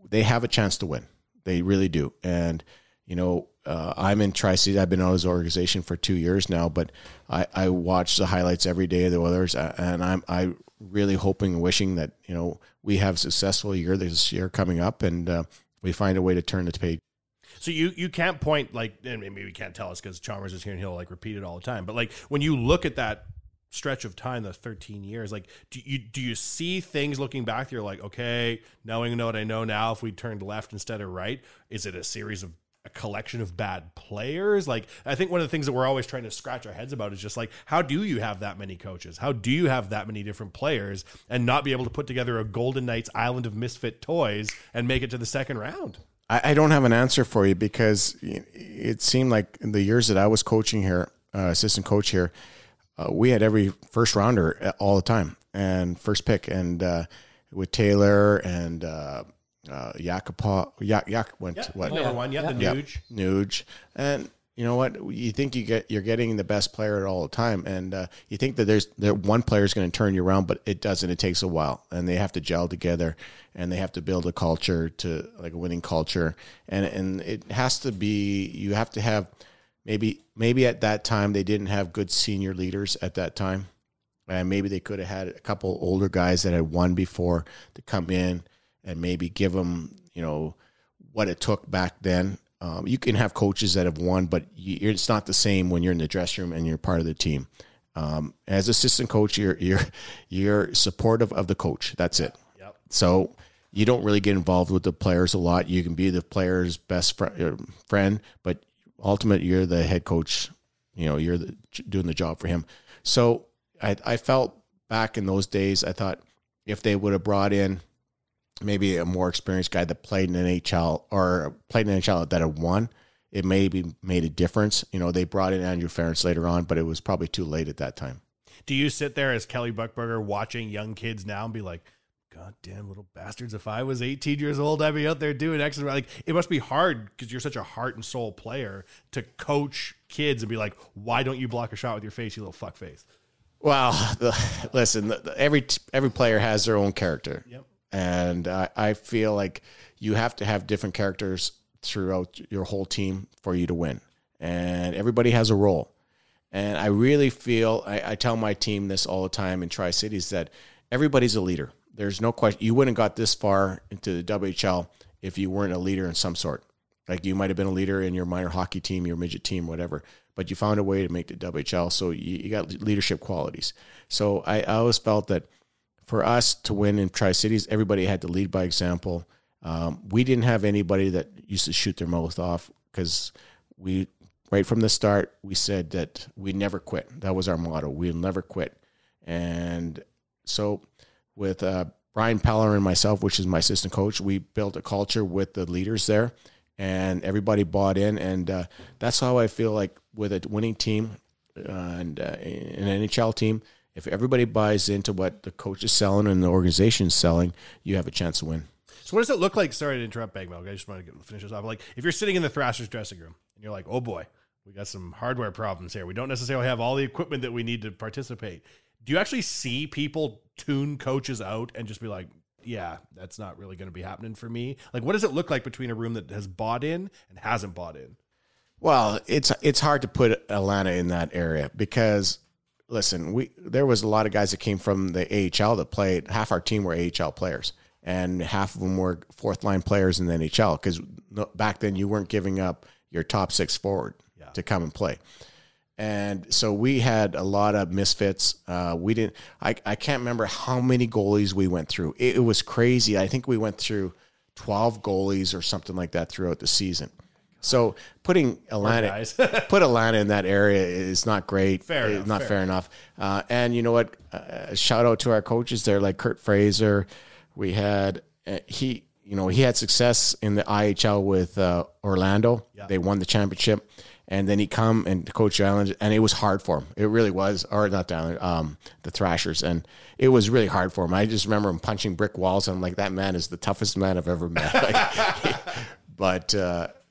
Speaker 5: they have a chance to win. They really do. And you know, uh, I'm in Tri City. I've been on his organization for two years now, but I, I watch the highlights every day of the Oilers, and I'm I really hoping and wishing that you know we have a successful year this year coming up, and uh, we find a way to turn the page.
Speaker 6: So you you can't point like, and maybe we can't tell us because Chalmers is here and he'll like repeat it all the time. But like when you look at that stretch of time, the 13 years, like do you do you see things looking back? You're like, okay, knowing what I know now, if we turned left instead of right, is it a series of a collection of bad players? Like I think one of the things that we're always trying to scratch our heads about is just like, how do you have that many coaches? How do you have that many different players and not be able to put together a Golden Knights island of misfit toys and make it to the second round?
Speaker 5: I, I don't have an answer for you because it seemed like in the years that I was coaching here, uh, assistant coach here, uh, we had every first rounder all the time and first pick, and uh, with Taylor and uh, Yakupov, Yak, Yak went
Speaker 6: Yeah,
Speaker 5: what
Speaker 6: number one, yeah, the Nuge.
Speaker 5: Nuge, and you know what? You think you get you're getting the best player at all the time, and uh, you think that there's that one player is going to turn you around, but it doesn't. It takes a while, and they have to gel together, and they have to build a culture to like a winning culture, and and it has to be. You have to have maybe maybe at that time they didn't have good senior leaders at that time, and maybe they could have had a couple older guys that had won before to come in and maybe give them you know what it took back then. Um, you can have coaches that have won, but you, it's not the same when you're in the dressing room and you're part of the team. Um, as assistant coach, you're you're you're supportive of the coach. That's it.
Speaker 6: Yep.
Speaker 5: So you don't really get involved with the players a lot. You can be the player's best fr- uh, friend, but ultimately you're the head coach. You know, you're the, doing the job for him. So I, I felt back in those days, I thought if they would have brought in maybe a more experienced guy that played in NHL or played in NHL that had won, it maybe made a difference. You know, they brought in Andrew Ference later on, but it was probably too late at that time.
Speaker 6: Do you sit there as Kelly Buchberger watching young kids now and be like, God damn little bastards. If I was 18 years old, I'd be out there doing X and Y." Like, it must be hard because you're such a heart and soul player to coach kids and be like, why don't you block a shot with your face, you little fuck face?
Speaker 5: Well, [laughs] the, listen, the, the, every every player has their own character.
Speaker 6: Yep.
Speaker 5: And I, I feel like you have to have different characters throughout your whole team for you to win. And everybody has a role. And I really feel, I, I tell my team this all the time in Tri Cities that everybody's a leader. There's no question. You wouldn't have got this far into the WHL if you weren't a leader in some sort. Like you might have been a leader in your minor hockey team, your midget team, whatever, but you found a way to make the WHL. So you, you got leadership qualities. So I, I always felt that for us to win in Tri Cities, everybody had to lead by example. Um, we didn't have anybody that used to shoot their mouth off because we, right from the start, we said that we never quit. That was our motto. We'll never quit. And so with uh, Brian Peller and myself, which is my assistant coach, we built a culture with the leaders there, and everybody bought in. And uh, that's how I feel like with a winning team uh, and uh, an NHL team, if everybody buys into what the coach is selling and the organization is selling, you have a chance to win.
Speaker 6: So what does it look like? Sorry to interrupt, Baggedmilk. I just want to finish this off. Like if you're sitting in the Thrashers dressing room and you're like, oh boy, we got some hardware problems here. We don't necessarily have all the equipment that we need to participate. Do you actually see people tune coaches out and just be like, yeah, that's not really going to be happening for me? Like, what does it look like between a room that has bought in and hasn't bought in?
Speaker 5: Well, it's it's hard to put Atlanta in that area because listen, we there was a lot of guys that came from the AHL that played. Half our team were AHL players, and half of them were fourth line players in the NHL. Because back then, you weren't giving up your top six forward yeah. to come and play. And so we had a lot of misfits. Uh, we didn't. I, I can't remember how many goalies we went through. It, it was crazy. I think we went through twelve goalies or something like that throughout the season. So putting Atlanta [laughs] put Atlanta [laughs] in that area is not great.
Speaker 6: Fair
Speaker 5: it's
Speaker 6: enough,
Speaker 5: not
Speaker 6: fair
Speaker 5: fair, enough. Uh, and you know what? Uh, shout out to our coaches there, like Curt Fraser. We had uh, he, you know, he had success in the IHL with uh, Orlando.
Speaker 6: Yeah.
Speaker 5: They won the championship, and then he come and coach the Islanders, and it was hard for him. It really was, or not the Islanders, um, the Thrashers, and it was really hard for him. I just remember him punching brick walls. And I'm like, that man is the toughest man I've ever met. [laughs] Like, but.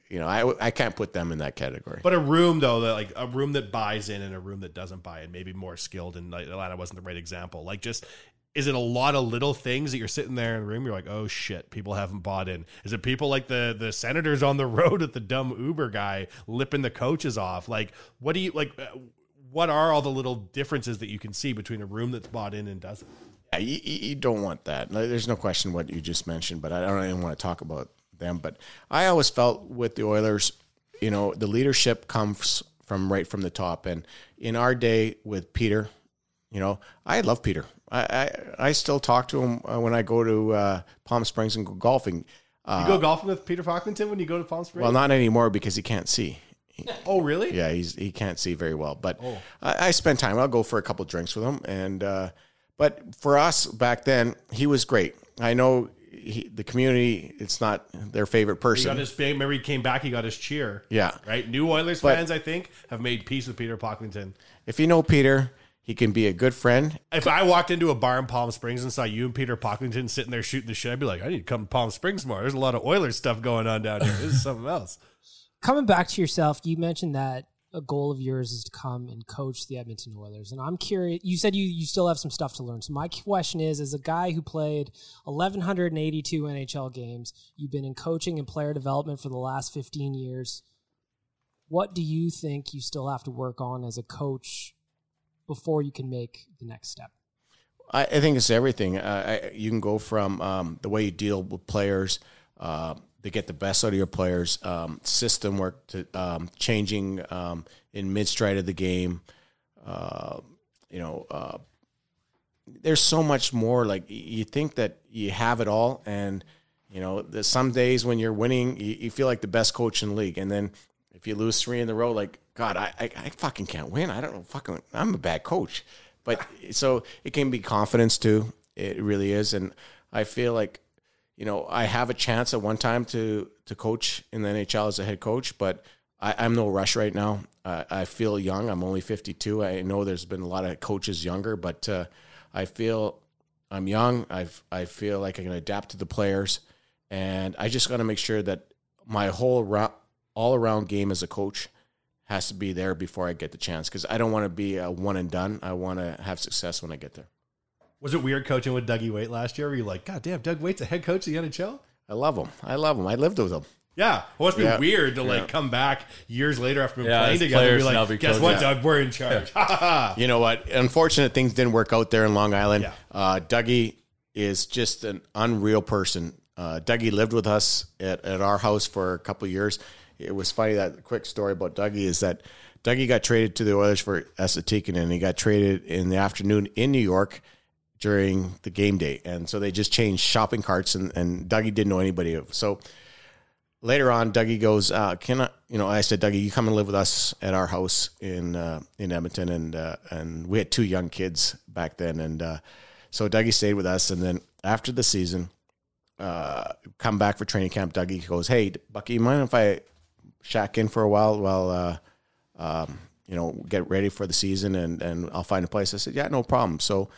Speaker 5: You know, I, I can't put them in that category.
Speaker 6: But a room though, that like a room that buys in and a room that doesn't buy in, maybe more skilled. And like, Atlanta wasn't the right example. Like, just is it a lot of little things that you're sitting there in the room? You're like, oh shit, people haven't bought in. Is it people like the the senators on the [laughs] road with the dumb Uber guy lipping the coaches off? Like, what do you like? uh, What are all the little differences that you can see between a room that's bought in and doesn't?
Speaker 5: Yeah, you you don't want that. There's no question what you just mentioned, but I don't even want to talk about them. But I always felt with the Oilers, you know, the leadership comes from right from the top. And in our day with Peter, you know, I love Peter. I I, I still talk to him uh, when I go to uh, Palm Springs and go golfing. Uh,
Speaker 6: You go golfing with Peter Pocklington when you go to Palm Springs?
Speaker 5: well, not anymore because he can't see.
Speaker 6: Oh, really?
Speaker 5: Yeah, he's he can't see very well. But
Speaker 6: Oh.
Speaker 5: I, I spend time. I'll go for a couple drinks with him. And uh, but for us back then, he was great. I know he, the community. It's not their favorite person.
Speaker 6: He
Speaker 5: person.
Speaker 6: got his. Remember, he came back. He got his cheer.
Speaker 5: Yeah.
Speaker 6: Right. New Oilers
Speaker 5: But-
Speaker 6: fans, I think, have made peace with Peter Pocklington.
Speaker 5: if you know Peter, he can be a good friend.
Speaker 6: If I walked into a bar in Palm Springs and saw you and Peter Pocklington sitting there shooting the shit, I'd be like, I need to come to Palm Springs more. There's a lot of Oilers stuff going on down here. This is something else.
Speaker 9: Coming back to yourself, you mentioned that a goal of yours is to come and coach the Edmonton Oilers. And I'm curious, you said you, you still have some stuff to learn. So my question is, as a guy who played 1,182 NHL games, you've been in coaching and player development for the last 15 years. What do you think you still have to work on as a coach before you can make the next step?
Speaker 5: I, I think it's everything. Uh, I, you can go from um, the way you deal with players uh, to get the best out of your players, um, system work to um, changing um, in mid stride of the game. Uh, you know, uh, there's so much more. Like you think that you have it all, and you know, some days when you're winning, you, you feel like the best coach in the league, and then if you lose three in a row, like God, I, I, I fucking can't win. I don't know, fucking, I'm a bad coach. But so it can be confidence too. It really is, and I feel like you know I have a chance at one time to to coach in the NHL as a head coach, but I, I'm no rush right now. Uh, I feel young. I'm only 52. I know there's been a lot of coaches younger, but uh, I feel I'm young. I I feel like I can adapt to the players, and I just got to make sure that my whole all around game as a coach has to be there before I get the chance because I don't want to be a one and done. I want to have success when I get there.
Speaker 6: Was it weird coaching with Dougie Weight last year? Were you like, God damn, Doug Weight's a head coach of the NHL?
Speaker 5: I love him. I love him. I lived with him.
Speaker 6: Yeah, well, it's been
Speaker 5: Yeah.
Speaker 6: weird to like
Speaker 5: Yeah.
Speaker 6: come back years later after been
Speaker 8: Yeah,
Speaker 6: playing together. And be like,
Speaker 8: be
Speaker 6: guess
Speaker 8: coaches.
Speaker 6: what,
Speaker 5: Yeah.
Speaker 6: Doug? We're in charge. Ha ha ha.
Speaker 5: You know what? Unfortunate things didn't work out there in Long Island.
Speaker 6: Yeah.
Speaker 5: Uh, Dougie is just an unreal person. uh, Dougie lived with us at, at our house for a couple of years. It was funny that quick story about Dougie is that Dougie got traded to the Oilers for Esa Tikkanen, and he got traded in the afternoon in New York during the game day. And so they just changed shopping carts, and, and Dougie didn't know anybody. So later on, Dougie goes, uh, "Can I?" You know, I said, "Dougie, you come and live with us at our house in uh, in Edmonton." And uh, and we had two young kids back then, and uh, so Dougie stayed with us. And then after the season, uh, come back for training camp. Dougie goes, "Hey, Bucky, you mind if I shack in for a while while uh, um, you know get ready for the season and and I'll find a place?" I said, "Yeah, no problem." So.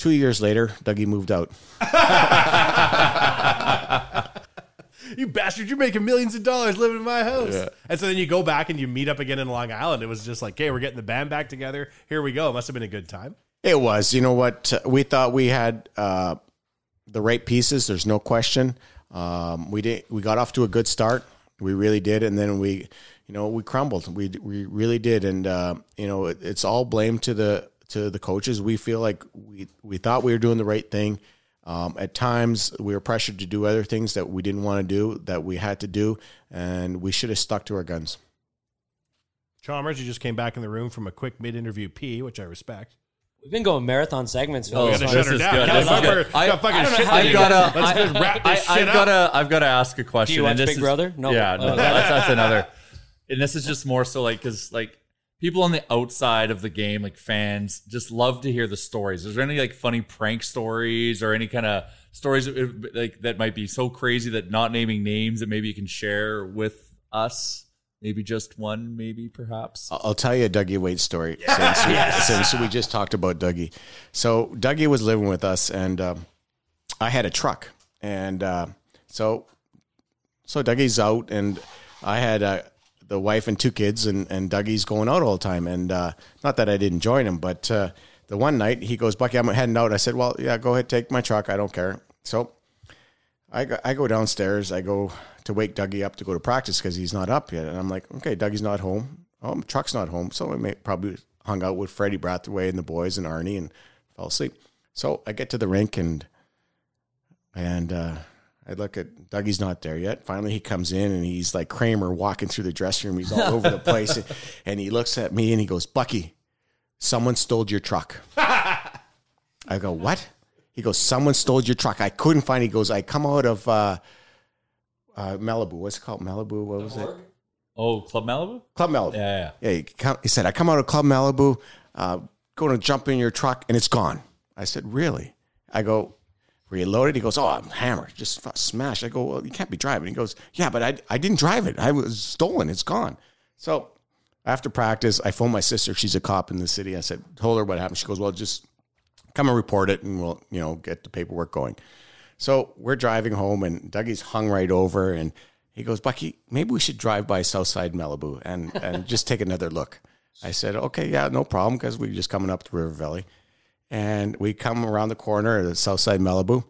Speaker 5: Two years later, Dougie moved out. [laughs]
Speaker 6: you bastard, you're making millions of dollars living in my house.
Speaker 5: Yeah.
Speaker 6: And so then you go back and you meet up again in Long Island. It was just like, hey, we're getting the band back together. Here we go. It must have been a good time.
Speaker 5: It was. You know what? We thought we had uh, the right pieces. There's no question. Um, we did. We got off to a good start. We really did, and then we, you know, we crumbled. We we really did, and uh, you know, it, it's all blame to the to the coaches. We feel like we we thought we were doing the right thing. Um, at times, we were pressured to do other things that we didn't want to do, that we had to do, and we should have stuck to our guns.
Speaker 6: Chalmers, you just came back in the room from a quick mid-interview pee, which I respect.
Speaker 7: We've been going marathon segments.
Speaker 6: Oh, we gotta
Speaker 7: fellas.
Speaker 6: shut her down. Kelly Butler got
Speaker 8: I,
Speaker 6: fucking
Speaker 8: I don't know
Speaker 6: shit
Speaker 8: how
Speaker 6: to
Speaker 8: you
Speaker 6: do.
Speaker 8: gotta.
Speaker 6: Let's
Speaker 8: I,
Speaker 6: just wrap this
Speaker 8: I,
Speaker 6: shit
Speaker 8: I've
Speaker 6: up.
Speaker 8: gotta. I've gotta ask a question.
Speaker 7: Do you watch
Speaker 8: and this
Speaker 7: Big
Speaker 8: is-
Speaker 7: Brother? No.
Speaker 8: Yeah, no, that's, that's another. [laughs] And this is just more so like because like people on the outside of the game, like fans, just love to hear the stories. Is there any like funny prank stories or any kind of stories that, like that might be so crazy that not naming names that maybe you can share with us? Maybe just one, maybe perhaps.
Speaker 5: I'll tell you a Dougie Weight story [laughs] since, we, since we just talked about Dougie. So Dougie was living with us, and um, I had a truck, and uh, so so Dougie's out, and I had uh, the wife and two kids, and and Dougie's going out all the time, and uh, not that I didn't join him, but uh, the one night he goes, Bucky, I'm heading out. I said, Well, yeah, go ahead, take my truck. I don't care. So I go, I go downstairs. I go to wake Dougie up to go to practice because he's not up yet. And I'm like, okay, Dougie's not home. Oh, my truck's not home. So I may, probably hung out with Freddie Brathwaite and the boys and Arnie and fell asleep. So I get to the rink and and uh, I look at Dougie's not there yet. Finally, he comes in and he's like Kramer walking through the dressing room. He's all over the place, and, [laughs] and he looks at me and he goes, "Bucky, someone stole your truck." [laughs] I go, "What?" He goes, "Someone stole your truck." I couldn't find. It. He goes, "I come out of uh, uh, Malibu. What's it called? Malibu. What was it?
Speaker 8: Oh, Club Malibu.
Speaker 5: Club Malibu.
Speaker 8: Yeah, yeah.
Speaker 5: Yeah, he, come, he said, I come out of Club Malibu, uh, going to jump in your truck, and it's gone. I said, Really? I go, Were you loaded? He goes, Oh, I'm hammered, just smashed. I go, Well, you can't be driving. He goes, Yeah, but I, I didn't drive it. I was stolen. It's gone. So after practice, I phoned my sister. She's a cop in the city. I said, Told her what happened. She goes, Well, just come and report it, and we'll, you know, get the paperwork going. So we're driving home, and Dougie's hung right over, and he goes, Bucky, maybe we should drive by Southside Malibu and, and just take another look. I said, okay, yeah, no problem, because we're just coming up to River Valley. And we come around the corner at Southside Malibu.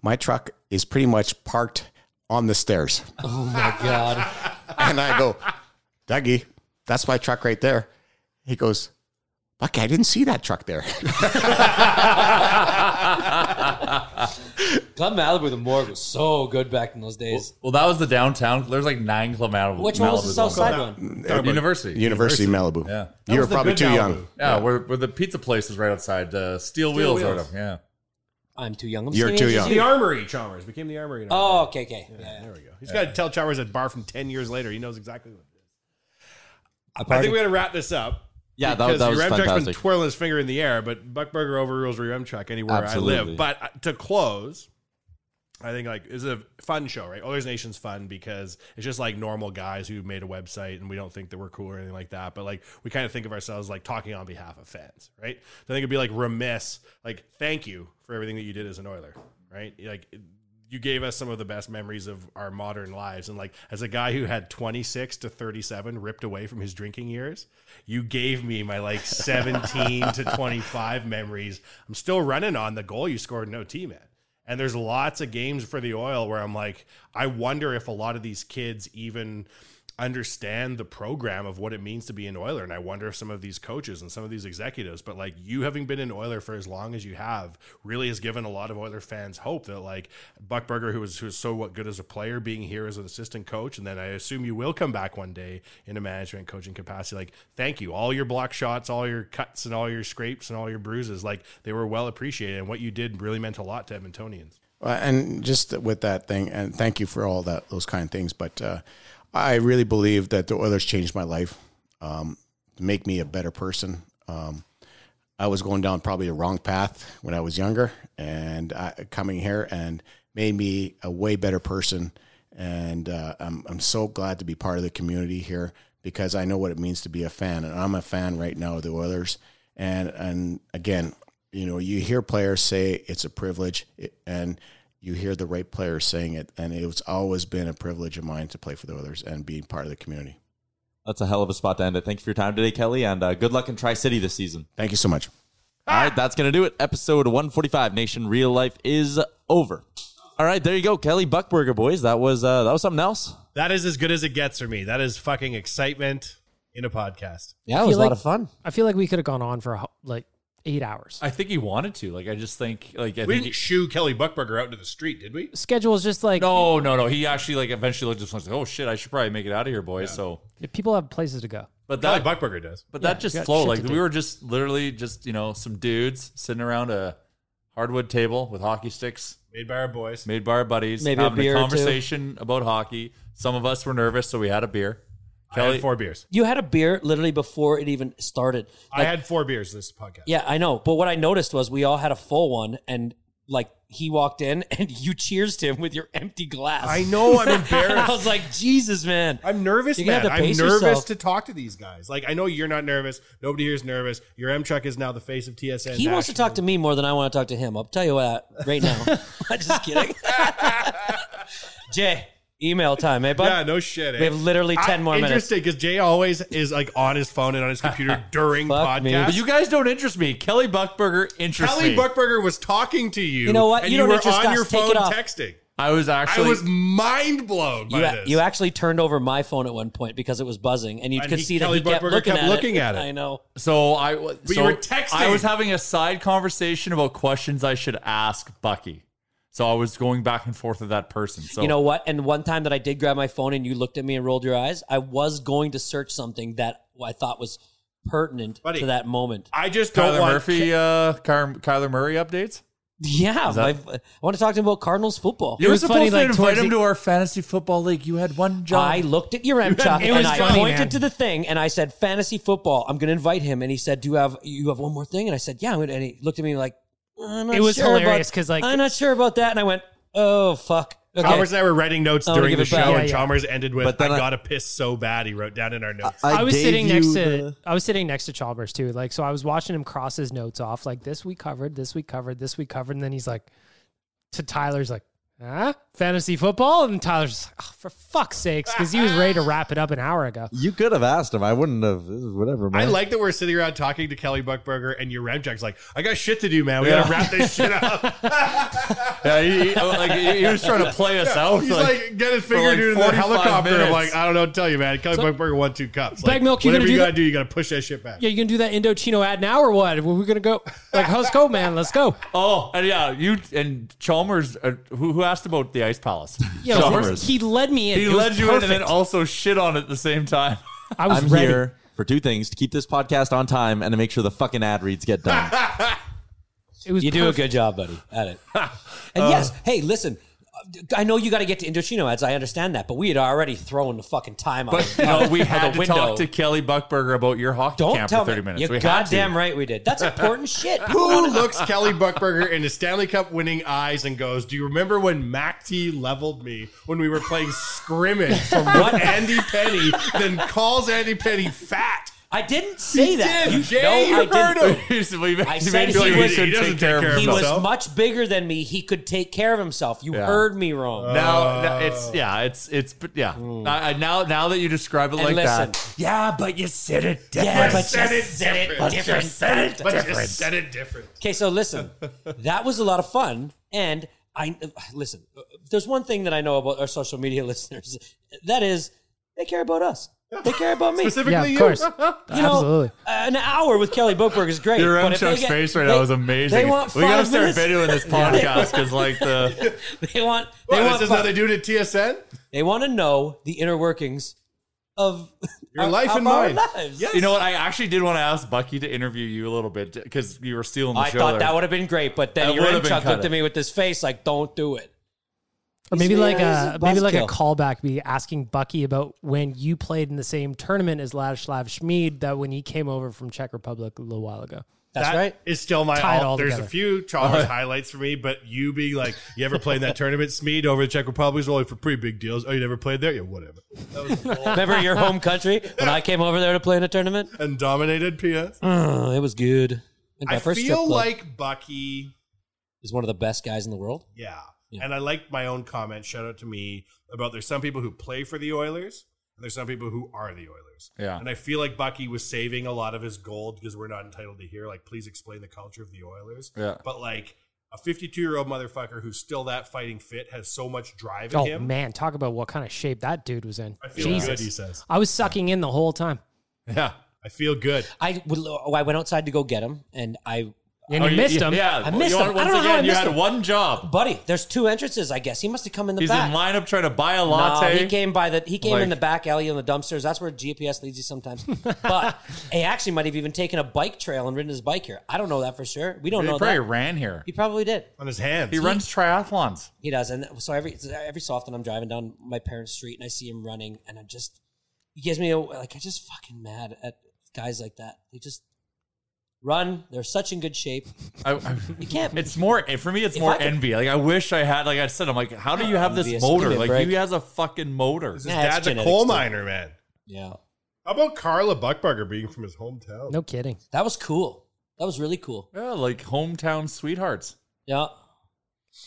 Speaker 5: My truck is pretty much parked on the stairs.
Speaker 7: Oh my god. [laughs]
Speaker 5: And I go, Dougie, that's my truck right there. He goes, Bucky, I didn't see that truck there. [laughs]
Speaker 7: Club Malibu, the morgue was so good back in those days.
Speaker 8: Well, that was the downtown. There's like nine Club Malibu.
Speaker 7: Which one was the
Speaker 8: Malibus
Speaker 7: south side one?
Speaker 8: Uh, University.
Speaker 5: University Malibu.
Speaker 8: Yeah.
Speaker 5: You were probably too
Speaker 6: Malibu.
Speaker 5: young.
Speaker 8: Yeah, Where, where the pizza place is right outside. Uh, Steel, Wheels, or
Speaker 6: Wheels.
Speaker 8: whatever. Yeah.
Speaker 7: I'm too young. I'm
Speaker 5: You're too young.
Speaker 6: The Armory, Chalmers. Became the Armory. in our
Speaker 7: Oh, okay, okay. Yeah, yeah.
Speaker 6: There we go. He's got to tell Chalmers at bar from 10 years later. He knows exactly what it is.
Speaker 7: I
Speaker 6: I think we got to wrap this up.
Speaker 11: Yeah, that-
Speaker 6: because
Speaker 11: that was
Speaker 6: Yaremchuk's been twirling his finger in the air, but Buchberger overrules Yaremchuk anywhere I live. But uh, to close, I think like it's a fun show, right? Oilers Nation's fun because it's just like normal guys who made a website, and we don't think that we're cool or anything like that. But like we kind of think of ourselves like talking on behalf of fans, right? So I think it'd be like remiss, like thank you for everything that you did as an Oiler, right? Like you gave us some of the best memories of our modern lives, and like as a guy who had 26 to 37 ripped away from his drinking years, you gave me my like 17 to 25 memories. I'm still running on the goal you scored in OT, man. And there's lots of games for the oil where I'm like, I wonder if a lot of these kids even understand the program of what it means to be an Oiler. And I wonder if some of these coaches and some of these executives, but like you having been an Oiler for as long as you have, really has given a lot of Oiler fans hope that like Buchberger, who was who was so what good as a player, being here as an assistant coach, and then I assume you will come back one day in a management coaching capacity. Like, thank you, all your block shots, all your cuts, and all your scrapes and all your bruises, like they were well appreciated, and what you did really meant a lot to Edmontonians.
Speaker 5: And just with that thing, and thank you for all that those kind of things. But uh, I really believe that the Oilers changed my life um, to make me a better person. Um, I was going down probably the wrong path when I was younger, and I, coming here and made me a way better person. And uh, I'm I'm so glad to be part of the community here because I know what it means to be a fan, and I'm a fan right now of the Oilers. And and again, you know, you hear players say it's a privilege, and you hear the right players saying it, and it's always been a privilege of mine to play for the Oilers and being part of the community.
Speaker 4: That's a hell of a spot to end it. Thank you for your time today, Kelly, and uh, good luck in Tri City this season.
Speaker 5: Thank you so much.
Speaker 4: All right, that's going to do it. Episode 145, Nation Real Life, is over. All right, there you go, Kelly Buchberger, boys. That was uh, that was something else.
Speaker 6: That is as good as it gets for me. That is fucking excitement in a podcast.
Speaker 7: Yeah,
Speaker 9: I feel like- lot of fun. I feel like we could have gone on for like eight hours.
Speaker 8: I think he wanted to. Like, I just think, like, I
Speaker 6: we
Speaker 8: think
Speaker 6: didn't shoo Kelly Buchberger out into the street, did we?
Speaker 9: Schedule is just like
Speaker 8: no, no, no. He actually like eventually looked at us was like, "Oh shit, I should probably make it out of here, boys." So,
Speaker 9: people have places to go.
Speaker 8: but
Speaker 6: Kelly
Speaker 8: that
Speaker 6: Buchberger does.
Speaker 8: But
Speaker 9: Yeah,
Speaker 8: that just
Speaker 9: you got
Speaker 8: flowed. Like we were just literally just you know some dudes sitting around a hardwood table with hockey sticks
Speaker 6: Made by our boys.
Speaker 8: made by our buddies,
Speaker 7: Maybe a
Speaker 8: having
Speaker 7: beer or two.
Speaker 8: conversation about hockey. Some of us were nervous, so we had a beer.
Speaker 6: I had four beers.
Speaker 7: You had a beer literally before it even started.
Speaker 6: I had four beers this podcast.
Speaker 7: Yeah, I know. But what I noticed was we all had a full one, and like he walked in [laughs] and you cheers to him with your empty glass.
Speaker 6: I know, I'm [laughs] embarrassed.
Speaker 7: I was like, Jesus, man.
Speaker 6: I'm nervous,
Speaker 7: You're gonna
Speaker 6: man.
Speaker 7: have
Speaker 6: I'm nervous
Speaker 7: yourself.
Speaker 6: to talk to these guys. Like, I know you're not nervous. Nobody here is nervous. Yaremchuk is now the face of TSN.
Speaker 7: He wants to talk to me more than I want to talk to him. I'll tell you what right now. [laughs] I'm just kidding. Jay, email time, eh, bud?
Speaker 6: Yeah, no shit. eh?
Speaker 7: We have literally 10 more minutes.
Speaker 6: Interesting, because Jay always is like on his phone and on his [laughs] computer during
Speaker 7: Fuck me.
Speaker 6: podcasts.
Speaker 8: But you guys don't interest me. Kelly Buchberger interests
Speaker 6: Kelly
Speaker 8: me.
Speaker 6: Buchberger was talking to you.
Speaker 7: You know what?
Speaker 6: And
Speaker 7: You
Speaker 6: you,
Speaker 7: don't
Speaker 6: were
Speaker 7: interest
Speaker 6: on
Speaker 7: us.
Speaker 6: your
Speaker 7: Take
Speaker 6: phone
Speaker 7: it off.
Speaker 6: texting.
Speaker 8: I was actually
Speaker 6: I was mind blown by
Speaker 7: You,
Speaker 6: this.
Speaker 7: you actually turned over my phone at one point because it was buzzing, and you
Speaker 6: And
Speaker 7: could
Speaker 6: he-
Speaker 7: see that
Speaker 6: Kelly
Speaker 7: he kept
Speaker 6: Buchberger
Speaker 7: looking,
Speaker 6: kept
Speaker 7: at,
Speaker 6: looking
Speaker 7: it.
Speaker 6: at [laughs] it.
Speaker 7: I know.
Speaker 8: So I was.
Speaker 6: But you
Speaker 8: so
Speaker 6: were texting.
Speaker 8: I was having a side conversation about questions I should ask Bucky. So I was going back and forth with that person. So
Speaker 7: You know what? And one time that I did grab my phone and you looked at me and rolled your eyes, I was going to search something that I thought was pertinent
Speaker 6: Buddy,
Speaker 7: to that moment.
Speaker 6: I just don't
Speaker 8: Kyler
Speaker 6: want
Speaker 8: Murphy, uh, Ky- Kyler Murray updates.
Speaker 7: Yeah,
Speaker 8: that-
Speaker 7: I, I want to talk to him about Cardinals football.
Speaker 8: You were
Speaker 9: was
Speaker 8: supposed
Speaker 9: funny,
Speaker 8: to
Speaker 9: like,
Speaker 8: invite him
Speaker 9: the-
Speaker 8: to our fantasy football league. You had one job.
Speaker 7: I looked at Yaremchuk
Speaker 9: It
Speaker 7: and
Speaker 9: was
Speaker 7: I
Speaker 9: funny,
Speaker 7: pointed
Speaker 9: man.
Speaker 7: to the thing and I said fantasy football. I'm going to invite him, and he said, "Do you have you have one more thing?" And I said, "Yeah." And he looked at me like, I'm not
Speaker 9: It was
Speaker 7: sure
Speaker 9: hilarious 'cause, like-
Speaker 7: I'm not sure about that, and I went, "Oh fuck." Okay.
Speaker 6: Chalmers and I were writing notes
Speaker 7: I wanna
Speaker 6: during the show,
Speaker 7: Yeah,
Speaker 6: and
Speaker 9: yeah.
Speaker 6: Chalmers ended with,
Speaker 4: But then
Speaker 6: "I
Speaker 4: I-
Speaker 6: gotta piss so bad." He wrote down in our notes.
Speaker 9: I, was sitting
Speaker 4: you
Speaker 9: next to
Speaker 4: the-
Speaker 9: I was sitting next to Chalmers too. Like so I was watching him cross his notes off like this we covered, this we covered, this we covered, and then he's like to Tyler's like, huh? Fantasy football? And Tyler's like, oh, for fuck's sakes, because he was ready to wrap it up an hour ago.
Speaker 4: You could have asked him. I wouldn't have. Whatever, man.
Speaker 6: I like that we're sitting around talking to Kelly Buchberger, and your Yaremchuk's like, "I got shit to do, man. We gotta wrap this shit up." [laughs]
Speaker 8: yeah, he, he- like, he he was trying to play us out.
Speaker 6: He's like, get his finger
Speaker 8: like
Speaker 6: dude in the
Speaker 8: 45
Speaker 6: helicopter. I'm
Speaker 8: minutes.
Speaker 6: like, I don't know, what to tell you, man. Kelly Buchberger won two cups.
Speaker 9: Baggedmilk, you
Speaker 6: whatever
Speaker 9: gonna
Speaker 6: you gotta
Speaker 9: that?
Speaker 6: do, you gotta push that shit back.
Speaker 9: Yeah, you gonna do that Indochino ad now or what? We're we gonna go like let's go, man. Let's go.
Speaker 8: oh, and yeah, you and Chalmers, uh, who, who asked about the Ice Palace? [laughs]
Speaker 9: Yeah,
Speaker 8: Chalmers.
Speaker 9: he led me in.
Speaker 8: He
Speaker 9: It
Speaker 8: led you in and then also shit on it at the same time. [laughs]
Speaker 9: I was
Speaker 4: I'm
Speaker 9: ready.
Speaker 4: here for two things: to keep this podcast on time and to make sure the fucking ad reads get done. [laughs]
Speaker 9: It was
Speaker 7: You do a good job, buddy, at it. And yes, hey, listen. I know you got to get to Indochino ads. I understand that, but we had already thrown the fucking time out.
Speaker 8: But you know, [laughs] we had
Speaker 7: the
Speaker 8: to talk to Kelly Buchberger about your hockey
Speaker 7: Don't
Speaker 8: camp
Speaker 7: tell
Speaker 8: for 30
Speaker 7: me.
Speaker 8: minutes.
Speaker 7: You're
Speaker 8: we
Speaker 7: goddamn right we did. That's important [laughs] shit.
Speaker 6: Who looks Kelly Buchberger in his Stanley Cup winning eyes and goes, Do you remember when Mac T leveled me when we were playing scrimmage from [laughs] what Andy Penny, then calls Andy Penny fat?
Speaker 7: I didn't say
Speaker 6: He
Speaker 7: that.
Speaker 6: did,
Speaker 7: You-
Speaker 6: Jay,
Speaker 7: no,
Speaker 6: you
Speaker 7: I
Speaker 6: heard
Speaker 7: didn't.
Speaker 6: him. [laughs]
Speaker 8: He's- we made-
Speaker 7: I
Speaker 8: he
Speaker 7: said he
Speaker 8: Billy
Speaker 7: was-
Speaker 6: he doesn't
Speaker 8: take care of
Speaker 6: take care
Speaker 7: He
Speaker 8: himself.
Speaker 7: was much bigger than me. He could take care of himself. You
Speaker 8: Yeah.
Speaker 7: heard me wrong.
Speaker 8: Uh, now, now it's yeah, it's it's but yeah. Mm. I, I, now now that you describe it
Speaker 7: And
Speaker 8: like
Speaker 7: listen.
Speaker 8: that, yeah, but you said it different.
Speaker 7: Yeah, but
Speaker 6: said
Speaker 7: you
Speaker 6: it
Speaker 7: said it
Speaker 6: different.
Speaker 7: different.
Speaker 8: said it
Speaker 6: But
Speaker 8: different.
Speaker 6: you said it different.
Speaker 7: Okay, so listen, [laughs] that was a lot of fun, and I listen. There's one thing that I know about our social media [laughs] listeners. That is, They care about us. They care about me. [laughs]
Speaker 6: Specifically
Speaker 9: Yeah, of
Speaker 6: you.
Speaker 9: course. [laughs]
Speaker 7: You know, [laughs]
Speaker 9: Absolutely.
Speaker 7: Uh, an hour with Kelly Bookberg is great.
Speaker 8: Your
Speaker 7: but if they
Speaker 8: Chuck's
Speaker 7: get-
Speaker 8: face right
Speaker 7: they-
Speaker 8: now is amazing.
Speaker 7: They want
Speaker 8: we gotta start
Speaker 7: minutes.
Speaker 8: videoing this podcast because, like, the
Speaker 7: They want. They
Speaker 6: What,
Speaker 7: want.
Speaker 6: this is
Speaker 7: fi-
Speaker 6: how they do it at TSN?
Speaker 7: They want to know the inner workings of
Speaker 6: Your
Speaker 7: of-
Speaker 6: life
Speaker 7: of
Speaker 6: and
Speaker 7: our
Speaker 6: mine.
Speaker 7: lives.
Speaker 6: Yes.
Speaker 8: you know what? I actually did want to ask Bucky to interview you a little bit
Speaker 9: Or maybe like
Speaker 7: yeah,
Speaker 9: a maybe like a callback, be asking Bucky about when you played in the same tournament as Ladislav Smid that when he came over from Czech Republic a little while ago.
Speaker 7: That's
Speaker 6: That
Speaker 7: right.
Speaker 6: Is still my
Speaker 9: Tie
Speaker 6: all.
Speaker 9: all
Speaker 6: There's
Speaker 9: together.
Speaker 6: a few Chalmers highlights for me, but you being like, you ever played in that tournament, Smid, over the Czech Republic? It's only for pretty big deals. Oh, you never played there? Yeah, whatever. That was cool.
Speaker 7: Remember your home country when I came over there to play in a tournament?
Speaker 6: and dominated. P.S.
Speaker 7: Oh, uh, it was good. And my
Speaker 6: I feel like Bucky.
Speaker 7: is one of the best guys in the world.
Speaker 6: Yeah.
Speaker 7: Yeah.
Speaker 6: And I like my own comment. Shout out to me about there's some people who play for the Oilers and there's some people who are the Oilers.
Speaker 8: Yeah.
Speaker 6: And I feel like Bucky was saving a lot of his gold because we're not entitled to hear, like, please explain the culture of the Oilers.
Speaker 8: Yeah.
Speaker 6: But like a 52 year old motherfucker who's still that fighting fit has so much drive in
Speaker 9: Oh
Speaker 6: him.
Speaker 9: man, talk about what kind of shape that dude was in.
Speaker 6: I feel
Speaker 9: Jesus.
Speaker 6: good, he says.
Speaker 9: I was sucking in the whole time.
Speaker 6: Yeah. I feel good.
Speaker 7: I would- I went outside to go get him, and I
Speaker 9: And
Speaker 8: Oh,
Speaker 9: you missed him.
Speaker 8: Yeah,
Speaker 7: I missed
Speaker 8: you
Speaker 7: him.
Speaker 8: want-
Speaker 7: I
Speaker 8: Once
Speaker 7: don't know how I
Speaker 8: again, you
Speaker 7: missed
Speaker 8: had
Speaker 7: him.
Speaker 8: one job.
Speaker 7: buddy, there's two entrances. I guess he must have come in the back.
Speaker 8: He's
Speaker 7: back.
Speaker 8: in line up trying to buy a
Speaker 7: No, he came by the he came
Speaker 8: Like-
Speaker 7: in the back alley in the dumpsters. That's where GPS leads you sometimes. [laughs] but he actually might have even taken a bike trail and ridden his bike here. I don't know that for sure. We don't
Speaker 8: he
Speaker 7: know He
Speaker 8: probably
Speaker 7: that.
Speaker 8: ran here.
Speaker 7: He probably did.
Speaker 6: On his hands.
Speaker 8: He runs triathlons.
Speaker 7: He does, and so every every so often I'm driving down my parents' street and I see him running, and I'm just he gives me a like I just fucking mad at guys like that. They just run. They're such in good shape.
Speaker 8: I, I,
Speaker 7: You can't.
Speaker 8: it's more for me. It's more
Speaker 7: I could-
Speaker 8: envy. Like I wish I had. Like I said, I'm like, how do you have this
Speaker 7: Envious.
Speaker 8: motor?
Speaker 7: Give me a
Speaker 8: Like
Speaker 7: break.
Speaker 8: he has a fucking motor.
Speaker 6: His
Speaker 7: Yeah, it's
Speaker 6: dad's a
Speaker 7: genetics,
Speaker 6: coal
Speaker 7: too.
Speaker 6: miner, man.
Speaker 7: yeah,
Speaker 6: How about Carla Buchberger being from his hometown?
Speaker 9: No kidding.
Speaker 7: that was cool. That was really cool.
Speaker 8: Yeah, like hometown sweethearts.
Speaker 7: Yeah.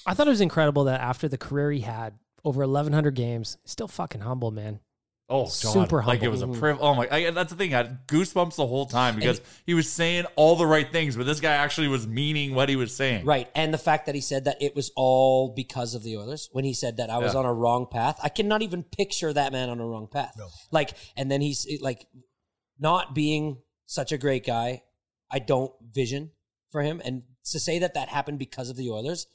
Speaker 9: I thought it was incredible that after the career he had, over 1,100 games, still fucking humble, man.
Speaker 8: Oh, God.
Speaker 9: Super
Speaker 8: like it was a privilege. Oh my! I, that's the thing. I had goosebumps the whole time because he was saying all the right things, but this guy actually was meaning what he was saying.
Speaker 7: Right. And the fact that he said that it was all because of the Oilers when he said that I was
Speaker 8: Yeah.
Speaker 7: on a wrong path. I cannot even picture that man on a wrong path. Like, and then he's like, not being such a great guy, I don't vision for him. And to say that that happened because of the Oilers,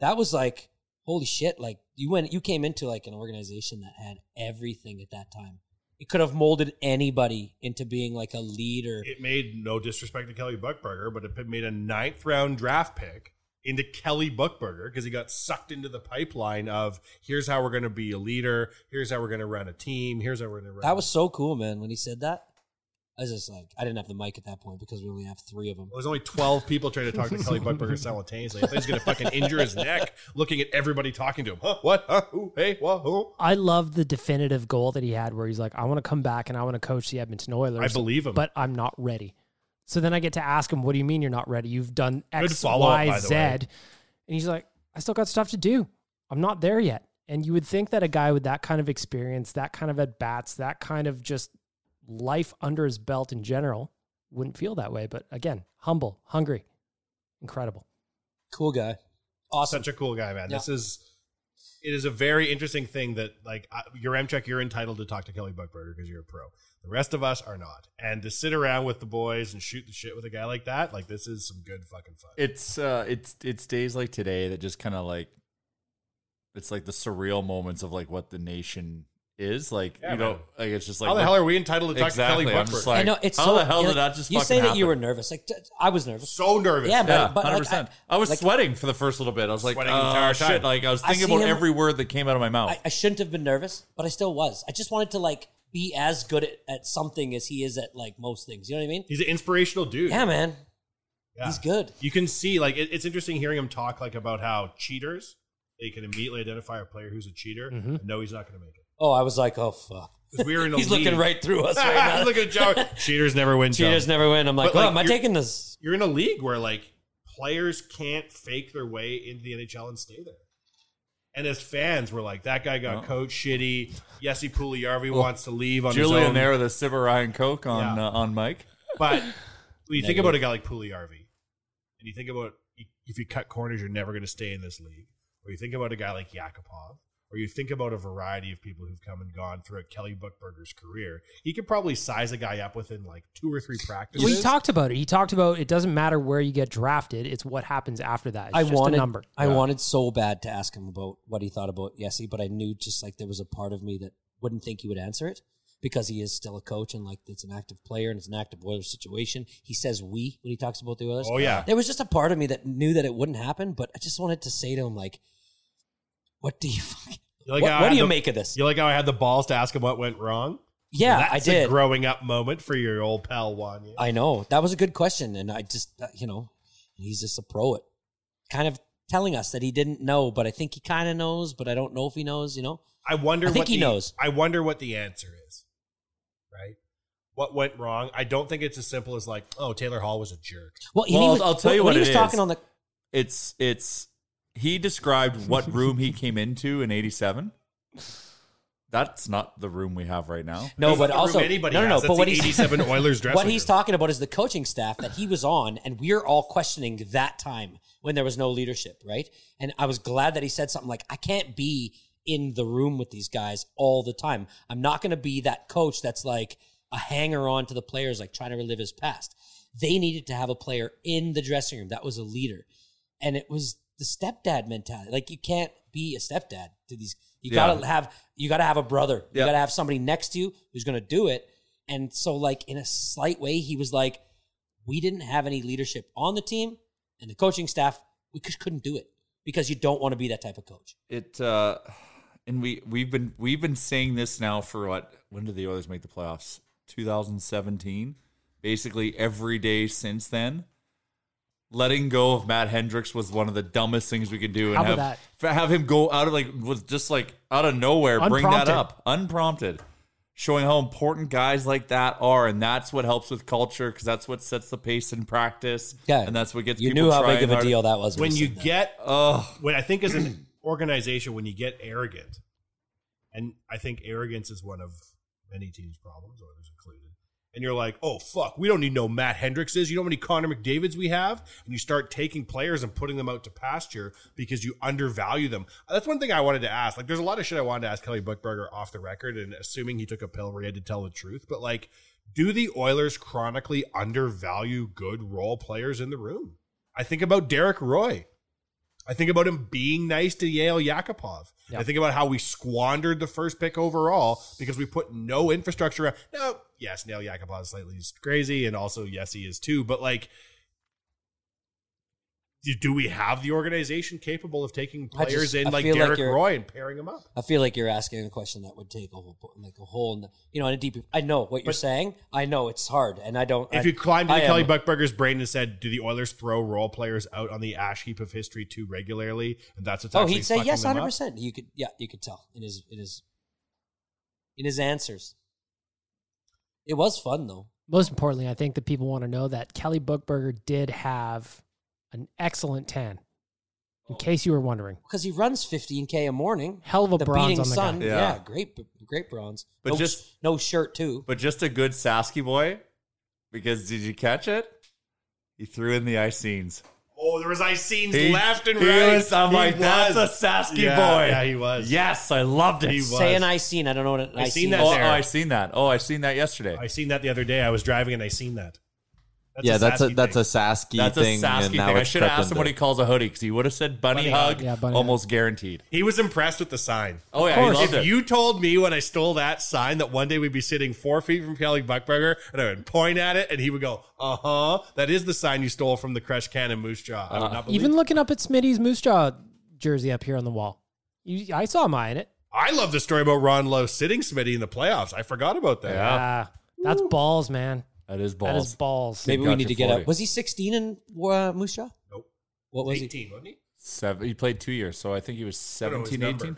Speaker 7: that was like, holy shit. Like, you went, you came into like an organization that had everything at that time. It could have molded anybody into being like a leader.
Speaker 6: It made no disrespect to Kelly Buchberger, but it made a ninth round draft pick into Kelly Buchberger because he got sucked into the pipeline of here's how we're going to be a leader, here's how we're going to run a team, here's how we're going to run.
Speaker 7: That was so cool, man. When he said that, I was just like, I didn't have the mic at that point because we only have three of them.
Speaker 6: Well, there's only 12 people trying to talk to Kelly Buchberger [laughs] simultaneously. I thought he's going to fucking injure his neck looking at everybody talking to him. Huh? What? Huh? Who? Hey? What? Who?
Speaker 9: I love the definitive goal that he had where he's like, I want to come back and I want to coach the Edmonton Oilers.
Speaker 6: I believe him.
Speaker 9: But I'm not ready. So then I get to ask him, what do you mean you're not ready? You've done
Speaker 6: Good
Speaker 9: X,
Speaker 6: follow-up,
Speaker 9: Y,
Speaker 6: by the
Speaker 9: Z.
Speaker 6: way.
Speaker 9: And he's like, I still got stuff to do. I'm not there yet. And you would think that a guy with that kind of experience, that kind of at bats, that kind of just life under his belt in general wouldn't feel that way. But again, humble, hungry, incredible.
Speaker 7: Cool guy. Awesome.
Speaker 6: Such a cool guy, man.
Speaker 7: Yeah.
Speaker 6: This is it is a very interesting thing that like Yaremchuk, you're entitled to talk to Kelly Buchberger because you're a pro. The rest of us are not. And to sit around with the boys and shoot the shit with a guy like that, like this is some good fucking fun.
Speaker 8: It's uh, it's it's days like today that just kind of like, it's like the surreal moments of like what the nation is like.
Speaker 6: Yeah,
Speaker 8: you know,
Speaker 6: man.
Speaker 8: like it's just like
Speaker 6: How the hell are we entitled to talk
Speaker 8: exactly.
Speaker 6: to Kelly
Speaker 8: I'm just like,
Speaker 7: I know it's
Speaker 8: how
Speaker 7: so,
Speaker 8: the hell
Speaker 7: you
Speaker 8: did
Speaker 7: know,
Speaker 8: that just
Speaker 7: You say that you were nervous. Like t- I was nervous.
Speaker 6: so nervous.
Speaker 7: Yeah, but-
Speaker 8: Yeah,
Speaker 7: but,
Speaker 8: hundred
Speaker 7: like. I-
Speaker 8: I was
Speaker 7: like-
Speaker 8: sweating for the first little bit. I was like,
Speaker 6: Sweating the
Speaker 8: oh,
Speaker 6: entire
Speaker 8: shit!
Speaker 6: time.
Speaker 8: Like I was thinking
Speaker 7: see
Speaker 8: about
Speaker 7: him-
Speaker 8: every word that came out of my mouth.
Speaker 7: I, I shouldn't have been nervous, but I still was. I just wanted to like be as good at, at something as he is at like most things. You know what I mean?
Speaker 6: He's an inspirational dude.
Speaker 7: Yeah, man.
Speaker 6: Yeah.
Speaker 7: He's good.
Speaker 6: You can see like it, it's interesting hearing him talk like about how cheaters they can immediately identify a player who's a cheater
Speaker 7: Mm-hmm.
Speaker 6: and know he's not going to make it.
Speaker 7: Oh, I was like, oh fuck.
Speaker 6: 'Cause we're in [laughs] a
Speaker 7: He's looking right through us right [laughs] now.
Speaker 6: Look at Joe. [laughs] Cheaters never win. Joe.
Speaker 7: Cheaters never win. I'm like,
Speaker 6: But,
Speaker 7: oh,
Speaker 6: like,
Speaker 7: am I
Speaker 6: you're-
Speaker 7: taking this?
Speaker 6: You're in a league where like players can't fake their way into the NHL and stay there. And as fans, we're like, that guy got
Speaker 8: Oh.
Speaker 6: coached shitty. Jesse Puljujarvi
Speaker 8: Well,
Speaker 6: wants to leave on his
Speaker 8: Julian
Speaker 6: own.
Speaker 8: there with a sip of Ryan Coke on
Speaker 6: Yeah.
Speaker 8: uh, on Mike.
Speaker 6: But when you think about a guy like Pugliarvi, and you think about if you cut corners, you're never going to stay in this league. Or you think about a guy like Yakupov, or you think about a variety of people who've come and gone throughout Kelly Buchberger's career, he could probably size a guy up within like two or three practices.
Speaker 9: Well, he talked about it. He talked about it doesn't matter where you get drafted; it's what happens after that. It's
Speaker 7: I
Speaker 9: just
Speaker 7: wanted,
Speaker 9: a number.
Speaker 7: I wanted so bad to ask him about what he thought about Jesse, but I knew just like there was a part of me that wouldn't think he would answer it because he is still a coach and like it's an active player and it's an active Oilers situation. He says we when he talks about the Oilers.
Speaker 6: Oh, yeah.
Speaker 7: There was just a part of me that knew that it wouldn't happen, but I just wanted to say to him like, "What do you? [laughs]
Speaker 6: You like
Speaker 7: what what do you
Speaker 6: the-
Speaker 7: make of this?"
Speaker 6: You like how I had the balls to ask him what went wrong?
Speaker 7: Yeah,
Speaker 6: That's
Speaker 7: I
Speaker 6: A
Speaker 7: did.
Speaker 6: growing up moment for your old pal Wanye.
Speaker 7: I know that was a good question, and I just uh, you know he's just a pro at kind of telling us that he didn't know, but I think he kind of knows, but I don't know if he knows. You know,
Speaker 6: I wonder.
Speaker 7: I think
Speaker 6: what
Speaker 7: he
Speaker 6: the-
Speaker 7: knows.
Speaker 6: I wonder what the answer is. Right? What went wrong? I don't think it's as simple as like, oh, Taylor Hall was a jerk.
Speaker 7: Well,
Speaker 8: Well, I'll, I'll tell you
Speaker 7: when
Speaker 8: what
Speaker 7: he was
Speaker 8: it
Speaker 7: talking
Speaker 8: is.
Speaker 7: on the
Speaker 8: It's it's he described what room he came into in '87. That's not the room we have right now.
Speaker 7: No,
Speaker 6: That's
Speaker 7: but
Speaker 6: not the room
Speaker 7: also
Speaker 6: anybody
Speaker 7: no, no, no. But
Speaker 6: That's
Speaker 7: what
Speaker 6: the
Speaker 7: he's
Speaker 6: 87 [laughs] Oilers dressing
Speaker 7: what he's
Speaker 6: room.
Speaker 7: talking about is the coaching staff that he was on, and we're all questioning that time when there was no leadership, right? And I was glad that he said something like, "I can't be in the room with these guys all the time. I'm not going to be that coach that's like a hanger on to the players, like trying to relive his past. They needed to have a player in the dressing room that was a leader, and it was the stepdad mentality. Like you can't be a stepdad to these. You
Speaker 8: Yeah.
Speaker 7: gotta have you gotta have a brother. You
Speaker 8: Yeah.
Speaker 7: gotta have somebody next to you who's gonna do it. And so, like in a slight way, he was like, "We didn't have any leadership on the team, and the coaching staff we just couldn't do it because you don't want to be that type of coach."
Speaker 8: It uh and we we've been we've been saying this now for what when did the Oilers make the playoffs? 2017. Basically every day since then. Letting go of Matt Hendricks was one of the dumbest things we could do, and
Speaker 9: How
Speaker 8: have
Speaker 9: about
Speaker 8: f- have him go out of like was just like out of nowhere bring that up unprompted, showing how important guys like that are, and that's what helps with culture because that's what sets the pace in practice,
Speaker 7: Yeah.
Speaker 8: and that's what gets
Speaker 7: You
Speaker 8: people
Speaker 7: knew how big of a
Speaker 8: harder.
Speaker 7: deal that was
Speaker 6: when
Speaker 7: he
Speaker 6: you
Speaker 7: that.
Speaker 6: get
Speaker 8: Oh,
Speaker 6: when I think as an [clears throat] organization when you get arrogant, and I think arrogance is one of many teams' problems, others included. And you're like, oh fuck, we don't need no Matt Hendrickses. You know how many Connor McDavid's we have, and you start taking players and putting them out to pasture because you undervalue them. That's one thing I wanted to ask. Like, there's a lot of shit I wanted to ask Kelly Buchberger off the record, and assuming he took a pill where he had to tell the truth. But like, do the Oilers chronically undervalue good role players in the room? I think about Derek Roy. I think about him being nice to Yale Yakupov.
Speaker 9: Yeah.
Speaker 6: I think about how we squandered the first pick overall because we put no infrastructure. around- Now, yes, Nail Yakupov is slightly crazy, and also yes, he is too. But like, do, do we have the organization capable of taking players
Speaker 7: just-
Speaker 6: in
Speaker 7: I
Speaker 6: like
Speaker 7: feel like
Speaker 6: Derek Roy and pairing them up?
Speaker 7: I feel like you're asking a question that would take a whole, like a whole, you know, in a deep. I know what you're
Speaker 6: But-
Speaker 7: saying. I know it's hard, and I don't.
Speaker 6: If
Speaker 7: I-
Speaker 6: you climbed
Speaker 7: I
Speaker 6: into
Speaker 7: am-
Speaker 6: Kelly Buchberger's brain and said, "Do the Oilers throw role players out on the ash heap of history too regularly?" and that's what's
Speaker 7: oh, he'd say yes, hundred percent. You could, yeah, you could tell in his, in his, in his answers. It was fun though.
Speaker 9: Most importantly, I think that people want to know that Kelly Buchberger did have an excellent tan. In oh. case you were wondering,
Speaker 7: because he runs 15k a morning.
Speaker 9: Hell of a
Speaker 7: the
Speaker 9: bronze
Speaker 7: beating
Speaker 9: on the
Speaker 7: sun.
Speaker 9: guy.
Speaker 7: Yeah.
Speaker 8: Yeah.
Speaker 7: great, great bronze.
Speaker 8: But
Speaker 7: no,
Speaker 8: just-
Speaker 7: no shirt too.
Speaker 8: But just a good Sasky boy, because did you catch it? He threw in the ice scenes.
Speaker 6: Oh, there was ice scenes
Speaker 8: He-
Speaker 6: left and
Speaker 8: he
Speaker 6: right.
Speaker 8: was- I'm
Speaker 6: He
Speaker 8: like, that's
Speaker 6: was.
Speaker 8: a Sasky
Speaker 6: Yeah,
Speaker 8: boy.
Speaker 6: Yeah, he was.
Speaker 8: Yes, I loved it.
Speaker 6: He was.
Speaker 7: Say an I seen. I don't know what an
Speaker 6: I
Speaker 7: I
Speaker 6: seen
Speaker 7: seen.
Speaker 6: that
Speaker 8: Oh, oh, I seen that. Oh, I seen that yesterday.
Speaker 6: I seen that the other day. I was driving and I seen that. That's
Speaker 11: yeah, that's a
Speaker 6: Sasky
Speaker 11: that's
Speaker 6: thing.
Speaker 11: a Sasky
Speaker 8: That's
Speaker 11: thing,
Speaker 8: a Sasky
Speaker 11: and
Speaker 8: thing. I should have asked him
Speaker 11: into-
Speaker 8: what he calls a hoodie because he would have said bunny,
Speaker 6: Bunny
Speaker 8: hug,
Speaker 6: hug.
Speaker 9: Yeah, bunny
Speaker 8: almost guaranteed.
Speaker 6: He was impressed with the sign.
Speaker 8: Oh yeah,
Speaker 9: course.
Speaker 8: he loved
Speaker 6: If
Speaker 8: it.
Speaker 6: you told me when I stole that sign that one day we'd be sitting four feet from Kelly Buchberger and I would point at it and he would go, uh huh, that is the sign you stole from the Crush Cannon Moose Jaw. I would not believe
Speaker 9: even looking up at Smitty's Moose Jaw jersey up here on the wall, you, I saw mine. In it.
Speaker 6: I love the story about Ron Low sitting Smitty in the playoffs. I forgot about that.
Speaker 8: Yeah.
Speaker 9: Ah, that's balls, man.
Speaker 8: That is
Speaker 9: That is
Speaker 8: balls.
Speaker 9: balls.
Speaker 7: Maybe we
Speaker 8: got
Speaker 7: need
Speaker 8: your
Speaker 7: to get
Speaker 8: 40.
Speaker 7: out. Was he 16 in uh, Moose Jaw?
Speaker 6: Nope.
Speaker 7: What was he?
Speaker 6: 18, wasn't he?
Speaker 8: Seven. He played two years, so I think he was
Speaker 6: No, no, his
Speaker 8: 17,
Speaker 6: number.
Speaker 8: 18.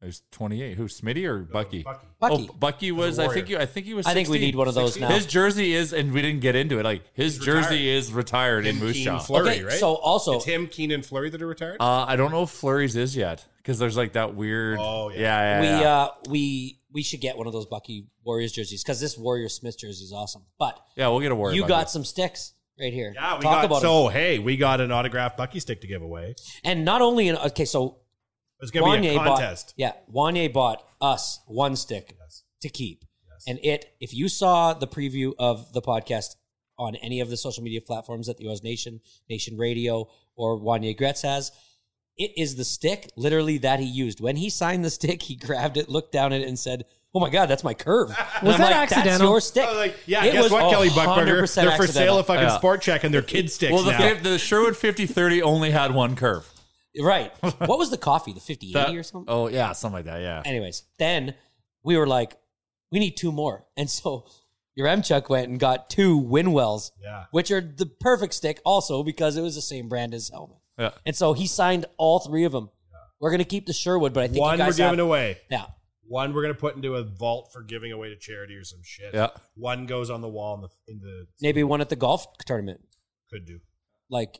Speaker 8: He was 28. Who, Smitty or Bucky?
Speaker 6: Bucky.
Speaker 7: Bucky.
Speaker 8: Oh, Bucky was. I think.
Speaker 6: Warrior.
Speaker 8: You, I think he was.
Speaker 7: I think we
Speaker 8: 16.
Speaker 7: need one of those
Speaker 6: 16.
Speaker 7: now.
Speaker 8: His jersey is, and we didn't get into it. Like his
Speaker 6: He's
Speaker 8: jersey
Speaker 6: retired.
Speaker 8: is retired in
Speaker 6: Him,
Speaker 8: Moose
Speaker 6: Keane,
Speaker 8: Jaw.
Speaker 6: Fleury,
Speaker 7: Okay,
Speaker 6: right?
Speaker 7: so also-
Speaker 6: it's him, Keenan Fleury that are retired.
Speaker 8: Uh, I don't know if Fleury's is yet because there's like that weird.
Speaker 6: Oh, yeah.
Speaker 8: yeah, yeah.
Speaker 7: we
Speaker 8: yeah.
Speaker 7: uh we we should get one of those Bucky Warriors jerseys because this Warrior Smyth jersey is awesome. But
Speaker 8: yeah, we'll get a warrior.
Speaker 7: you
Speaker 8: Bucky.
Speaker 7: got some sticks right here.
Speaker 6: yeah, we
Speaker 7: Talk
Speaker 6: got
Speaker 7: about 'em.
Speaker 6: so hey, we got an autographed Bucky stick to give away.
Speaker 7: and not only in okay, so
Speaker 6: It's gonna be a
Speaker 7: Wanye bought-
Speaker 6: contest.
Speaker 7: yeah, Wanye bought us one stick to keep, and it. If you saw the preview of the podcast on any of the social media platforms that the US Nation, Nation Radio, or Wanye Gretz has, it is the stick literally that he used when he signed the stick. He grabbed it, looked down at it, and said. Oh my God, that's my curve. And
Speaker 9: Was
Speaker 7: I'm
Speaker 9: that
Speaker 7: like, That's
Speaker 9: accidental?
Speaker 7: your stick.
Speaker 6: I was like, yeah,
Speaker 7: It
Speaker 6: guess
Speaker 7: was
Speaker 6: what, Kelly Buchberger?
Speaker 7: 100%
Speaker 6: They're for sale
Speaker 7: accidental.
Speaker 6: at fucking
Speaker 8: Yeah.
Speaker 6: Sport Chek, and they're kid sticks
Speaker 8: Well, the,
Speaker 6: now.
Speaker 8: fif- the Sherwood 5030 only had one curve.
Speaker 7: Right. [laughs] What was the coffee? The 5080
Speaker 8: That-
Speaker 7: or something?
Speaker 8: Oh, yeah, something like that, yeah.
Speaker 7: Anyways, then we were like, we need two more. And so Yaremchuk went and got two Winnwells,
Speaker 6: Yeah.
Speaker 7: which are the perfect stick also because it was the same brand as helmet.
Speaker 8: Yeah.
Speaker 7: And so he signed all three of them. We're going to keep the Sherwood, but I think
Speaker 6: One
Speaker 7: you
Speaker 6: we're
Speaker 7: guys
Speaker 6: giving
Speaker 7: have,
Speaker 6: away.
Speaker 7: Yeah.
Speaker 6: One we're gonna put into a vault for giving away to charity or some shit.
Speaker 8: Yeah.
Speaker 6: One goes on the wall in the in the
Speaker 7: Maybe one at the golf tournament.
Speaker 6: could do.
Speaker 7: Like,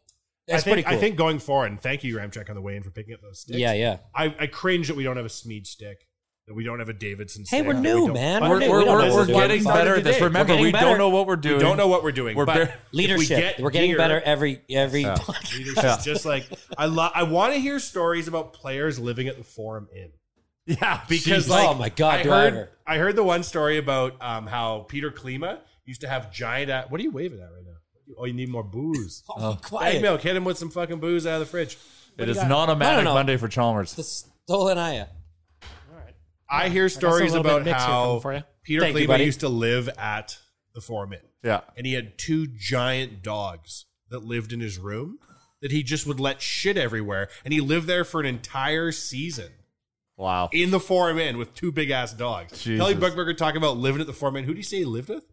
Speaker 6: I
Speaker 7: that's
Speaker 6: think
Speaker 7: pretty cool.
Speaker 6: I think going forward, and thank you, Yaremchuk, on the way in for picking up those sticks.
Speaker 7: Yeah, yeah.
Speaker 6: I, I cringe that we don't have a Smid stick, that we don't have a Davidson
Speaker 7: Hey, we're
Speaker 6: that
Speaker 7: new,
Speaker 6: we
Speaker 7: man. We're
Speaker 8: We're, we're,
Speaker 7: We don't
Speaker 8: we're, we're getting better at this. Remember,
Speaker 7: We're
Speaker 8: we
Speaker 7: getting
Speaker 8: don't know what we're doing.
Speaker 6: We don't know what we're doing.
Speaker 8: We're
Speaker 6: but
Speaker 8: bar-
Speaker 6: if we
Speaker 7: Leadership.
Speaker 6: get
Speaker 7: We're getting
Speaker 6: gear-
Speaker 7: better every every
Speaker 8: Yeah.
Speaker 6: Leadership. [laughs] Just like I love. I want to hear stories about players living at the Forum Inn.
Speaker 8: Yeah,
Speaker 6: because
Speaker 7: Jeez.
Speaker 6: like
Speaker 7: Oh my God,
Speaker 6: I
Speaker 7: do I
Speaker 6: heard. I heard the one story about um, how Peter Klima used to have giant. a- what are you waving at right now? Oh, you need more booze. [laughs]
Speaker 7: Oh, [laughs]
Speaker 6: Egg
Speaker 7: quiet.
Speaker 6: milk. Hit him with some fucking booze out of the fridge.
Speaker 8: It is not a manic
Speaker 7: no.
Speaker 8: Monday for Chalmers.
Speaker 7: The stolen Aya.
Speaker 6: I hear stories
Speaker 9: little
Speaker 6: about
Speaker 9: mixed here
Speaker 6: how
Speaker 9: for you.
Speaker 6: Peter
Speaker 7: Thank you,
Speaker 6: used to live at the Forum Inn,
Speaker 8: Yeah.
Speaker 6: and he had two giant dogs that lived in his room that he just would let shit everywhere, and he lived there for an entire season.
Speaker 8: Wow.
Speaker 6: in the Forum Inn with two big ass dogs.
Speaker 8: Jesus.
Speaker 6: Kelly Buchberger talking about living at the Forum Inn. Who do you say he lived with?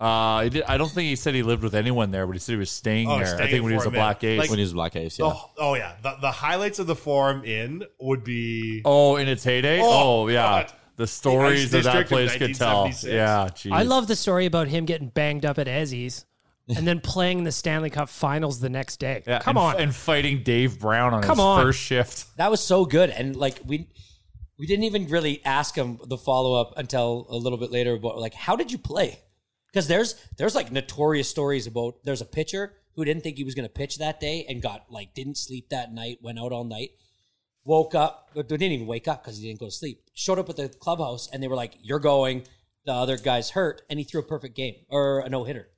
Speaker 8: Uh, he did, I don't think he said he lived with anyone there, but he said he was staying
Speaker 6: Oh,
Speaker 8: there.
Speaker 6: staying
Speaker 8: I think when he was a
Speaker 6: for a minute.
Speaker 8: Black Ace.
Speaker 6: Like-
Speaker 11: when he was a Black Ace, yeah.
Speaker 6: Oh, oh yeah. The, the highlights of the Forum Inn would be
Speaker 8: oh, in its heyday?
Speaker 6: Oh,
Speaker 8: Oh, yeah.
Speaker 6: God.
Speaker 8: The stories
Speaker 6: The
Speaker 8: that that
Speaker 6: District
Speaker 8: place
Speaker 6: of
Speaker 8: could tell.
Speaker 6: 1976.
Speaker 8: Yeah, geez.
Speaker 9: I love the story about him getting banged up at Ezzy's and then playing the Stanley Cup Finals the next day.
Speaker 8: Yeah,
Speaker 9: Come
Speaker 8: and,
Speaker 9: on.
Speaker 8: And fighting Dave Brown on
Speaker 9: Come
Speaker 8: his
Speaker 9: on.
Speaker 8: first shift.
Speaker 7: That was so good, and like we we didn't even really ask him the follow up until a little bit later But like how did you play? Because there's there's like notorious stories about there's a pitcher who didn't think he was going to pitch that day and got like didn't sleep that night, went out all night, woke up, didn't even wake up because he didn't go to sleep. Showed up at the clubhouse and they were like, "You're going." The other guy's hurt, and he threw a perfect game or a no hitter.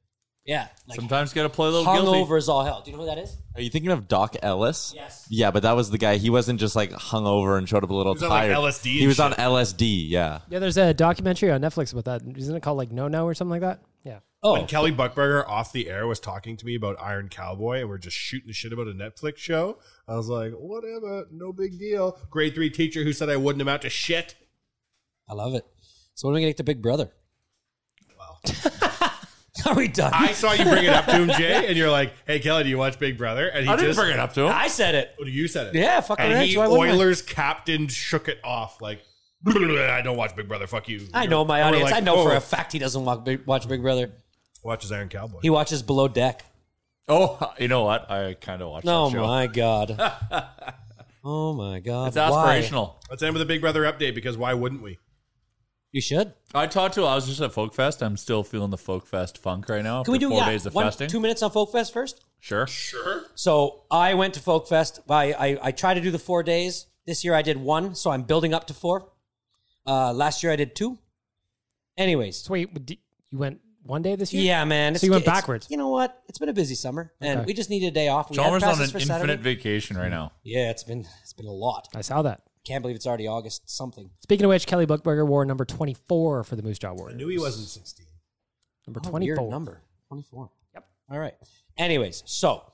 Speaker 7: Yeah, like
Speaker 8: Sometimes got to play a little guilty.
Speaker 7: hungover as all hell. Do you know who that is?
Speaker 11: Are you thinking of Doc Ellis?
Speaker 7: Yes.
Speaker 11: Yeah, but that was the guy. He wasn't just like hungover and showed up a little
Speaker 6: was on, like,
Speaker 11: tired.
Speaker 6: LSD
Speaker 11: he
Speaker 6: and
Speaker 11: was on
Speaker 6: shit.
Speaker 11: LSD. Yeah.
Speaker 9: yeah, there's a documentary on Netflix about that. Isn't it called like No No or something like that? Yeah.
Speaker 7: Oh,
Speaker 6: when Kelly Buchberger off the air was talking to me about Iron Cowboy and we're just shooting the shit about a Netflix show. I was like, whatever, no big deal. Grade three teacher who said I wouldn't amount to shit.
Speaker 7: I love it. So when are we gonna get to Big Brother? [laughs] [laughs] Are we done?
Speaker 6: I saw you bring it up to him, Jay, and you're like, "Hey, Kelly, do you watch Big Brother?" And he
Speaker 8: I didn't
Speaker 6: just
Speaker 8: bring it up to him.
Speaker 7: I said it.
Speaker 6: Oh, you said it.
Speaker 7: Yeah, fucking
Speaker 6: And
Speaker 7: right,
Speaker 6: he
Speaker 7: so why wouldn't I?
Speaker 6: Oilers captain shook it off like, "I don't watch Big Brother. Fuck you."
Speaker 7: I know my
Speaker 6: And we're
Speaker 7: audience.
Speaker 6: like,
Speaker 7: I know for
Speaker 6: "Oh."
Speaker 7: a fact he doesn't watch Big, watch Big Brother.
Speaker 6: watches Iron Cowboy.
Speaker 7: He watches Below Deck.
Speaker 8: Oh, you know what? I kind of watched
Speaker 7: Oh
Speaker 8: that show.
Speaker 7: my god. [laughs] oh my god.
Speaker 8: It's
Speaker 7: Why?
Speaker 8: aspirational.
Speaker 6: Let's end with a Big Brother update because why wouldn't we?
Speaker 7: You should.
Speaker 8: I talked to. I was just at Folk Fest. I'm still feeling the Folk Fest funk right now.
Speaker 7: Can we do
Speaker 8: four
Speaker 7: yeah,
Speaker 8: days of
Speaker 7: one,
Speaker 8: festing?
Speaker 7: two minutes on Folk Fest first?
Speaker 8: Sure.
Speaker 6: Sure.
Speaker 7: So I went to Folk Fest. I, I I try to do the four days. This year I did one, so I'm building up to four. Uh, last year I did two. Anyways,
Speaker 9: So wait, you went one day this year?
Speaker 7: yeah, man.
Speaker 9: So you went backwards.
Speaker 7: You know what? It's been a busy summer, and
Speaker 9: Okay.
Speaker 7: we just needed a day off. We had
Speaker 8: Chalmers on
Speaker 7: practice
Speaker 8: an
Speaker 7: for
Speaker 8: infinite
Speaker 7: Saturday.
Speaker 8: vacation right now.
Speaker 7: Yeah, it's been it's been a lot.
Speaker 9: I saw that.
Speaker 7: Can't believe it's already August something.
Speaker 9: Speaking of which, Kelly Buchberger wore number 24 for the Moose Jaw Warriors.
Speaker 6: I knew he wasn't 16.
Speaker 9: Number
Speaker 7: Oh,
Speaker 9: 24.
Speaker 7: weird number. 24. Yep. All right. Anyways, so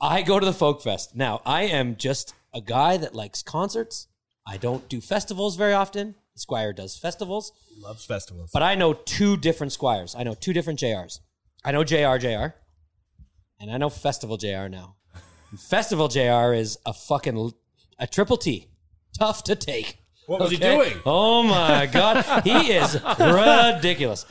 Speaker 7: I go to the Folk Fest. Now, I am just a guy that likes concerts. I don't do festivals very often. Squire does festivals.
Speaker 6: He loves festivals.
Speaker 7: But I know two different Squires. I know two different JRs. I know JR JR, and I know Festival JR now. [laughs] Festival JR is a fucking a triple T. Tough to take.
Speaker 6: What was he doing?
Speaker 7: Oh my god, he is ridiculous.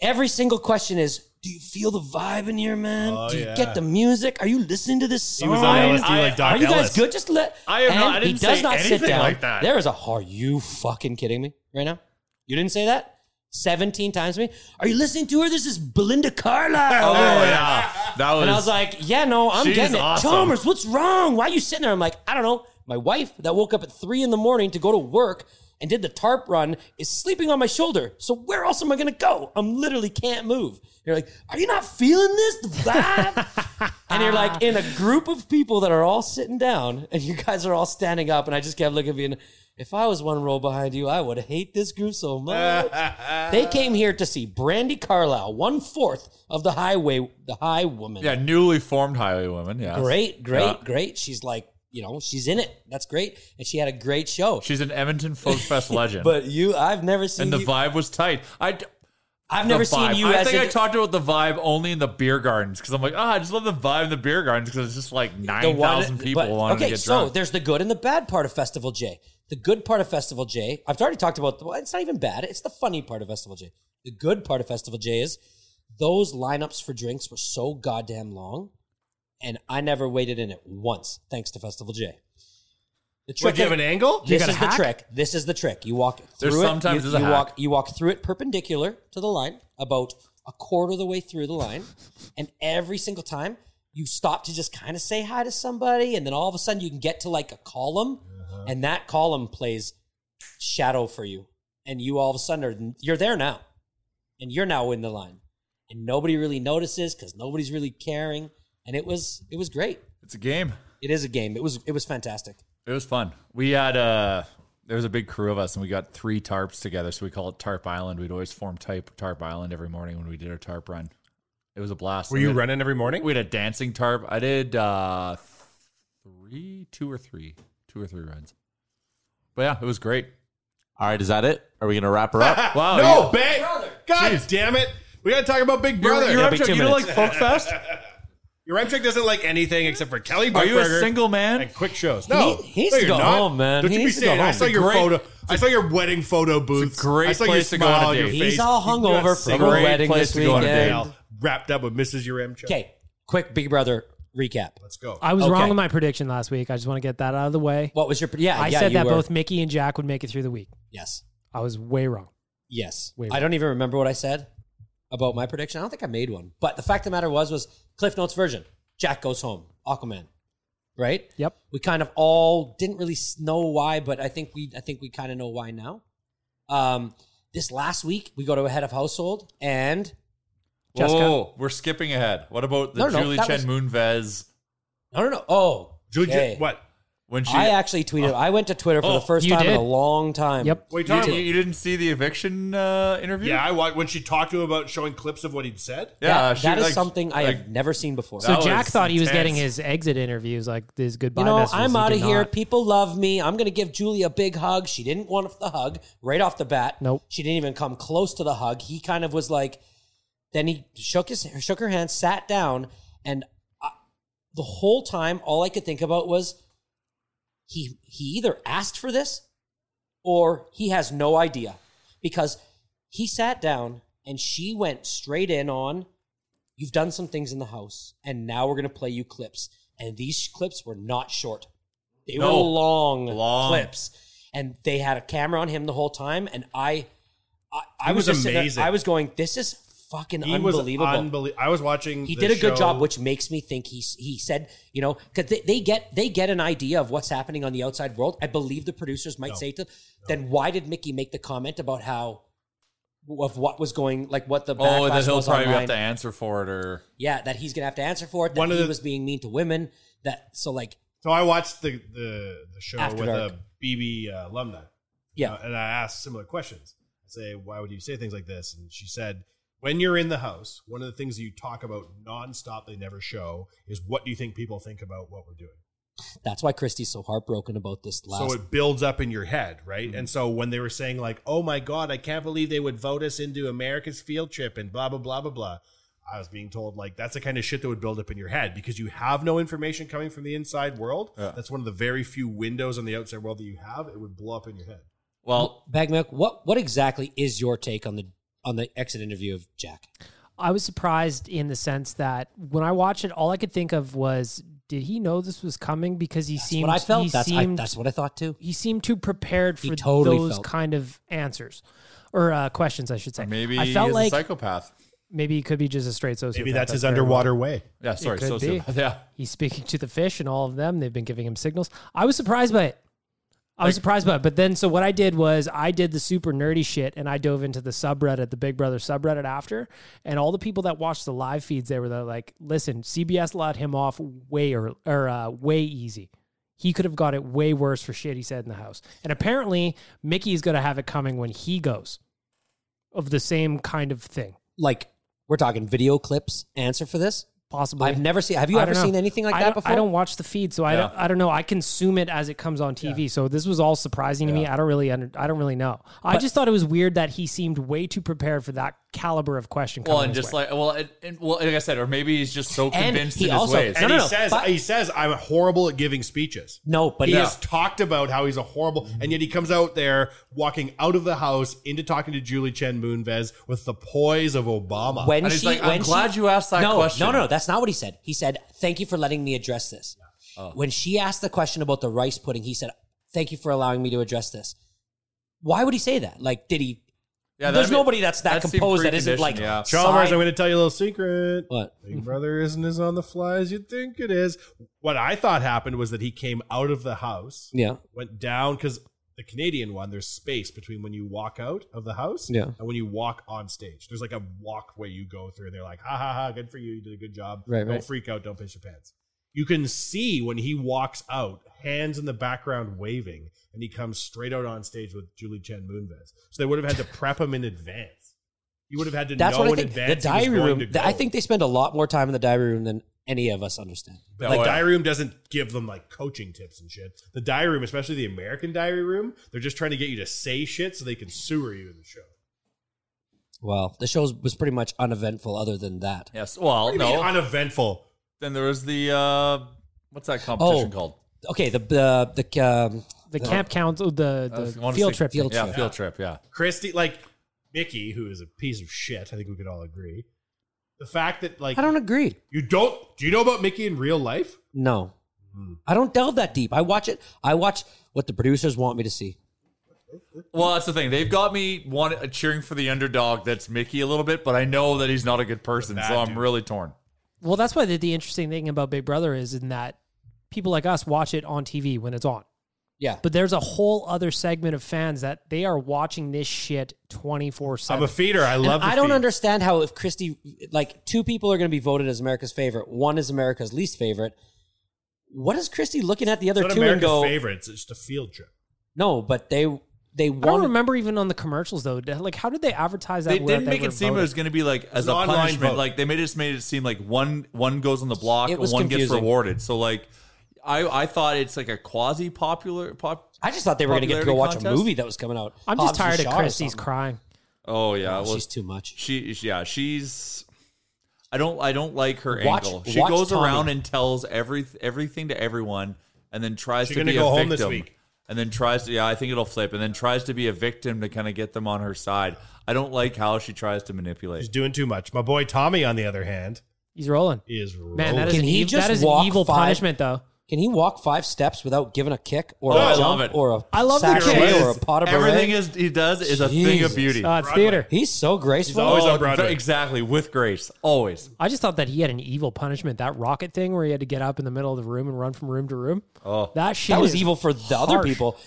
Speaker 7: Every single question is, do you feel the vibe in here, man?
Speaker 6: Oh,
Speaker 7: do you
Speaker 6: yeah.
Speaker 7: get the music? Are you listening to this
Speaker 6: He
Speaker 7: song?
Speaker 6: was on LSD like Doc
Speaker 7: Are you guys
Speaker 6: Ellis.
Speaker 7: good? Just let.
Speaker 8: I am not- I
Speaker 7: he
Speaker 8: didn't
Speaker 7: does
Speaker 8: say
Speaker 7: not sit
Speaker 8: anything
Speaker 7: down.
Speaker 8: like that.
Speaker 7: There is a. Are you fucking kidding me right now? You didn't say that. 17 times me. Are you listening to her? This is Belinda Carlisle. [laughs]
Speaker 8: Oh yeah, that was.
Speaker 7: And I was like, yeah, no, I'm getting it.
Speaker 8: awesome.
Speaker 7: Chalmers, what's wrong? Why are you sitting there? I'm like, I don't know. My wife, that woke up at three in the morning to go to work and did the tarp run, is sleeping on my shoulder. So where else am I going to go? I'm literally can't move. You're like, are you not feeling this? The [laughs] vibe? and you're like in a group of people that are all sitting down, and you guys are all standing up. And I just kept looking at you. And if I was one row behind you, I would hate this group so much. [laughs] they came here to see Brandi Carlile, one fourth of the highway, the high woman.
Speaker 8: Yeah, newly formed highway woman. Yeah,
Speaker 7: Great, great,
Speaker 8: Yeah.
Speaker 7: great. She's like, you know, she's in it. That's great. And she had a great show.
Speaker 8: She's an Edmonton Folk Fest [laughs] legend.
Speaker 7: But you, I've never seen
Speaker 8: and the
Speaker 7: you-
Speaker 8: vibe was tight. I.
Speaker 7: I've
Speaker 8: the
Speaker 7: never seen you
Speaker 8: I think
Speaker 7: a-
Speaker 8: I talked about the vibe only in the beer gardens because I'm like, oh, I just love the vibe in the beer gardens because it's just like
Speaker 7: The
Speaker 8: nine thousand people
Speaker 7: but-
Speaker 8: wanting
Speaker 7: okay,
Speaker 8: to get
Speaker 7: so
Speaker 8: drunk.
Speaker 7: So there's the good and the bad part of Festival J. The good part of Festival J, I've already talked about. Well, it's not even bad. It's the funny part of Festival J. The good part of Festival J is those lineups for drinks were so goddamn long, and I never waited in it once, thanks to Festival J. The
Speaker 6: What, do you have an angle? You
Speaker 7: This
Speaker 6: got a
Speaker 7: is the
Speaker 6: hack?
Speaker 7: trick. This is the trick. You walk
Speaker 8: There's
Speaker 7: through it.
Speaker 8: sometimes
Speaker 7: you,
Speaker 8: there's a
Speaker 7: you
Speaker 8: hack.
Speaker 7: walk. You walk through it perpendicular to the line, about a quarter of the way through the line, and every single time you stop to just kind of say hi to somebody, and then all of a sudden you can get to like a column,
Speaker 8: Uh-huh.
Speaker 7: and that column plays shadow for you, and you all of a sudden are you're there now, and you're now in the line, and nobody really notices because nobody's really caring, and it was it was great.
Speaker 8: it's a game.
Speaker 7: It is a game. It was it was fantastic.
Speaker 8: It was fun. We had uh there was a big crew of us and we got three tarps together, so we call it Tarp Island. We'd always form type Tarp Island every morning when we did our tarp run. It was a blast.
Speaker 6: Were
Speaker 8: We
Speaker 6: you
Speaker 8: had-
Speaker 6: running every morning?
Speaker 8: We had a dancing tarp. I did uh three, two or three, two or three runs. But yeah, it was great.
Speaker 11: All right, is that it? Are we gonna wrap her up? [laughs]
Speaker 8: Wow,
Speaker 6: no,
Speaker 8: you-
Speaker 6: bang! God damn it! We got to talk about Big Brother.
Speaker 8: you're up to- you don't like Folk Fest? [laughs]
Speaker 6: Yaremchuk doesn't like anything except for Kelly
Speaker 8: Are you a
Speaker 6: Buchberger
Speaker 8: single man?
Speaker 6: and quick shows. No,
Speaker 7: need- he needs
Speaker 6: no,
Speaker 7: to
Speaker 6: you're
Speaker 7: go
Speaker 6: not.
Speaker 7: home, man.
Speaker 6: Don't
Speaker 7: He
Speaker 6: you be
Speaker 7: needs to go
Speaker 6: saying? I
Speaker 7: home.
Speaker 6: saw your
Speaker 8: great-
Speaker 6: photo. I saw your wedding photo booth.
Speaker 8: great
Speaker 6: I saw
Speaker 8: place
Speaker 6: your
Speaker 8: to go on
Speaker 6: smile
Speaker 8: a
Speaker 6: on your
Speaker 8: date.
Speaker 6: face.
Speaker 7: He's all
Speaker 6: You got
Speaker 7: hungover
Speaker 6: a
Speaker 7: from a wedding
Speaker 8: place
Speaker 7: this
Speaker 8: to go on a date.
Speaker 7: weekend.
Speaker 6: wrapped up with Mrs. Yaremchuk.
Speaker 7: Okay, quick Big Brother recap.
Speaker 6: let's go.
Speaker 9: I was
Speaker 7: Okay.
Speaker 9: wrong with my prediction last week. I just want to get that out of the way.
Speaker 7: What was your? Yeah,
Speaker 9: I
Speaker 7: yeah,
Speaker 9: said
Speaker 7: you
Speaker 9: that
Speaker 7: were-
Speaker 9: both Michie and Jack would make it through the week.
Speaker 7: Yes,
Speaker 9: I was way wrong.
Speaker 7: yes.
Speaker 9: Wait,
Speaker 7: I don't even remember what I said about my prediction. I don't think I made one. But the fact of the matter was, was Cliff Notes version. Jack goes home. Aquaman. Right.
Speaker 9: Yep.
Speaker 7: We kind of all didn't really know why, but I think we I think we kind of know why now. Um, this last week we go to a head of household and
Speaker 9: Jessica?
Speaker 8: Whoa, we're skipping ahead. What about the
Speaker 7: No, no,
Speaker 8: Julie
Speaker 7: that
Speaker 8: Chen
Speaker 7: was-
Speaker 8: Moonves
Speaker 7: no no no oh
Speaker 6: Julia,
Speaker 7: okay.
Speaker 6: what?
Speaker 8: When she?
Speaker 7: I actually tweeted. I went to Twitter for
Speaker 8: Oh,
Speaker 7: the first
Speaker 9: you
Speaker 7: time in
Speaker 9: did?
Speaker 7: a long time.
Speaker 9: Yep.
Speaker 6: What are you
Speaker 8: you, you- you didn't see the eviction uh, interview?
Speaker 6: Yeah, I wa- when she talked to him about showing clips of what he'd said.
Speaker 8: yeah.
Speaker 7: That-
Speaker 8: she,
Speaker 7: that is
Speaker 8: like-
Speaker 7: something I
Speaker 8: like,
Speaker 7: have never seen before.
Speaker 9: So
Speaker 8: That
Speaker 9: Jack
Speaker 8: was
Speaker 9: thought he was
Speaker 8: intense.
Speaker 9: getting his exit interviews, like his goodbye
Speaker 7: you know,
Speaker 9: messages.
Speaker 7: I'm
Speaker 9: He
Speaker 7: out of
Speaker 9: did
Speaker 7: here.
Speaker 9: not.
Speaker 7: People love me. I'm going to give Julie a big hug. She didn't want the hug right off the bat.
Speaker 9: Nope.
Speaker 7: She didn't even come close to the hug. He kind of was like, then he shook his shook her hand, sat down, and I, the whole time, all I could think about was he he either asked for this or he has no idea because he sat down and she went straight in on you've done some things in the house and now we're going to play you clips and these clips were not short they
Speaker 8: No.
Speaker 7: were long,
Speaker 8: Long.
Speaker 7: clips and they had a camera on him the whole time and i i, I was,
Speaker 6: was
Speaker 7: just sitting there-
Speaker 6: amazing.
Speaker 7: i was going this is fucking
Speaker 6: He
Speaker 7: unbelievable
Speaker 6: was unbelievable. I was watching.
Speaker 7: he
Speaker 6: the
Speaker 7: did a good job, which makes me think he he said, you know, because they, they get they get an idea of what's happening on the outside world. I believe the producers might say to, then why did Michie make the comment about how of what was going like what the
Speaker 8: Oh,
Speaker 7: backlash
Speaker 8: that he'll
Speaker 7: was
Speaker 8: probably
Speaker 7: online?
Speaker 8: have to answer for it, or
Speaker 7: yeah, that he's gonna have to answer for it. That
Speaker 6: One of
Speaker 7: he
Speaker 6: the-
Speaker 7: was being mean to women. That so like
Speaker 6: So I watched the the, the show
Speaker 7: After
Speaker 6: with
Speaker 7: Dark.
Speaker 6: a BB uh, alumni.
Speaker 7: Yeah.
Speaker 6: Uh, and I asked similar questions. I say, why would you say things like this? And she said, when you're in the house, one of the things you talk about nonstop, they never show, is what do you think people think about what we're doing?
Speaker 7: that's why Christie's so heartbroken about this last.
Speaker 6: So it builds up in your head, right? Mm-hmm. And so when they were saying like, "Oh my god, I can't believe they would vote us into America's field trip and blah blah blah blah blah," I was being told like that's the kind of shit that would build up in your head because you have no information coming from the inside world.
Speaker 8: Yeah.
Speaker 6: That's one of the very few windows on the outside world that you have. It would blow up in your head.
Speaker 8: well,
Speaker 7: Bag milk. What what exactly is your take on the on the exit interview of Jack?
Speaker 9: I was surprised in the sense that when I watched it, all I could think of was, did he know this was coming? Because he
Speaker 7: That's
Speaker 9: seemed
Speaker 7: what I felt.
Speaker 9: He
Speaker 7: That's I, that's what I thought too.
Speaker 9: he seemed too prepared for
Speaker 7: totally
Speaker 9: those
Speaker 7: felt.
Speaker 9: kind of answers or uh, questions, I should say.
Speaker 8: maybe
Speaker 9: I felt
Speaker 8: he's
Speaker 9: like
Speaker 8: a psychopath.
Speaker 9: Maybe he could be just a straight sociopath.
Speaker 6: Maybe that's his
Speaker 9: very
Speaker 6: underwater
Speaker 9: well.
Speaker 6: way.
Speaker 8: Yeah, sorry,
Speaker 9: could be.
Speaker 8: sociopath. [laughs] Yeah.
Speaker 9: He's speaking to the fish and all of them. They've been giving him signals. I was surprised by it. I was surprised by it. But then, so what I did was I did the super nerdy shit and I dove into the subreddit, the Big Brother subreddit after. And all the people that watched the live feeds, they were like, listen, CBS let him off way or, or uh, way easy. He could have got it way worse for shit he said in the house. And apparently, Michie is going to have it coming when he goes of the same kind of thing.
Speaker 7: Like we're talking video clips. Answer for this?
Speaker 9: Possibly.
Speaker 7: I've never seen. Have you
Speaker 9: I
Speaker 7: ever seen anything like
Speaker 9: I
Speaker 7: that before?
Speaker 9: I don't watch the feed, so I
Speaker 7: Yeah.
Speaker 9: don't. I don't know. I consume it as it comes on TV. So this was all surprising to me. I don't really. Under, I don't really know. I just thought it was weird that he seemed way too prepared for that caliber of question.
Speaker 8: Well, and
Speaker 9: his
Speaker 8: just
Speaker 9: way.
Speaker 8: like well, and, and, well, like I said, or maybe he's just so
Speaker 7: And
Speaker 8: convinced
Speaker 7: he
Speaker 8: in his
Speaker 7: also-
Speaker 8: ways.
Speaker 6: And he says he says I'm horrible at giving speeches.
Speaker 7: No, but
Speaker 6: he
Speaker 7: Yeah.
Speaker 6: has talked about how he's a horrible, and yet he comes out there walking out of the house into talking to Julie Chen Moonves with the poise of Obama.
Speaker 7: when she, when she- you asked that no, question. no, No, no, that's not what he said. He said, "Thank you for letting me address this."
Speaker 8: Oh.
Speaker 7: When she asked the question about the rice pudding, he said, "Thank you for allowing me to address this." Why would he say that? Like, did he?
Speaker 8: Yeah,
Speaker 7: there's
Speaker 8: that
Speaker 7: nobody that's that,
Speaker 8: that
Speaker 7: composed that isn't like.
Speaker 8: yeah.
Speaker 6: Chalmers,
Speaker 7: side-
Speaker 6: I'm going to tell you a little secret.
Speaker 7: What?
Speaker 6: Big Brother isn't as on the fly as you'd think it is. What I thought happened was that he came out of the house,
Speaker 7: Yeah.
Speaker 6: went down because the Canadian one, there's space between when you walk out of the house
Speaker 7: Yeah.
Speaker 6: and when you walk on stage. There's like a walkway you go through, and they're like, "Ha ha ha! Good for you. You did a good job.
Speaker 7: Right,
Speaker 6: don't
Speaker 7: right.
Speaker 6: freak out. Don't piss your pants." You can see when he walks out, hands in the background waving, and he comes straight out on stage with Julie Chen Moonves. So they would have had to [laughs] prep him in advance. You would have had to
Speaker 7: That's
Speaker 6: know
Speaker 7: what I
Speaker 6: in
Speaker 7: think.
Speaker 6: advance.
Speaker 7: The
Speaker 6: he was
Speaker 7: diary
Speaker 6: going
Speaker 7: room.
Speaker 6: to
Speaker 7: th- I think they spend a lot more time in the diary room than any of us understand.
Speaker 6: The
Speaker 7: Like,
Speaker 6: diary room doesn't give them like coaching tips and shit. The diary room, especially the American diary room, they're just trying to get you to say shit so they can sewer you in the show.
Speaker 7: well, the show was pretty much uneventful. Other than that,
Speaker 8: Yes. Well,
Speaker 6: What do you mean
Speaker 8: no.
Speaker 6: uneventful.
Speaker 8: Then there was the uh, what's that competition
Speaker 7: Oh,
Speaker 8: called?
Speaker 7: Okay, the the the um,
Speaker 9: the camp council, the,
Speaker 8: I
Speaker 9: the
Speaker 8: wanna
Speaker 9: field
Speaker 8: say-
Speaker 9: trip.
Speaker 7: Field
Speaker 8: yeah,
Speaker 7: trip.
Speaker 8: field trip. Yeah.
Speaker 6: Christie, like Michie, who is a piece of shit. I think we could all agree. The fact that like
Speaker 7: I don't agree.
Speaker 6: you don't. Do you know about Michie in real life?
Speaker 7: No,
Speaker 6: Hmm.
Speaker 7: I don't delve that deep. I watch it. I watch what the producers want me to see.
Speaker 8: Well, that's the thing. They've got me one uh, cheering for the underdog. That's Michie a little bit, but I know that he's not a good person, so I'm
Speaker 6: dude.
Speaker 8: really torn.
Speaker 9: Well, that's why the, the interesting thing about Big Brother is in that people like us watch it on TV when it's on.
Speaker 7: Yeah,
Speaker 9: But there's a whole other segment of fans that they are watching this shit 24 7.
Speaker 6: I'm a feeder. I love.
Speaker 7: And
Speaker 6: the
Speaker 7: I don't
Speaker 6: feed.
Speaker 7: understand how if Christie, like two people are going to be voted as America's favorite, one is America's least favorite. What is Christie looking at the other
Speaker 6: It's not
Speaker 7: two and
Speaker 6: America's
Speaker 7: go?
Speaker 6: favorites. It's just a field trip.
Speaker 7: No, but they they
Speaker 9: I don't remember even on the commercials though. Like, how did they advertise that?
Speaker 8: They
Speaker 9: where
Speaker 8: didn't
Speaker 9: they
Speaker 8: make it seem it was going to be like as a
Speaker 6: online
Speaker 8: punishment.
Speaker 6: vote.
Speaker 8: Like they made it just made it seem like one one goes on the block
Speaker 7: It
Speaker 8: and
Speaker 7: was
Speaker 8: one gets
Speaker 7: confusing.
Speaker 8: rewarded. So like, I I thought it's like a quasi popular pop.
Speaker 7: I just thought they were going to get to go watch a
Speaker 8: contest.
Speaker 7: movie that was coming out.
Speaker 9: I'm just
Speaker 7: Hobbs and
Speaker 9: tired of
Speaker 7: Shaw or
Speaker 9: Christie's
Speaker 7: something.
Speaker 9: crying.
Speaker 8: Oh yeah,
Speaker 7: Oh,
Speaker 8: well,
Speaker 7: she's too much.
Speaker 8: She yeah, she's. I don't I don't like her
Speaker 7: Watch-
Speaker 8: angle. She
Speaker 7: watch
Speaker 8: goes
Speaker 7: Tommy.
Speaker 8: around and tells every everything to everyone, and then tries
Speaker 6: She
Speaker 8: to
Speaker 6: gonna
Speaker 8: be
Speaker 6: go
Speaker 8: a
Speaker 6: home this
Speaker 8: victim.
Speaker 6: week?
Speaker 8: And then tries to yeah, I think it'll flip, and then tries to be a victim to kind of get them on her side. I don't like how she tries to manipulate.
Speaker 6: She's doing too much. My boy Tommy, on the other hand,
Speaker 9: He's rolling.
Speaker 6: is
Speaker 9: Man, that is,
Speaker 7: Can
Speaker 9: an,
Speaker 7: he
Speaker 9: ev-
Speaker 7: just
Speaker 9: that is an
Speaker 7: walk
Speaker 9: evil
Speaker 7: five-
Speaker 9: punishment though.
Speaker 7: Can he walk five steps without giving a kick or
Speaker 8: Oh,
Speaker 7: a
Speaker 8: I
Speaker 7: jump
Speaker 8: love it.
Speaker 7: or a
Speaker 9: I love the
Speaker 7: sachet
Speaker 9: kick.
Speaker 7: or a pot of
Speaker 8: Everything is he does is a thing of
Speaker 7: Jesus.
Speaker 8: beauty.
Speaker 9: Uh, it's theater.
Speaker 7: He's so graceful.
Speaker 6: always
Speaker 8: Oh,
Speaker 6: on Broadway.
Speaker 8: Exactly, with grace. Always.
Speaker 9: I just thought that he had an evil punishment. That rocket thing where he had to get up in the middle of the room and run from room to room.
Speaker 8: Oh.
Speaker 9: That shit
Speaker 7: that was
Speaker 9: is
Speaker 7: evil for the other
Speaker 9: harsh.
Speaker 7: people.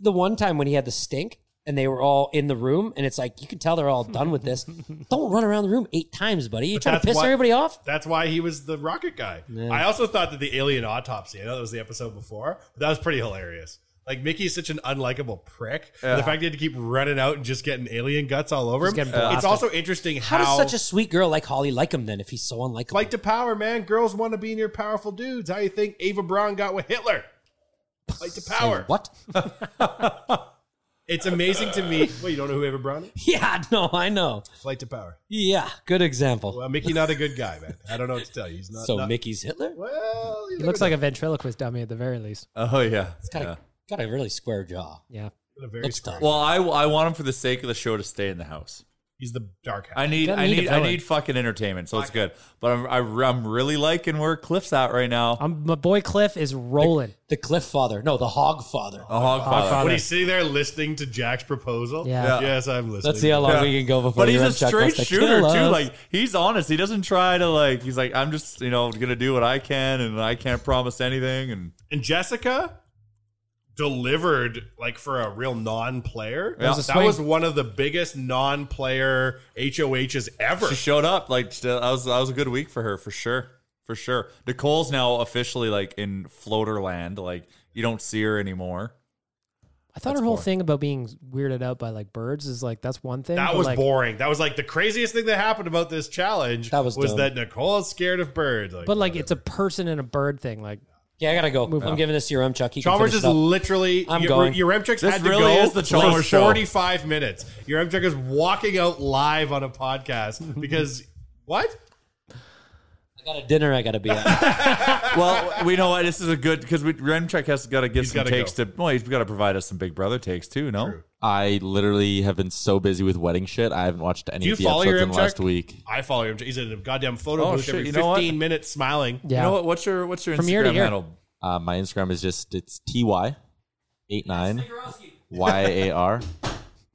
Speaker 7: The one time when he had the stink and they were all in the room, and it's like you can tell they're all done with this. [laughs] Don't run around the room eight times, buddy. You
Speaker 6: But
Speaker 7: trying to piss
Speaker 6: why-
Speaker 7: everybody off?
Speaker 6: That's why he was the rocket guy. I also thought that the alien autopsy, I know that was the episode before, but that was pretty hilarious. Like Michie's such an unlikable prick. And the fact he had to keep running out and just getting alien guts all over him.
Speaker 9: getting
Speaker 6: it's also interesting
Speaker 7: How
Speaker 6: how,
Speaker 7: does such a sweet girl like Holly like him then if he's so unlikable?
Speaker 6: flight to power, man. Girls want to be near powerful dudes. How you think Eva Braun got with Hitler? Flight to
Speaker 7: Say
Speaker 6: power.
Speaker 7: What? [laughs]
Speaker 6: It's amazing to me. [laughs] Well, you don't know who Eva Braun is?
Speaker 7: yeah, no, I know.
Speaker 6: Flight to power.
Speaker 7: Yeah, good example.
Speaker 6: Well, Michie not a good guy, man. I don't know what to tell you. He's not.
Speaker 7: so
Speaker 6: not-
Speaker 7: Michie's Hitler?
Speaker 6: Well,
Speaker 9: He looks like a ventriloquist dummy at the very least.
Speaker 8: Oh yeah.
Speaker 7: He's got,
Speaker 8: yeah.
Speaker 7: a, got a really square jaw.
Speaker 9: Yeah.
Speaker 6: a very
Speaker 7: Looks
Speaker 6: strong-
Speaker 7: tough.
Speaker 8: Well, I I want him for the sake of the show to stay in the house.
Speaker 6: He's the dark half.
Speaker 8: I need,
Speaker 9: Gotta
Speaker 8: I
Speaker 9: need
Speaker 8: need, I
Speaker 9: villain.
Speaker 8: need fucking entertainment, so it's good. But I'm, I, I'm really liking where Cliff's at right now.
Speaker 9: I'm, my boy Cliff is rolling.
Speaker 7: The Cliff Father. No, the Hog Father.
Speaker 8: A hog father.
Speaker 6: when he's sitting there listening to Jack's proposal.
Speaker 9: Yeah.
Speaker 6: Yes, I'm listening.
Speaker 7: Let's see how long
Speaker 8: Yeah.
Speaker 7: we can go before
Speaker 8: But he's a straight
Speaker 7: wants
Speaker 8: shooter too. Like he's honest. He doesn't try to like. He's like, I'm just you know gonna do what I can, and I can't promise anything. And
Speaker 6: And Jessica delivered like for a real non-player.
Speaker 8: That was
Speaker 6: that was one of the biggest non-player HOHs ever.
Speaker 8: she showed up. Like that was that was a good week for her for sure, for sure. Nicole's now officially like in floater land. Like you don't see her anymore.
Speaker 9: I thought
Speaker 8: That's
Speaker 9: her whole
Speaker 8: boring.
Speaker 9: thing about being weirded out by like birds is like that's one thing.
Speaker 6: That was
Speaker 9: like,
Speaker 6: boring. That was like the craziest thing that happened about this challenge.
Speaker 7: That was dumb.
Speaker 6: that Nicole is scared of birds. Like,
Speaker 9: But like it's a person and a bird thing. Like
Speaker 7: yeah, I gotta go.
Speaker 9: Move
Speaker 7: I'm
Speaker 9: on.
Speaker 7: giving this to Yaremchuk. He can
Speaker 6: Chalmers
Speaker 7: finish
Speaker 6: is
Speaker 7: it up.
Speaker 6: literally.
Speaker 7: I'm
Speaker 6: your,
Speaker 7: going.
Speaker 6: Yaremchuk's
Speaker 8: This
Speaker 6: had to
Speaker 8: really
Speaker 6: go
Speaker 8: is the Chalmers
Speaker 6: for
Speaker 8: show.
Speaker 6: 45 minutes. Your Remchuk is walking out live on a podcast because what?
Speaker 7: I got a dinner I gotta be at. [laughs]
Speaker 8: well, we know what this is a good because Yaremchuk has got to give
Speaker 6: He's
Speaker 8: some
Speaker 6: gotta
Speaker 8: takes
Speaker 6: go.
Speaker 8: to. Well, he's got to provide us some Big Brother takes too. No,
Speaker 11: I literally have been so busy with wedding shit. I haven't watched any
Speaker 6: Do you
Speaker 11: of the
Speaker 6: follow your
Speaker 11: episodes in last week.
Speaker 6: I follow him. He's in a goddamn photo
Speaker 8: Oh,
Speaker 6: booth
Speaker 8: shit,
Speaker 6: every
Speaker 8: you know what?
Speaker 6: 15 minutes smiling.
Speaker 9: yeah,
Speaker 8: you know what? What's your what's your
Speaker 9: From
Speaker 8: Instagram
Speaker 9: year to year.
Speaker 8: handle?
Speaker 11: Uh, my Instagram is just it's ty eight nine y a r. [laughs]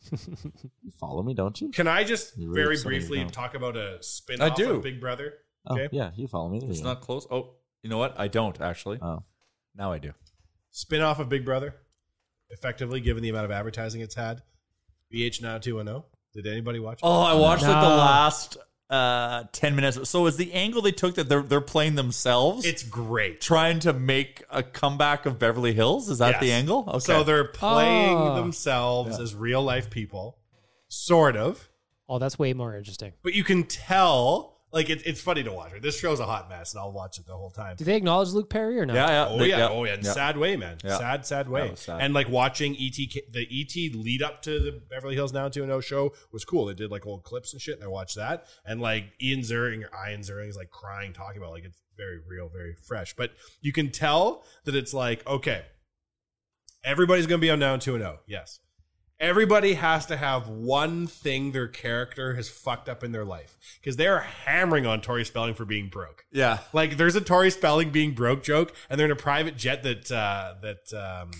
Speaker 11: You follow me, don't you?
Speaker 6: Can I just
Speaker 11: really
Speaker 6: very
Speaker 11: upset
Speaker 6: briefly
Speaker 11: don't.
Speaker 6: talk about a spin
Speaker 8: I
Speaker 6: off
Speaker 8: do.
Speaker 6: of Big Brother?
Speaker 11: Oh,
Speaker 6: Okay.
Speaker 11: yeah, you follow me. There
Speaker 8: It's
Speaker 11: you go.
Speaker 8: not close. Oh, you know what? I don't actually.
Speaker 11: Oh,
Speaker 8: Now I do.
Speaker 6: Spin off of Big Brother, effectively, given the amount of advertising it's had. BH 90210. Did anybody watch it?
Speaker 8: Oh, I watched like the
Speaker 9: No.
Speaker 8: last uh 10 minutes. So is the angle they took that they're they're playing themselves?
Speaker 6: It's great.
Speaker 8: trying to make a comeback of Beverly Hills? Is that
Speaker 6: Yes.
Speaker 8: the angle? Okay.
Speaker 6: So they're playing
Speaker 9: Oh.
Speaker 6: themselves as real life people, sort of.
Speaker 9: oh, that's way more interesting.
Speaker 6: But you can tell, like, it, it's funny to watch. Right? This show's a hot mess, and I'll watch it the whole time.
Speaker 9: Do they acknowledge Luke Perry or not?
Speaker 8: yeah, yeah.
Speaker 6: Oh
Speaker 8: They-
Speaker 6: yeah, oh yeah, in
Speaker 8: yeah.
Speaker 6: sad way, man.
Speaker 8: Yeah.
Speaker 6: Sad, sad way.
Speaker 8: Sad.
Speaker 6: And like watching ET, the ET lead up to the Beverly Hills 90210 show was cool. They did like old clips and shit, and I watched that. And like Ian Ziering or Ian Ziering is like crying, talking about like it's very real, very fresh. But you can tell that it's like okay, everybody's gonna be on 90210. Yes. Everybody has to have one thing their character has fucked up in their life because they're hammering on Tori Spelling for being broke.
Speaker 8: Yeah.
Speaker 6: Like there's a Tori Spelling being broke joke, and they're in a private jet that uh, that um,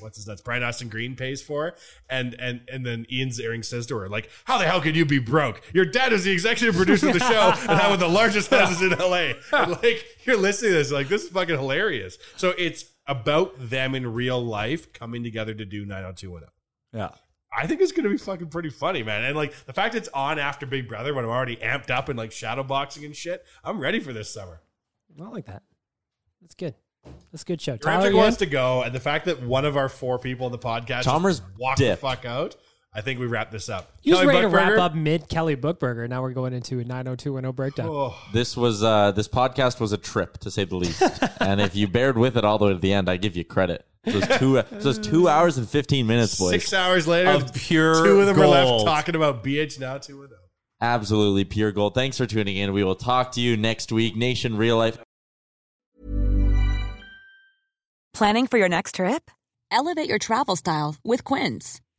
Speaker 6: what's his nuts Brian Austin Green pays for, and and and then Ian Ziering says to her like, "How the hell could you be broke? Your dad is the executive producer of the show [laughs] and had one of the largest houses in LA." And like you're listening to this, like this is fucking hilarious. So it's about them in real life coming together to do 90210.
Speaker 8: Yeah.
Speaker 6: I think it's going to be fucking pretty funny, man. And like the fact it's on after Big Brother when I'm already amped up and like shadow boxing and shit, I'm ready for this summer.
Speaker 9: I like that. That's good. That's a good show. Tyler,
Speaker 6: wants to go, and the fact that one of our four people in the podcast
Speaker 11: Chalmers
Speaker 6: just walked
Speaker 11: dipped.
Speaker 6: the fuck out, I think we wrap this up.
Speaker 9: He was
Speaker 6: Kelly
Speaker 9: ready to wrap up mid Kelly Buchberger. Now we're going into a 90210 breakdown.
Speaker 6: Oh,
Speaker 11: This was uh, this podcast was a trip to say the least. [laughs] and if you bared with it all the way to the end, I give you credit. So it's two. So it's two hours and fifteen minutes, boys.
Speaker 6: six hours later,
Speaker 8: Of pure
Speaker 6: two of them are left talking about BH now two of them.
Speaker 11: Absolutely pure gold. Thanks for tuning in. We will talk to you next week. Nation Real Life.
Speaker 12: Planning for your next trip? Elevate your travel style with Quince.